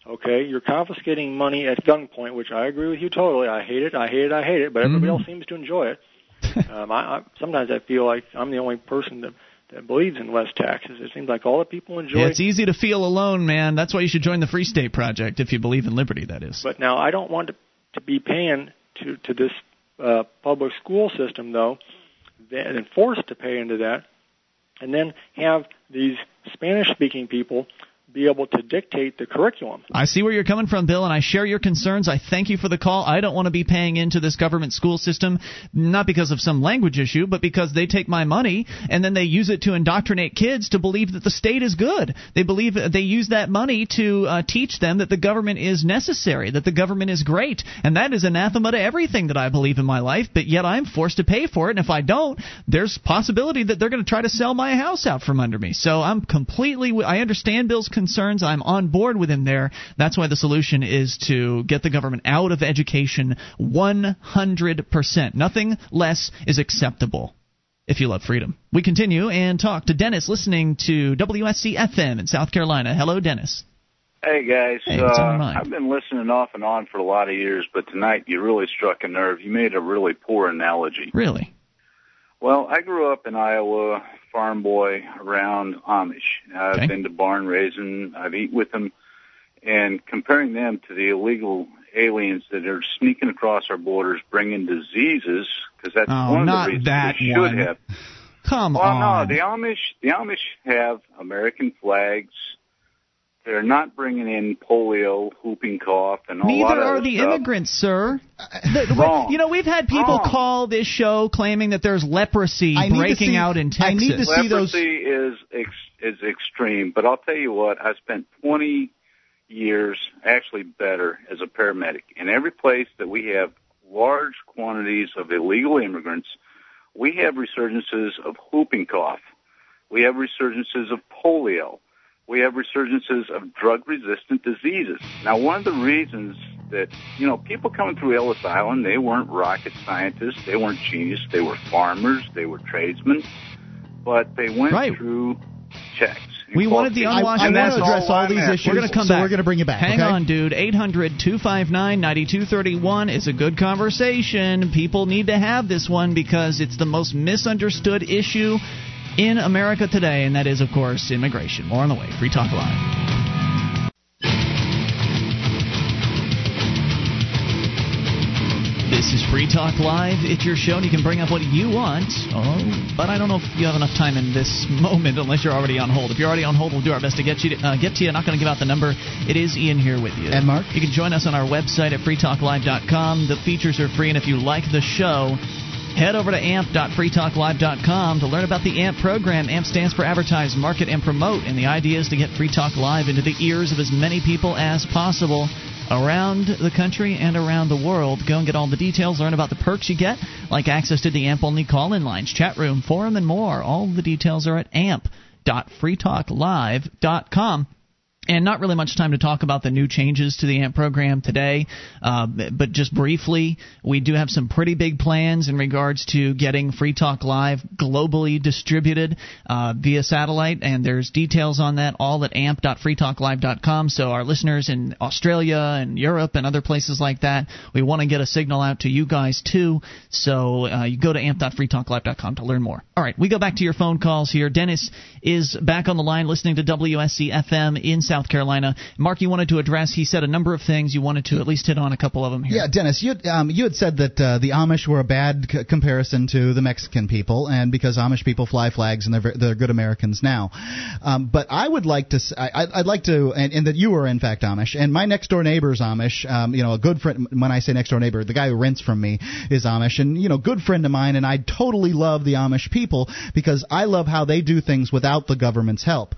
Okay, you're confiscating money at gunpoint, which I agree with you totally. I hate it. I hate it. I hate it. But everybody Mhm. else seems to enjoy it. um, I, I sometimes I feel like I'm the only person that that believes in less taxes. It seems like all the people enjoy. Yeah, it's easy to feel alone, man. That's why you should join the Free State Project if you believe in liberty. That is. But now I don't want to, to be paying to to this uh, public school system though, that, and forced to pay into that, and then have these Spanish-speaking people be able to dictate the curriculum. I see where you're coming from, Bill, and I share your concerns. I thank you for the call. I don't want to be paying into this government school system, not because of some language issue, but because they take my money and then they use it to indoctrinate kids to believe that the state is good. They believe they use that money to uh, teach them that the government is necessary, that the government is great, and that is anathema to everything that I believe in my life. But yet I'm forced to pay for it, and if I don't, there's possibility that they're going to try to sell my house out from under me. So I'm completely. I understand Bill's concerns. I'm on board with him there. That's why the solution is to get the government out of education 100%. Nothing less is acceptable if you love freedom. We continue and talk to Dennis listening to WSC FM in South Carolina. Hello, Dennis. Hey guys, Hey, what's on your uh. I've been listening off and on for a lot of years, but tonight you really struck a nerve. You made a really poor analogy. Really? Well, I grew up in Iowa, farm boy around Amish. I've Okay. been to barn raising. I've eaten with them, and comparing them to the illegal aliens that are sneaking across our borders, bringing diseases, because that's Oh, one of the reasons that they should one. have. Come well, on. no, the Amish, the Amish have American flags. They're not bringing in polio, whooping cough, and a lot Neither of are the stuff. immigrants, sir. Uh, the- Wrong. You know, we've had people Wrong. call this show claiming that there's leprosy I breaking see- out in Texas. I need to see those. Leprosy is ex, is extreme, but I'll tell you what. I spent 20 years, actually better, as a paramedic. In every place that we have large quantities of illegal immigrants, we have resurgences of whooping cough. We have resurgences of polio. We have resurgences of drug-resistant diseases. Now, one of the reasons that you know people coming through Ellis Island, they weren't rocket scientists, they weren't geniuses, they were farmers, they were tradesmen, but they went through checks. We wanted the qualifications. unwashed. And that's address all I'm these after. issues. We're going to come so back. we're going to bring you back. Hang okay? on, dude. 800 259 9231 is a good conversation. People need to have this one because it's the most misunderstood issue in America today, and that is, of course, immigration. More on the way. Free Talk Live. This is Free Talk Live. It's your show, and you can bring up what you want. Oh, but I don't know if you have enough time in this moment, unless you're already on hold. If you're already on hold, we'll do our best to get you to, uh, get to you. Not going to give out the number. It is Ian here with you. And Mark. You can join us on our website at freetalklive.com. The features are free, and if you like the show, head over to amp.freetalklive.com to learn about the AMP program. AMP stands for Advertise, Market, and Promote, and the idea is to get Free Talk Live into the ears of as many people as possible around the country and around the world. Go and get all the details, learn about the perks you get, like access to the AMP only call in lines, chat room, forum, and more. All the details are at amp.freetalklive.com. And not really much time to talk about the new changes to the AMP program today, uh, but just briefly, we do have some pretty big plans in regards to getting Free Talk Live globally distributed uh, via satellite, and there's details on that all at amp.freetalklive.com. So our listeners in Australia and Europe and other places like that, we want to get a signal out to you guys too. So uh, you go to amp.freetalklive.com to learn more. All right, we go back to your phone calls here. Dennis is back on the line listening to WSC FM in South Carolina. Mark, you wanted to address, he said a number of things. You wanted to at least hit on a couple of them here. Yeah, Dennis, you um, you had said that uh, the Amish were a bad c- comparison to the Mexican people, and because Amish people fly flags and they're they're good Americans now. Um, but I would like to, I, I'd- I'd like to, and, and that you are in fact Amish, and my next door neighbor's Amish. Um, you know, a good friend. When I say next door neighbor, the guy who rents from me is Amish, and you know, good friend of mine, and I totally love the Amish people because I love how they do things without the government's help.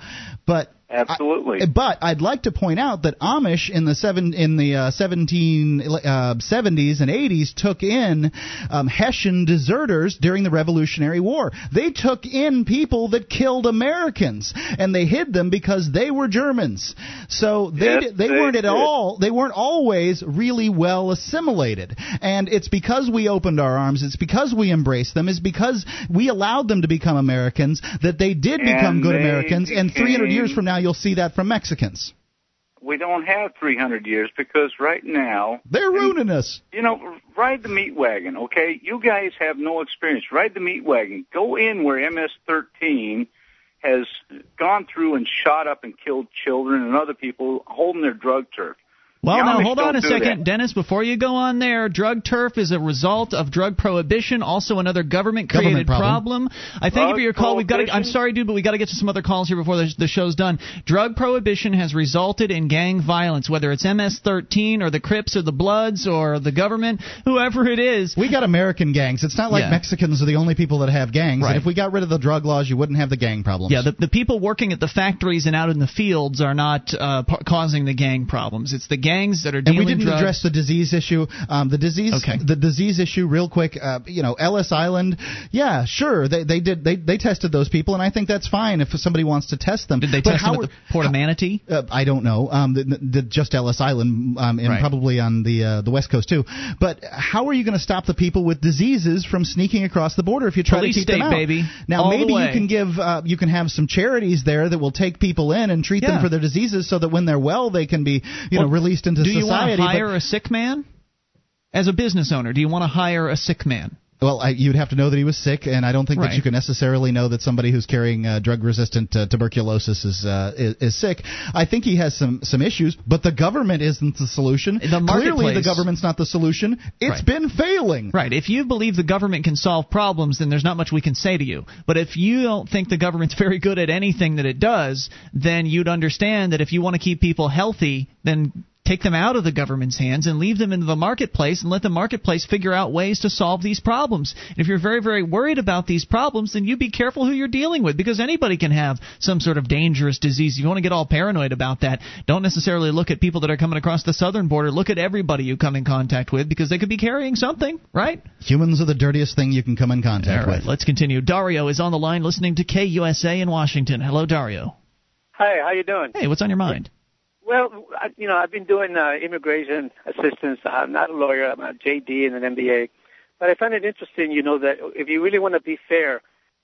But Absolutely. but I'd like to point out that Amish in the seven in the uh, 17 uh, 70s and 80s took in um, Hessian deserters during the Revolutionary War. They took in people that killed Americans, and they hid them because they were Germans. So they Yes, they, they weren't at did. all they weren't always really well assimilated. And it's because we opened our arms, it's because we embraced them, it's because we allowed them to become Americans that they did become And good Americans. And 300 years from now, you'll see that from Mexicans. we don't have 300 years because right now they're ruining us. You know, ride the meat wagon, okay? You guys have no experience. Ride the meat wagon. Go in where MS-13 has gone through and shot up and killed children and other people holding their drug turf. Well, The now Amish hold on a second, that. Dennis. Before you go on there, drug turf is a result of drug prohibition, also another government-created Government problem. I thank you for Drug your call. We've got. To, I'm sorry, dude, but we got to get to some other calls here before the, the show's done. Drug prohibition has resulted in gang violence, whether it's MS-13 or the Crips or the Bloods or the government, whoever it is. We got American gangs. It's not like Yeah. Mexicans are the only people that have gangs. Right. And if we got rid of the drug laws, you wouldn't have the gang problems. Yeah, the, the people working at the factories and out in the fields are not uh, p- causing the gang problems. It's the gangs that are and we didn't drugs. address the disease issue. Um, the disease, Okay. the disease issue, real quick. Uh, you know, Ellis Island. Yeah, sure, they they did they they tested those people, and I think that's fine if somebody wants to test them. Did they But test how them at the Port of Manatee? Uh, I don't know. Um, the, the, just Ellis Island, um, and Right. probably on the uh, the West Coast too. But how are you going to stop the people with diseases from sneaking across the border if you try Police to keep them state, out? baby. Now All maybe you can give uh, you can have some charities there that will take people in and treat Yeah. them for their diseases, so that when they're well, they can be you know Well, into do you want society. to but- hire a sick man? As a business owner, do you want to hire a sick man? Well, I, you'd have to know that he was sick, and I don't think Right. that you can necessarily know that somebody who's carrying uh, drug-resistant uh, tuberculosis is, uh, is is sick. I think he has some some issues, but the government isn't the solution. The Clearly, the government's not the solution. It's Right. been failing. Right. If you believe the government can solve problems, then there's not much we can say to you. But if you don't think the government's very good at anything that it does, then you'd understand that if you want to keep people healthy, then take them out of the government's hands and leave them into the marketplace and let the marketplace figure out ways to solve these problems. And if you're very, very worried about these problems, then you be careful who you're dealing with because anybody can have some sort of dangerous disease. If you want to get all paranoid about that, don't necessarily look at people that are coming across the southern border. Look at everybody you come in contact with because they could be carrying something, right? Humans are the dirtiest thing you can come in contact All right, with. let's continue. Dario is on the line listening to KUSA in Washington. Hello, Dario. Hi, how you doing? Hey, what's on your mind? Well, I, you know, I've been doing uh, immigration assistance. I'm not a lawyer. I'm a JD and an MBA. But I find it interesting, you know, that if you really want to be fair,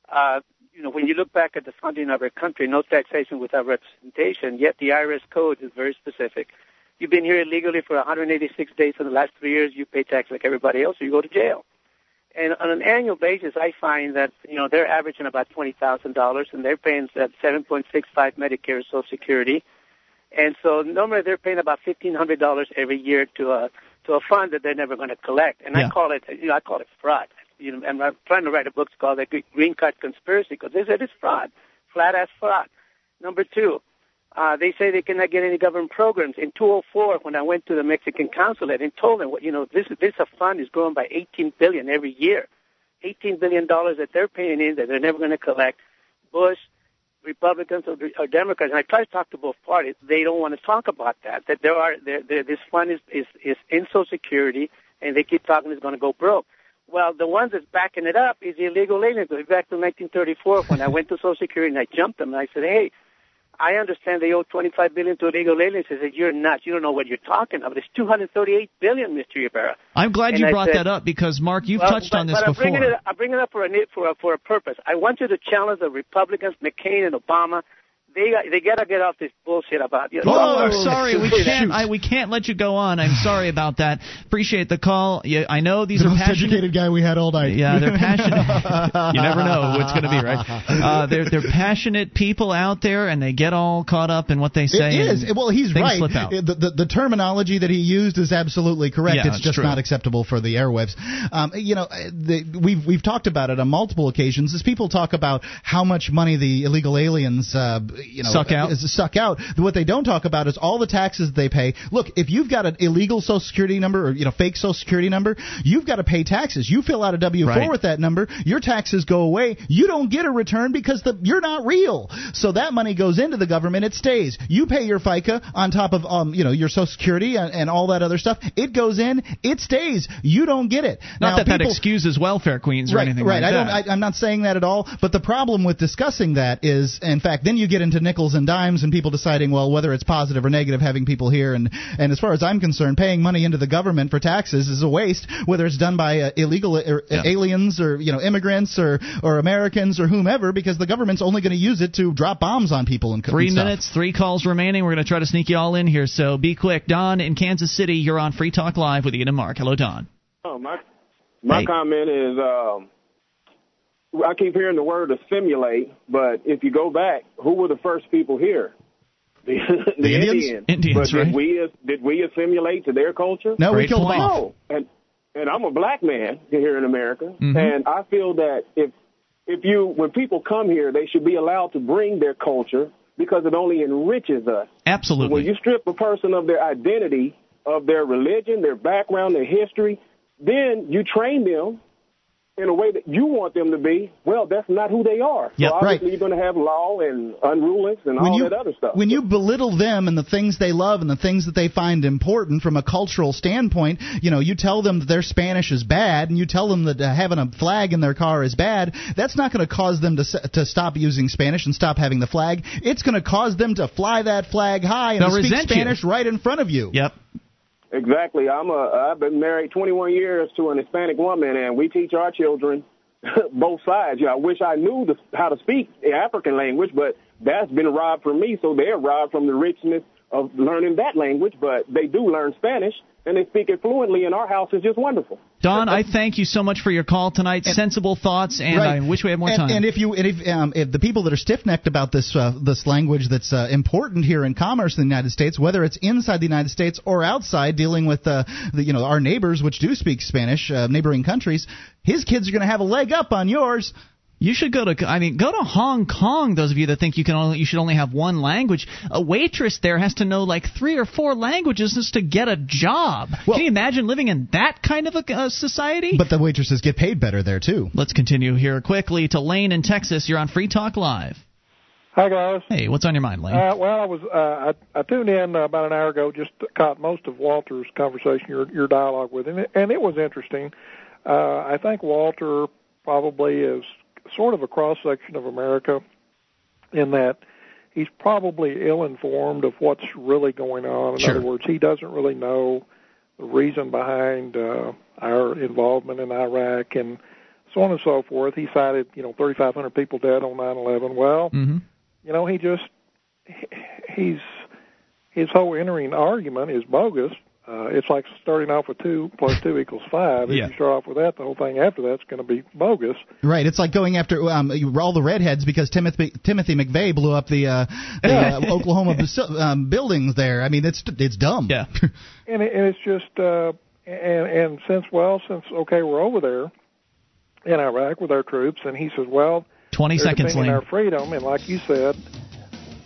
uh, you know, when you look back at the founding of our country, no taxation without representation, yet the IRS code is very specific. You've been here illegally for 186 days for the last three years, you pay tax like everybody else, or you go to jail. And on an annual basis, I find that, you know, they're averaging about $20,000 and they're paying that 7.65 Medicare Social Security. And so normally they're paying about fifteen hundred dollars every year to a to a fund that they're never going to collect. And Yeah. I call it you know I call it fraud. You know, and I'm trying to write a book called the Green Card Conspiracy because they said it's fraud, flat ass fraud. Number two, uh, they say they cannot get any government programs. In 2004, when I went to the Mexican consulate and told them, what you know, this this a fund is growing by 18 billion every year, 18 billion dollars that they're paying in that they're never going to collect. Bush, Republicans or, or Democrats, and I try to talk to both parties. They don't want to talk about that. That there are there, there, this fund is, is is in Social Security, and they keep talking it's going to go broke. Well, the ones that's backing it up is the illegal aliens. Back to 1934, when I went to Social Security and I jumped them, and I said, "Hey, I understand they owe 25 billion to illegal aliens." They said, "You're nuts. You don't know what you're talking about. It's 238 billion, Mr. Rivera." I'm glad And you I brought said- that up because, Mark, you've well, touched but, on this but I'm before. Bringing it, I'm bringing it up for a for a, for a purpose. I want you to challenge the Republicans, McCain and Obama. They got, they got to get off this bullshit about. You know, Oh, I'm sorry. We can't. I, we can't let you go on. I'm sorry about that. Appreciate the call. Yeah, I know these the are most passionate. educated guy we had all night. Yeah, they're passionate. you never know what's going to be, right? Uh, they're they're passionate people out there, and they get all caught up in what they say. It is. Well, he's right. Slip out. The, the, the terminology that he used is absolutely correct. Yeah, it's it's just true. not acceptable for the airwaves. Um, you know, uh, the, we've we've talked about it on multiple occasions. As people talk about how much money the illegal aliens, uh, you know, Suck out. suck out. What they don't talk about is all the taxes they pay. Look, if you've got an illegal Social Security number or you know fake Social Security number, you've got to pay taxes. You fill out a W four Right. with that number, your taxes go away. You don't get a return because the you're not real. So that money goes into the government. It stays. You pay your FICA on top of um you know your Social Security and, and all that other stuff. It goes in. It stays. You don't get it. Not now, that that excuses welfare queens or right, anything right. like I don't. that. I, I'm not saying that at all. But the problem with discussing that is, in fact, then you get into into nickels and dimes and people deciding, well, whether it's positive or negative having people here. And and as far as I'm concerned, paying money into the government for taxes is a waste, whether it's done by uh, illegal or, Yeah. aliens or you know immigrants or or Americans or whomever, because the government's only going to use it to drop bombs on people and Three and stuff. minutes, three calls remaining. We're going to try to sneak you all in here, so be quick. Don in Kansas City, you're on Free Talk Live with Ian and Mark. Hello, Don. Oh, my my Hey. comment is um, I keep hearing the word assimilate, but if you go back, who were the first people here? The, the, The Indians? Indians. Indians, but right. did we did we assimilate to their culture? No, we Great killed them point. off. No, and and I'm a black man here in America, Mhm. and I feel that if if you when people come here, they should be allowed to bring their culture because it only enriches us. Absolutely. When you strip a person of their identity, of their religion, their background, their history, then you train them in a way that you want them to be. Well, that's not who they are. Yep, so right. obviously you're going to have law and unruliness and When all you- that other stuff. When you belittle them and the things they love and the things that they find important from a cultural standpoint, you know, you tell them that their Spanish is bad and you tell them that uh, having a flag in their car is bad, that's not going to cause them to to stop using Spanish and stop having the flag. It's going to cause them to fly that flag high and They'll speak resent you. Spanish right in front of you. Yep. Exactly. I'm a. I've been married 21 years to an Hispanic woman, and we teach our children both sides. You know, I wish I knew the, how to speak the African language, but that's been robbed from me. So they're robbed from the richness of learning that language. But they do learn Spanish, and they speak it fluently. And our house is just wonderful. Don, I thank you so much for your call tonight. Sensible thoughts, and Right. I wish we had more and, time. And if you, and if, um, if the people that are stiff-necked about this uh, this language that's uh, important here in commerce in the United States, whether it's inside the United States or outside, dealing with uh, the you know our neighbors, which do speak Spanish, uh, neighboring countries, his kids are going to have a leg up on yours. You should go to I mean go to Hong Kong. Those of you that think you can only you should only have one language, a waitress there has to know like three or four languages just to get a job. can you imagine living in that kind of a uh, society? But the waitresses get paid better there too. Let's continue here quickly to Lane in Texas. You're on Free Talk Live. Hi guys. Hey, what's on your mind, Lane? Uh, well, I was uh, I, I tuned in uh, about an hour ago, just caught most of Walter's conversation, your your dialogue with him, and it was interesting. Uh, I think Walter probably is sort of a cross section of America in that he's probably ill informed of what's really going on. In Sure. other words, he doesn't really know the reason behind uh, our involvement in Iraq and so on and so forth. He cited, you know, 3,500 people dead on 9/11. Well, mm-hmm. you know, he just he- he's his whole entering argument is bogus. Uh, it's like starting off with two plus two equals five. If Yeah. you start off with that, the whole thing after that's going to be bogus. Right, it's like going after um, all the redheads because Timothy Timothy McVeigh blew up the, uh, the uh, Oklahoma bus- um, buildings there. I mean, it's it's dumb. Yeah. and, it, and it's just uh and and since well since okay we're over there in Iraq with our troops and he says well 20 seconds, defending Lane. our freedom and like you said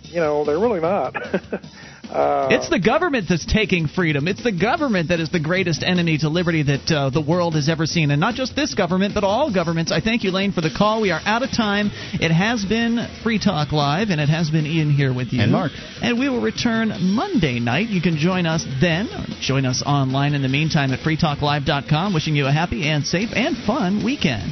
you know they're really not uh It's the government that's taking freedom. It's the government that is the greatest enemy to liberty that uh, the world has ever seen. And not just this government, but all governments. I thank you, Lane, for the call. We are out of time. It has been Free Talk Live, and it has been Ian here with you. And Mark. And we will return Monday night. You can join us then, or join us online in the meantime at freetalklive.com. Wishing you a happy and safe and fun weekend.